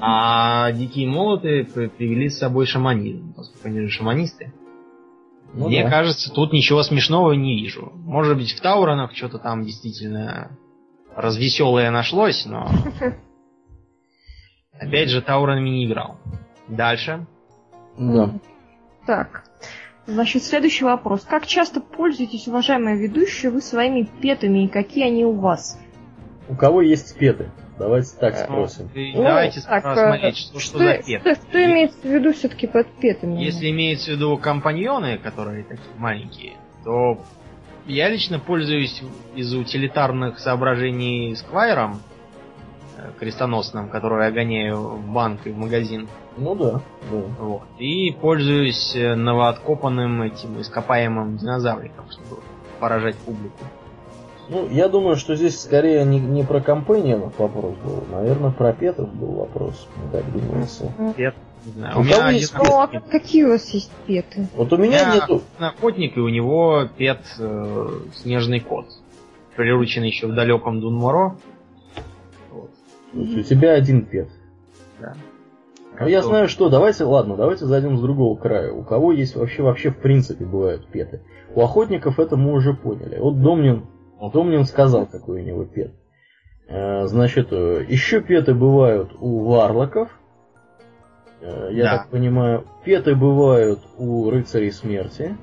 А дикие молоты привели с собой шаманизм, поскольку они же шаманисты. Ну, Мне да. кажется, тут ничего смешного не вижу. Может быть, в Тауронах что-то там действительно развеселое нашлось, но... Опять же, Тауронами не играл. Дальше. Да. Так. Значит, следующий вопрос. Как часто пользуетесь, уважаемая ведущая, вы своими петами и какие они у вас? У кого есть петы? Давайте так э, спросим. Ну, давайте так, посмотреть, что, что, что за пет. Что, что имеется в виду все-таки под петами? Если имеется в виду компаньоны, которые такие маленькие, то я лично пользуюсь из утилитарных соображений сквайром, крестоносным, который я гоняю в банк и в магазин. Ну да, да. Вот. И пользуюсь э, новооткопанным этим ископаемым динозавриком, чтобы поражать публику. Ну, я думаю, что здесь скорее не, не про компаньонов вопрос был, наверное, про петов был вопрос, мне так думается. Пет. У, у меня есть ну, а какие у вас есть петы? Вот у меня, меня нету. Охотник, и у него пет э, снежный кот. Прирученный еще в далеком Дунморо. У тебя один пет. Да. Ну, я знаю, что, давайте, ладно, давайте зайдем с другого края. У кого есть вообще, вообще в принципе бывают петы? У охотников это мы уже поняли. Вот Домнин, Домнин сказал, какой у него пет. Э, значит, э, еще петы бывают у варлоков. Э, я да. так понимаю, петы бывают у рыцарей смерти.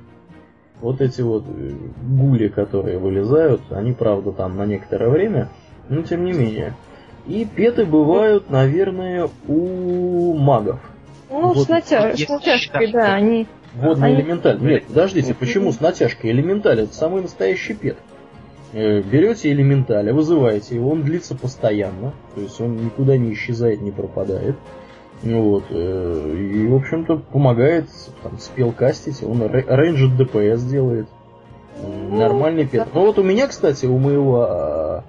Вот эти вот гули, которые вылезают, они, правда, там на некоторое время, но тем не менее. И петы бывают, наверное, у магов. Ну, вот. с, натя... с натяжкой, да, они... Водный они... элементаль. Нет, подождите, почему с натяжкой? Элементаль это самый настоящий пет. Э, берете элементаля, вызываете его, он длится постоянно, то есть он никуда не исчезает, не пропадает. Вот. Э, и, в общем-то, помогает там, спел кастить, он рейнджет ДПС делает. Ну, Нормальный пет. Ну вот у меня, кстати, у моего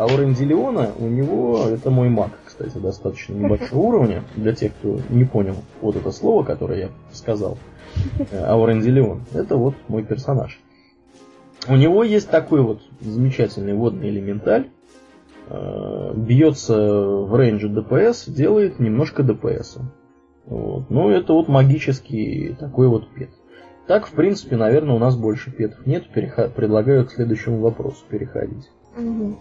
а, Ауренделиона, у него, это мой маг, кстати, достаточно небольшого уровня, для тех, кто не понял вот это слово, которое я сказал, Ауренделион, это вот мой персонаж. У него есть такой вот замечательный водный элементаль, э, бьется в рейнже ДПС, делает немножко ДПС. Вот. Ну, это вот магический такой вот пет. Так, в принципе, наверное, у нас больше петов нет. Переха- предлагаю к следующему вопросу переходить. Угу.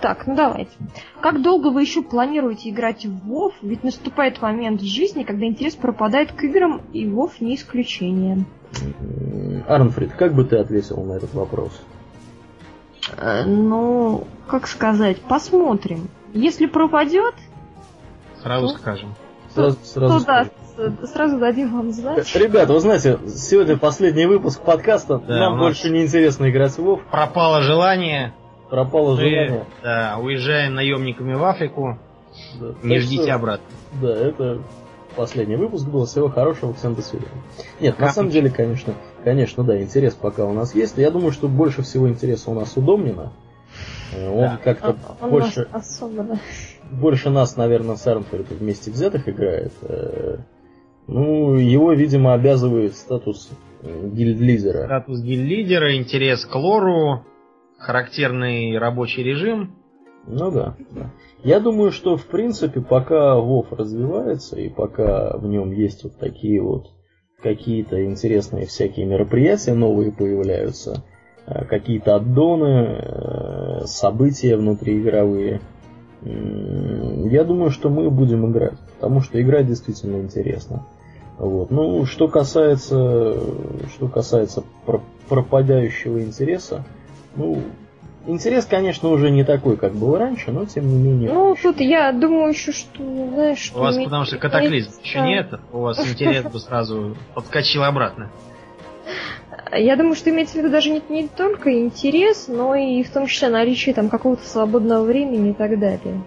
Так, ну давайте. Как долго вы еще планируете играть в WoW? Ведь наступает момент в жизни, когда интерес пропадает к играм, и WoW не исключение. Арнфрид, как бы ты ответил на этот вопрос? Э, ну, как сказать, посмотрим. Если пропадет... Сразу то, скажем. Сразу, сразу то да, сразу дадим вам знать. Ребята, вы знаете, сегодня последний выпуск подкаста. Да, Нам больше не интересно играть в WoW. Пропало желание. Пропало Мы, желание. Да, уезжаем наемниками в Африку. Да, не ждите что, обратно. Да, это последний выпуск был. Всего хорошего, всем до свидания. Нет, на самом деле, конечно, конечно, да, интерес пока у нас есть. Я думаю, что больше всего интереса у нас у Домнина. Э, он да. как-то он больше... Особенно. Больше нас, наверное, с Арнфельд вместе взятых играет. Э, ну, его, видимо, обязывает статус гильд-лидера. Статус гильд-лидера, интерес к лору, характерный рабочий режим. Ну да, да. Я думаю, что в принципе, пока WoW развивается и пока в нем есть вот такие вот какие-то интересные всякие мероприятия новые появляются, э, какие-то аддоны, э, события внутриигровые, я думаю, что мы будем играть, потому что играть действительно интересно. Вот. Ну, что касается, что касается пропадающего интереса, ну, интерес, конечно, уже не такой, как был раньше, но тем не менее. Ну, тут я думаю еще, что, знаешь, что... У вас потому что катаклизм еще нет, у вас интерес бы сразу подскочил обратно. Я думаю, что имеется в виду даже не, не только интерес, но и в том числе наличие там какого-то свободного времени и так далее.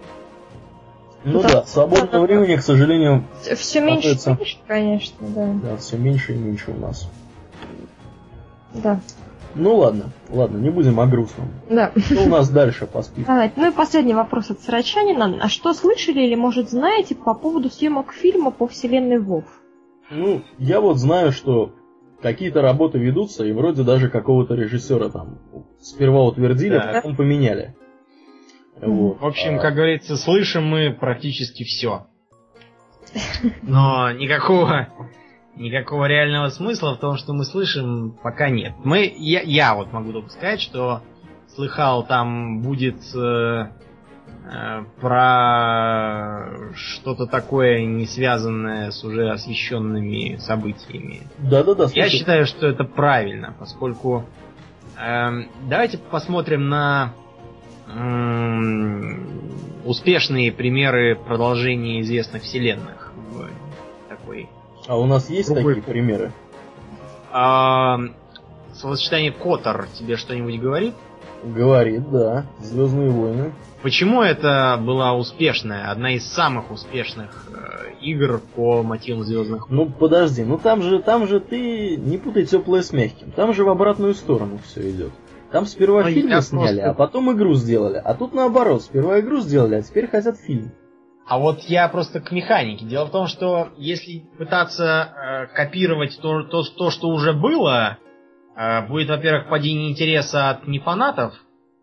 Ну да, да свободного времени, к сожалению, все меньше, меньше, конечно, да. Да, все меньше и меньше у нас. Да. Ну ладно, ладно, не будем о грустном. Да. Что у нас дальше по списку? Давайте. Ну и последний вопрос от Срачанина. А что слышали или, может, знаете по поводу съемок фильма по вселенной Вов? Ну, я вот знаю, что какие-то работы ведутся, и вроде даже какого-то режиссера там сперва утвердили, да. а потом поменяли. Вот. В общем, как говорится, слышим мы практически все. Но никакого никакого реального смысла в том, что мы слышим, пока нет. Мы, я, я вот могу только сказать, что слыхал, там будет э, э, про что-то такое, не связанное с уже освещенными событиями. Да-да-да. Я считаю, что это правильно, поскольку э, давайте посмотрим на э, успешные примеры продолжения известных вселенных в а у нас есть Другой такие примеры? А, словосочетание Котор тебе что-нибудь говорит? Говорит, да. Звездные войны. Почему это была успешная, одна из самых успешных э, игр по мотивам Звездных войн? Ну подожди, ну там же, там же ты не путай теплое с мягким. Там же в обратную сторону все идет. Там сперва ну, фильм сняли, просто... а потом игру сделали. А тут наоборот, сперва игру сделали, а теперь хотят фильм. А вот я просто к механике. Дело в том, что если пытаться э, копировать то, то, то, что уже было, э, будет, во-первых, падение интереса от нефанатов,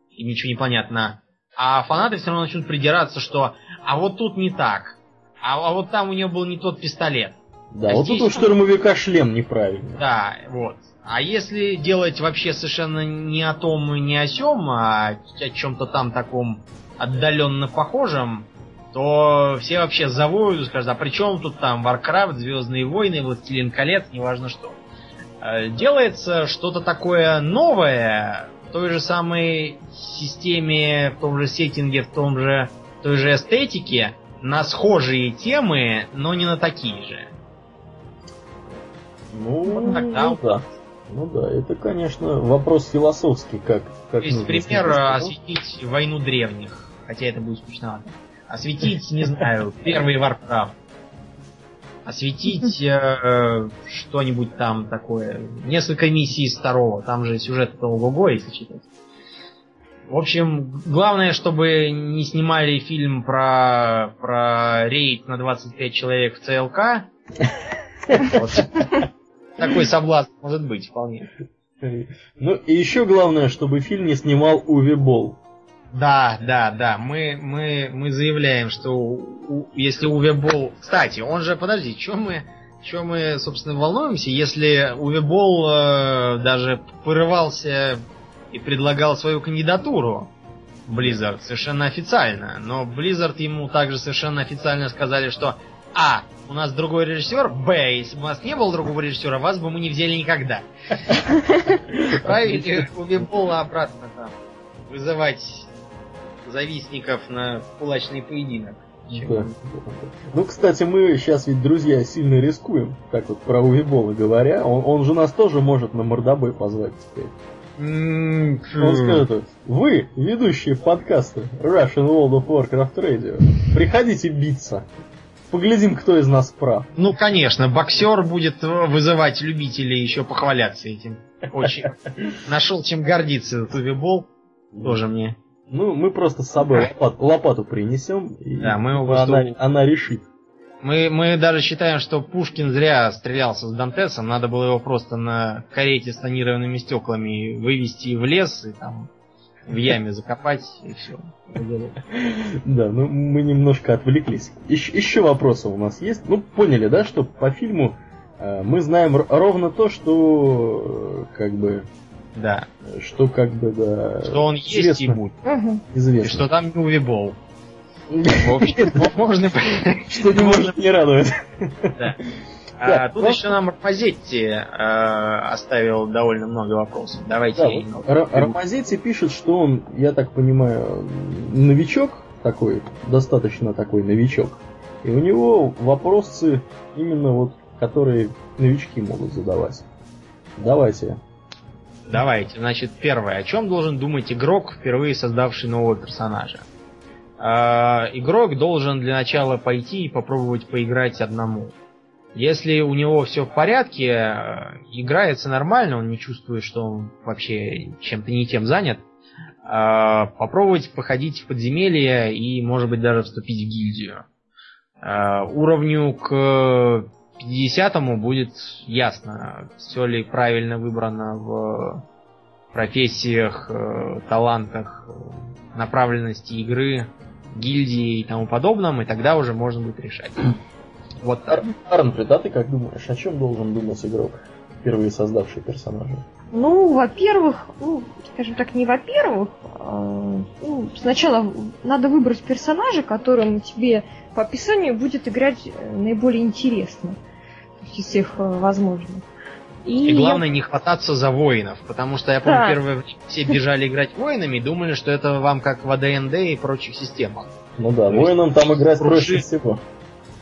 и ничего не понятно, а фанаты все равно начнут придираться, что а вот тут не так, а, а вот там у него был не тот пистолет. Да, а вот здесь... тут у штурмовика шлем неправильно. Да, вот. А если делать вообще совершенно не о том и не о сем, а о чем-то там таком отдаленно похожем, то все вообще завоют и скажут, а при чем тут там Warcraft, Звездные войны, Властелин колец, неважно что. Э, делается что-то такое новое в той же самой системе, в том же сеттинге, в том же, в той же эстетике, на схожие темы, но не на такие же. Ну, вот тогда ну, да. Ну да, это, конечно, вопрос философский, как... как То есть, пример, осветить войну древних, хотя это будет скучновато. Осветить, не знаю, первый Warcraft. Осветить э, что-нибудь там такое. Несколько миссий из второго. Там же сюжет ого-го, если читать. В общем, главное, чтобы не снимали фильм про, про рейд на 25 человек в ЦЛК. Такой соблазн может быть вполне. Ну и еще главное, чтобы фильм не снимал Уви Болл. Да, да, да. Мы, мы, мы заявляем, что у, если Уве Болл... Кстати, он же, подожди, что мы, что мы, собственно, волнуемся, если Уве Болл э, даже порывался и предлагал свою кандидатуру Blizzard совершенно официально, но Blizzard ему также совершенно официально сказали, что А, у нас другой режиссер, Б, если бы у нас не было другого режиссера, вас бы мы не взяли никогда. Правили у Вимпола обратно там вызывать завистников на кулачный поединок. Да. Ну, кстати, мы сейчас ведь, друзья, сильно рискуем, так вот про Увибола говоря. Он, он же нас тоже может на мордобой позвать теперь. Он скажет, вы, ведущие подкаста Russian World of Warcraft Radio, приходите биться. Поглядим, кто из нас прав. Ну, конечно, боксер будет вызывать любителей еще похваляться этим. Очень. Нашел чем гордиться. Тувибол тоже мне. Ну, мы просто с собой лопат, лопату принесем, и Да, мы его она, просто- она решит. Мы, мы даже считаем, что Пушкин зря стрелялся с Дантесом. Надо было его просто на карете с тонированными стеклами вывести в лес и там в яме закопать, и все. Да, ну мы немножко отвлеклись. Еще, еще вопросы у нас есть. Ну, поняли, да, что по фильму э, мы знаем ровно то, что э, как бы, Да. что как бы, да, Что он есть и известно, будет. Мгм. И известно. что там не увибол. В общем, можно... Что не может не радовать. Да. А, тут ну- еще нам Розетти э, оставил довольно много вопросов. Давайте. Рамазетти пишет, что он, я так понимаю, новичок такой, достаточно такой новичок. И у него вопросы именно вот, которые новички могут задавать. Давайте. Давайте, значит, первое. О чем должен думать игрок, впервые создавший нового персонажа? А, игрок должен для начала пойти и попробовать поиграть одному. Если у него все в порядке, э, играется нормально, он не чувствует, что он вообще чем-то не тем занят, а, попробовать походить в подземелье и, может быть, даже вступить в гильдию. А, Уровню к 50-му будет ясно, все ли правильно выбрано в профессиях, э, талантах, направленности игры, гильдии и тому подобном, и тогда уже можно будет решать. Вот так. Арнфрид, а ты как думаешь, о чем должен думать игрок, впервые создавший персонажа? Ну, во-первых, ну, скажем так, не во-первых, а, ну, сначала надо выбрать персонажа, которым тебе по описанию будет играть э, наиболее интересно. Есть из всех э, возможных. И главное не хвататься за воинов, потому что я помню, Да. первое время все бежали играть воинами и думали, что это вам как в АДНД и прочих системах. Ну да, То есть воинам там играть кружи- проще всего.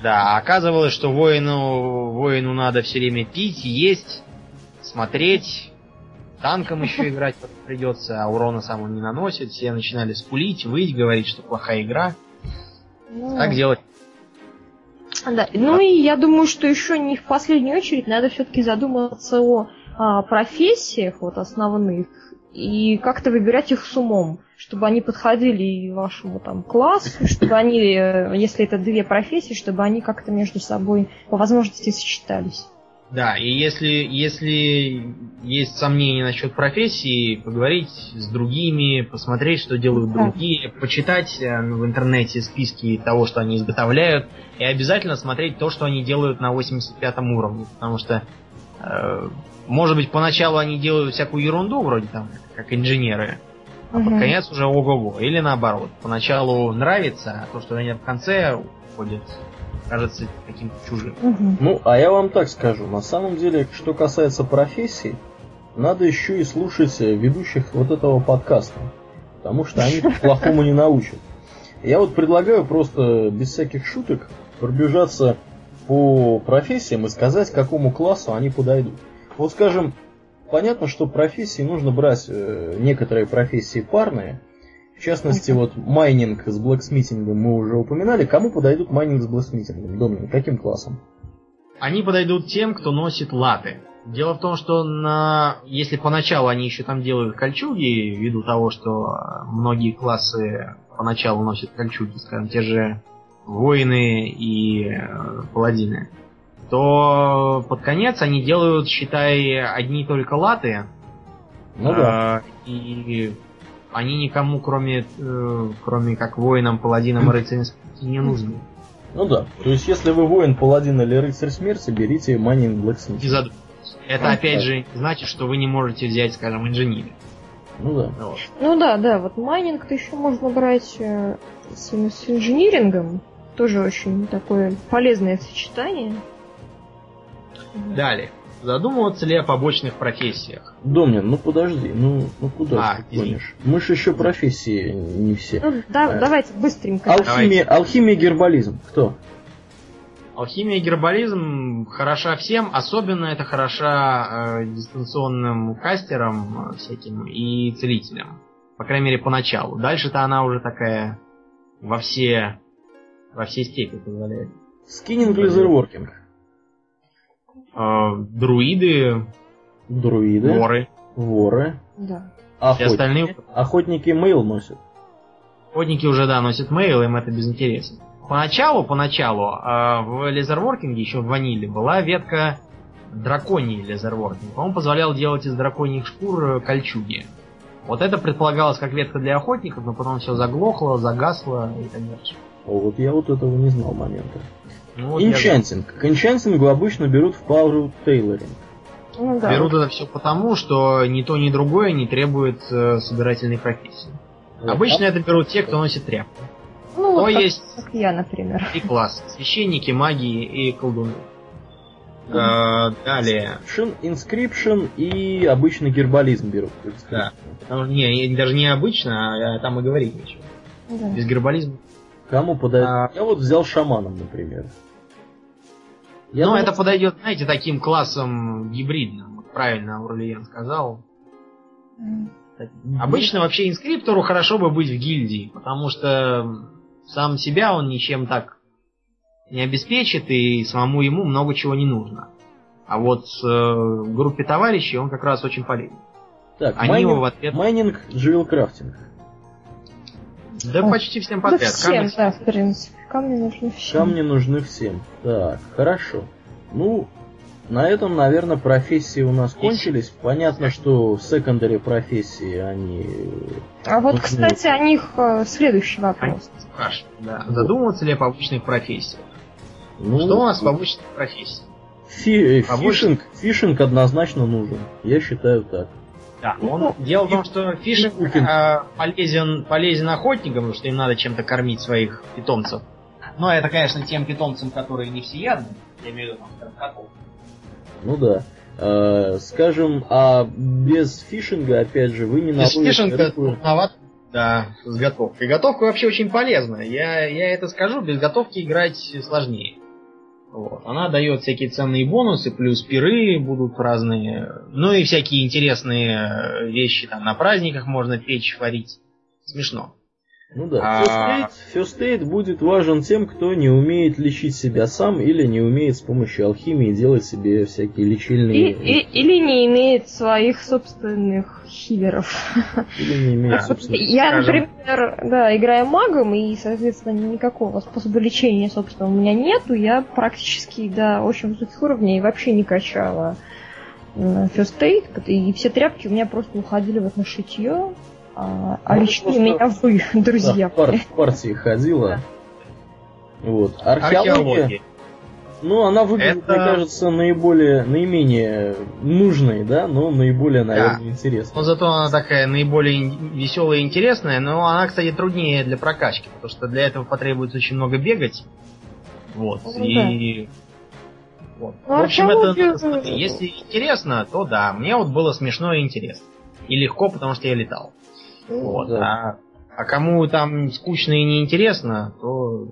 Да, а оказывалось, что воину, воину надо все время пить, есть, смотреть, танком еще играть придется, а урона сам он не наносит. Все начинали скулить, выть, говорить, что плохая игра. Ну, Как делать? Да. Ну и я думаю, что еще не в последнюю очередь надо все-таки задуматься о а, профессиях вот основных и как-то выбирать их с умом, чтобы они подходили и вашему там классу, чтобы они, э, если это две профессии, чтобы они как-то между собой по возможности сочетались. Да, и если, если есть сомнения насчет профессии, поговорить с другими, посмотреть, что делают Да. другие, почитать э, в интернете списки того, что они изготовляют, и обязательно смотреть то, что они делают на 85 уровне, потому что, э, может быть, поначалу они делают всякую ерунду, вроде там, как инженеры, а под Мгм. конец уже ого-го, или наоборот, поначалу нравится, а то, что они в конце уходят, кажется каким-то чужим. Мгм. Ну, а я вам так скажу, на самом деле, что касается профессий, надо еще и слушать э, ведущих вот этого подкаста, потому что они плохому не научат. Я вот предлагаю просто без всяких шуток пробежаться по профессиям и сказать, к какому классу они подойдут. Вот скажем, понятно, что профессии нужно брать э, некоторые профессии парные. В частности, вот майнинг с блэксмитингом мы уже упоминали. Кому подойдут майнинг с блэксмитингом? Домнин, каким классом? Они подойдут тем, кто носит латы. Дело в том, что на... если поначалу они еще там делают кольчуги, ввиду того, что э, многие классы поначалу носят кольчуги, скажем, те же воины и э, паладины, то под конец они делают, считай, одни только латы, Ну да. а, и они никому, кроме, э, кроме как воинам, паладинам и рыцарям смерти, не нужны. Ну да. То есть, если вы воин, паладин или рыцарь смерти, берите майнинг Не blacksmith. задумывайтесь. Это Ну, опять так. же значит, что вы не можете взять, скажем, инженера. Ну да. Вот. Ну да, да, вот майнинг-то еще можно брать э, с, с инжинирингом. Тоже очень такое полезное сочетание. Далее. Задумываться ли о побочных профессиях? Домнин, ну подожди, ну, ну куда А, ты гонишь? Мы же еще профессии не все. Ну да, Э, давайте быстренько. Алхимия, алхимия, гербализм. Кто? Алхимия и гербализм хороша всем, особенно это хороша э, дистанционным кастерам э, всяким и целителям. По крайней мере, поначалу. Дальше-то она уже такая во все во все степи позволяет. Skinning, leatherworking. Э, друиды, Друиды. воры Воры. Да. и Охотники. остальные Охотники mail носят. охотники уже, да, носят mail, им это безинтересно. Поначалу, поначалу, э, в лезерворкинге, еще в ваниле, была ветка драконий leatherworking. Он позволял делать из драконьих шкур э, кольчуги. Вот это предполагалось как ветка для охотников, но потом все заглохло, загасло и так дальше. О, вот я вот этого не знал момента. Ну, вот я Инчантинг. К инчантингу обычно берут в пару тейлоринг. Ну да. Берут это все потому, что ни то, ни другое не требует э, собирательной профессии. Обычно это берут те, кто носит тряпку. Ну, То вот есть как я, например. три класса. Священники, маги и колдуны. Э, далее. Inscription и обычный гербализм берут. Да. Не, не- даже не обычно, а там и говорить нечего. Да. Без гербализма. Кому подойдет? А. Я вот взял шаманом, например. Я Но думаю, это подойдет, знаете, таким классом гибридным. Правильно Аурлиен сказал. М. Обычно вообще инскриптору хорошо бы быть в гильдии, потому что сам себя он ничем так не обеспечит, и самому ему много чего не нужно. А вот э, в группе товарищей он как раз очень полезен. Так, Они майнинг, его в ответ... mining, jewelcrafting. Да Ой. почти всем Да подряд. всем, Камни- да, в принципе. Камни нужны всем. Камни нужны всем. Так, хорошо. Ну, на этом, наверное, профессии у нас кончились. Понятно, что в secondary профессии они... А вот, нужны. кстати, о них э, следующий вопрос. Аж, да. Задумываться ли о побочных профессиях? Ну, Что у нас в побочных профессиях? fi- э, fishing, fishing однозначно нужен. Я считаю так. Да, Ну, он, дело в том, что fishing э, полезен, полезен охотникам, потому что им надо чем-то кормить своих питомцев. Но это, конечно, тем питомцам, которые не всеядны. Я имею в виду, там, котов. Ну да. Э, скажем, а без fishing а, опять же, вы не Без наловите fishing а рыбу. Да, с готовкой. Готовка вообще очень полезна. Я, я это скажу, без готовки играть сложнее. Вот. Она дает всякие ценные бонусы, плюс пиры будут разные. Ну и всякие интересные э, вещи там на праздниках можно печь, варить. Смешно. Ну да. А- First aid, будет важен тем, кто не умеет лечить себя сам или не умеет с помощью алхимии делать себе всякие И, лечильные... и- или не имеет своих собственных хилеров. Или не имеет, Да. собственно... Я, например, да, играю магом, и, соответственно, никакого способа лечения, собственно, у меня нету. Я практически до очень высоких уровней вообще не качала э, First Aid, и все тряпки у меня просто уходили вот на шитье, а, а Ну, просто- меня вы, друзья. Да, в пар- в партии ходила. Вот. Археология, Археология. ну, она выглядит, Это- мне кажется, наиболее, наименее нужной, да, но наиболее, наверное, Но интересной. зато она такая наиболее веселая и интересная, но она, кстати, труднее для прокачки, потому что для этого потребуется очень много бегать. Вот. Ну и... Вот. Ну, в общем, это смотри, если интересно, то да, мне вот было смешно и интересно. И легко, потому что я летал. Вот. да. А, а кому там скучно и неинтересно, то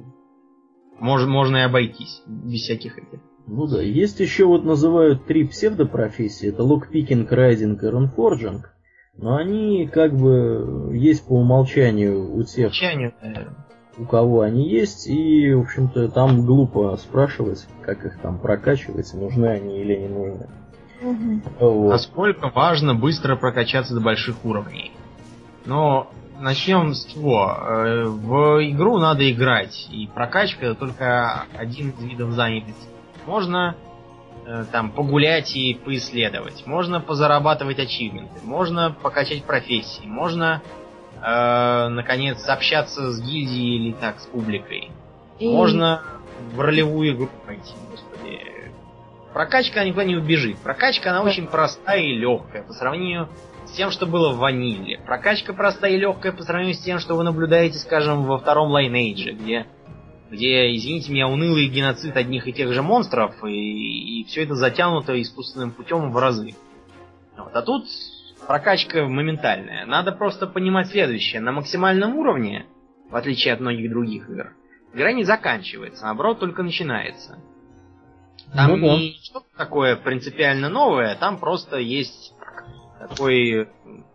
мож- можно и обойтись без всяких этих. Ну да, есть еще вот называют три псевдопрофессии, это lockpicking, riding и runeforging, но они как бы есть по умолчанию у тех, Молчанию, э, у кого они есть, и, в общем-то, там глупо спрашивать, как их там прокачивать, нужны они или не нужны. Мгм. Вот. Насколько важно быстро прокачаться до больших уровней. Но начнем с чего? Э, В игру надо играть, и прокачка это только один из видов занятости. Можно э, там погулять и поисследовать, можно позарабатывать ачивменты, можно покачать профессии, можно э, наконец общаться с гильдией или так с публикой. И- Можно в ролевую игру пойти, господи. Прокачка никуда не убежит. Прокачка, она очень простая и легкая по сравнению с тем, что было в ваниле. Прокачка простая и легкая по сравнению с тем, что вы наблюдаете, скажем, во втором Lineage, где, где извините меня, унылый геноцид одних и тех же монстров, и, и все это затянуто искусственным путем в разы. Вот. А тут прокачка моментальная. Надо просто понимать следующее. На максимальном уровне, в отличие от многих других игр, игра не заканчивается, наоборот, только начинается. Там ну, да. не что-то такое принципиально новое, там просто есть такой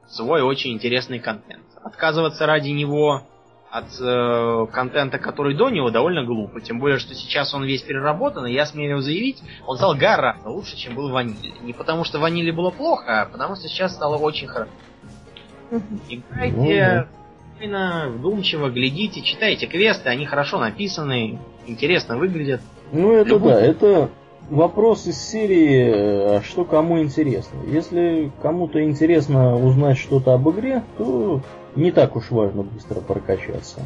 свой очень интересный контент. Отказываться ради него от э, контента, который до него, довольно глупо. Тем более, что сейчас он весь переработан, и я смею заявить, он стал гораздо лучше, чем был в ваниле. Не потому, что в ваниле было плохо, а потому, что сейчас стало очень хорошо. Играйте спокойно, вдумчиво, глядите, читайте квесты, они хорошо написаны, интересно выглядят. Ну это Любой... да, это вопрос из серии, а что кому интересно. Если кому-то интересно узнать что-то об игре, то не так уж важно быстро прокачаться.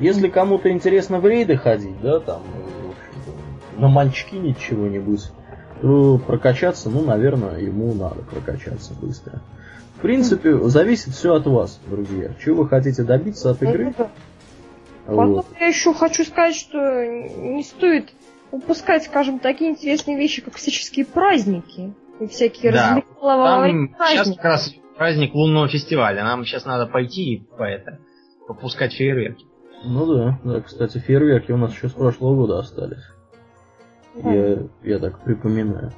Если кому-то интересно в рейды ходить, да, там, на мальчики чего-нибудь, то прокачаться, ну, наверное, ему надо прокачаться быстро. В принципе, зависит все от вас, друзья. Чего вы хотите добиться от игры? Потом вот. я еще хочу сказать, что не стоит упускать, скажем, такие интересные вещи, как всяческие праздники и всякие да. развлекаловые праздники. Сейчас как раз праздник лунного фестиваля. Нам сейчас надо пойти и по это попускать фейерверки. Ну да, да, кстати, фейерверки у нас еще с прошлого года остались. Да. Я, я так припоминаю.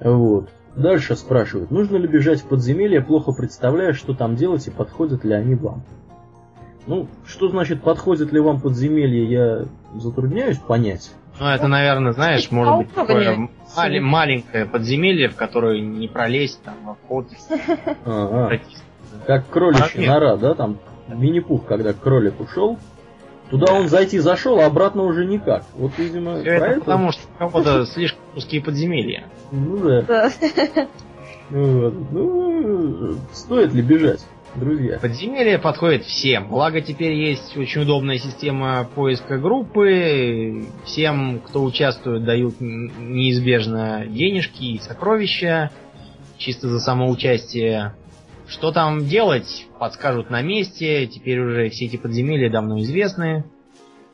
Вот. Дальше спрашивают, нужно ли бежать в подземелье, плохо представляя, что там делать и подходят ли они вам. Ну, что значит подходит ли вам подземелье, я затрудняюсь понять. Ну, это, наверное, знаешь, может быть, такое мали- маленькое подземелье, в которое не пролезть, там, во вход. Как кроличья нора, да, там Винни-Пух, когда к кролику шел, Туда он зайти зашел, а обратно уже никак. Вот, видимо, Все это, это потому что у кого-то слишком узкие подземелья. Ну да. Вот. Ну, стоит ли бежать? Друзья. Подземелье подходит всем. Благо теперь есть очень удобная система поиска группы. Всем, кто участвует, дают неизбежно денежки и сокровища. Чисто за самоучастие. Что там делать, подскажут на месте. Теперь уже все эти подземелья давно известны.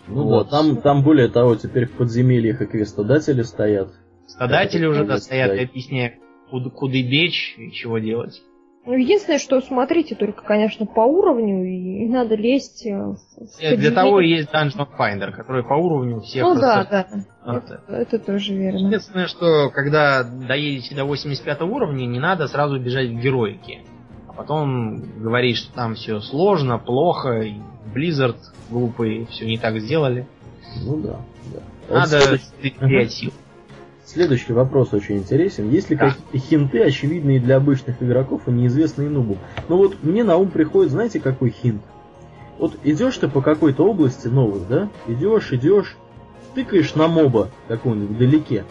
Ну вот. да, там, там более того, теперь в подземельях и квестодатели стоят. Стадатели уже да, стоят объясняют, куда, куда бечь и чего делать. Ну, единственное, что смотрите только, конечно, по уровню, и надо лезть э, в Нет, Для того и есть Dungeon Finder, который по уровню всех... Ну да, да, это, это тоже верно. Единственное, что когда доедете до 85 уровня, не надо сразу бежать в героики. А потом говорить, что там все сложно, плохо, и Blizzard глупые, все не так сделали. Ну да, да. Надо терять силу. Следующий вопрос очень интересен. Есть ли да. какие-то хинты, очевидные для обычных игроков и неизвестные нубу? Ну вот мне на ум приходит, знаете, какой хинт? Вот идешь ты по какой-то области новой, да? Идешь, идешь, тыкаешь на моба какого-нибудь вдалеке.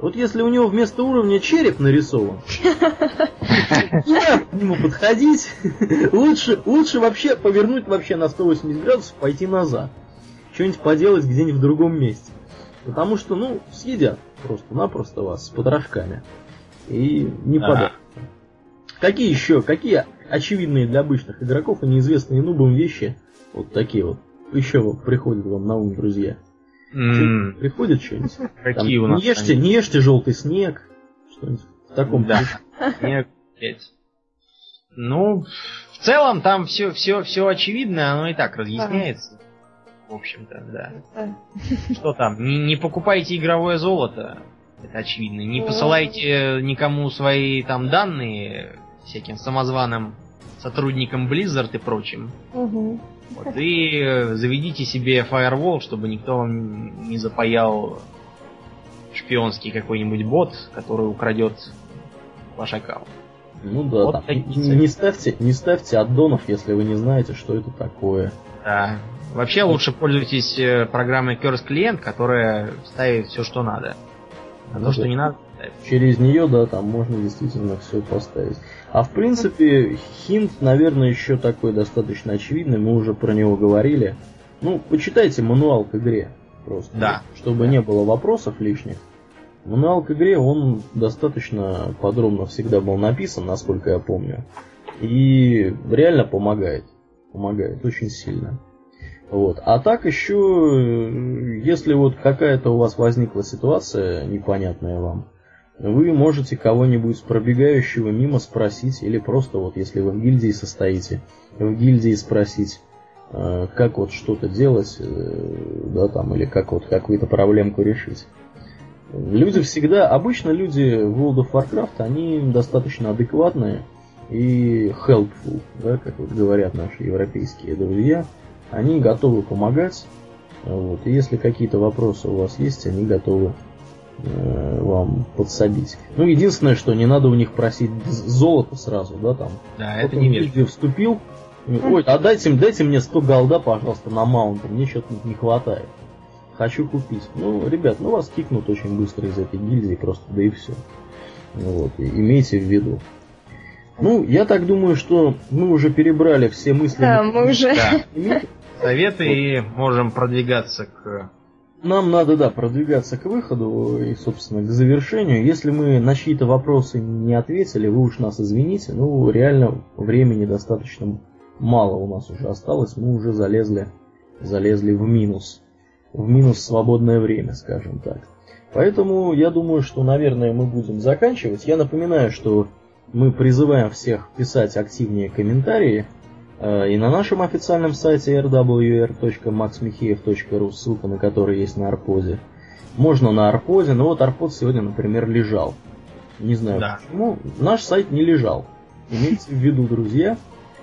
Вот если у него вместо уровня череп нарисован, к нему подходить, лучше, лучше вообще повернуть вообще на 180 градусов, пойти назад. Что-нибудь поделать где-нибудь в другом месте. Потому что, ну, съедят просто-напросто вас с потрошками. И не ага. Какие еще, какие очевидные для обычных игроков и неизвестные нубам вещи, вот такие вот, еще приходят вам на ум, друзья? Mm. Приходит что-нибудь? Какие Там, у нас? Не ешьте, не ешьте желтый снег, что-нибудь в таком Да, снег, Ну, в целом там все, все, все очевидно, оно и так разъясняется в общем-то, да. Что там? Не, не покупайте игровое золото, это очевидно. Не посылайте никому свои там данные всяким самозваным сотрудникам Blizzard и прочим. Угу. Вот, и э, заведите себе Firewall, чтобы никто вам не запаял шпионский какой-нибудь бот, который украдет ваш аккаунт. Ну да, вот там, не, не ставьте, не ставьте аддонов, если вы не знаете, что это такое. Да, Вообще лучше пользуйтесь э, программой Curse Client, которая ставит все, что надо. А то, что не надо, Через нее, да, там можно действительно все поставить. А в принципе, хинт, наверное, еще такой достаточно очевидный, мы уже про него говорили. Ну, почитайте мануал к игре просто. Да. Чтобы да. не было вопросов лишних. Мануал к игре, он достаточно подробно всегда был написан, насколько я помню. И реально помогает. Помогает очень сильно. Вот. А так еще, если вот какая-то у вас возникла ситуация непонятная вам, вы можете кого-нибудь пробегающего мимо спросить, или просто вот если вы в гильдии состоите, в гильдии спросить, э, как вот что-то делать, э, да, там, или как вот какую-то проблемку решить. Люди всегда, обычно люди в World of Warcraft, они достаточно адекватные и helpful, да, как вот говорят наши европейские друзья. Они готовы помогать, вот, и если какие-то вопросы у вас есть, они готовы э, вам подсобить. Ну, единственное, что не надо у них просить золото сразу, да, там. Да, вот это не вежливо. вступил, ой, а дайте, дайте мне 100 голда, пожалуйста, на маунт, мне что-то не хватает. Хочу купить. Ну, ребят, ну вас кикнут очень быстро из этой гильдии, просто да и все. Вот, и имейте в виду. Ну, я так думаю, что мы уже перебрали все мысли. Да, мы уже. Да. Советы и можем продвигаться к нам надо, да, продвигаться к выходу и, собственно, к завершению. Если мы на чьи-то вопросы не ответили, вы уж нас извините. Ну, реально, времени достаточно мало у нас уже осталось. Мы уже залезли, залезли в минус. В минус свободное время, скажем так. Поэтому я думаю, что, наверное, мы будем заканчивать. Я напоминаю, что мы призываем всех писать активнее комментарии и на нашем официальном сайте rwr.maxmicheev.ru, ссылка на который есть на Арпозе. Можно на Арпозе, но вот Арпоз сегодня, например, лежал. Не знаю да. почему. Наш сайт не лежал. Имейте в виду, друзья,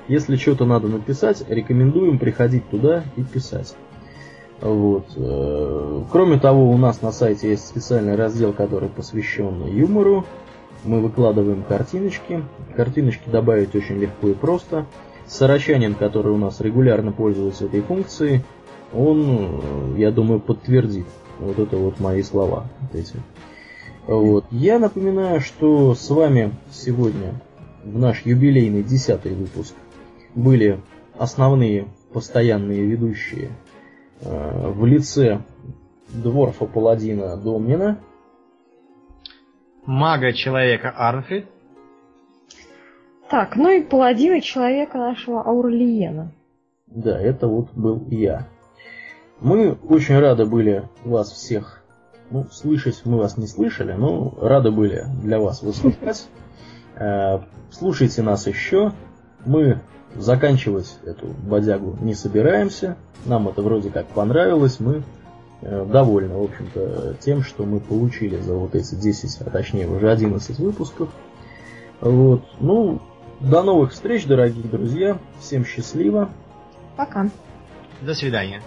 если что-то надо написать, рекомендуем приходить туда и писать. Вот. Э, кроме того, у нас на сайте есть специальный раздел, который посвящен юмору. Мы выкладываем картиночки. Картиночки добавить очень легко и просто. Сорочанин, который у нас регулярно пользуется этой функцией, он, я думаю, подтвердит вот это вот мои слова. Вот эти. Вот. Я напоминаю, что с вами сегодня в наш юбилейный десятый выпуск были основные постоянные ведущие э, в лице Дворфа Паладина Домнина, мага человека Арнфрид так, ну и паладина человека нашего Аурлиена. Да, это вот был я. Мы очень рады были вас всех, ну, слышать мы вас не слышали, но рады были для вас выступать. Э, слушайте нас еще. Мы заканчивать эту бодягу не собираемся. Нам это вроде как понравилось. Мы э, довольны, в общем-то, тем, что мы получили за вот эти 10, а точнее уже 11 выпусков. Вот. Ну, до новых встреч, дорогие друзья. Всем счастливо. Пока. До свидания.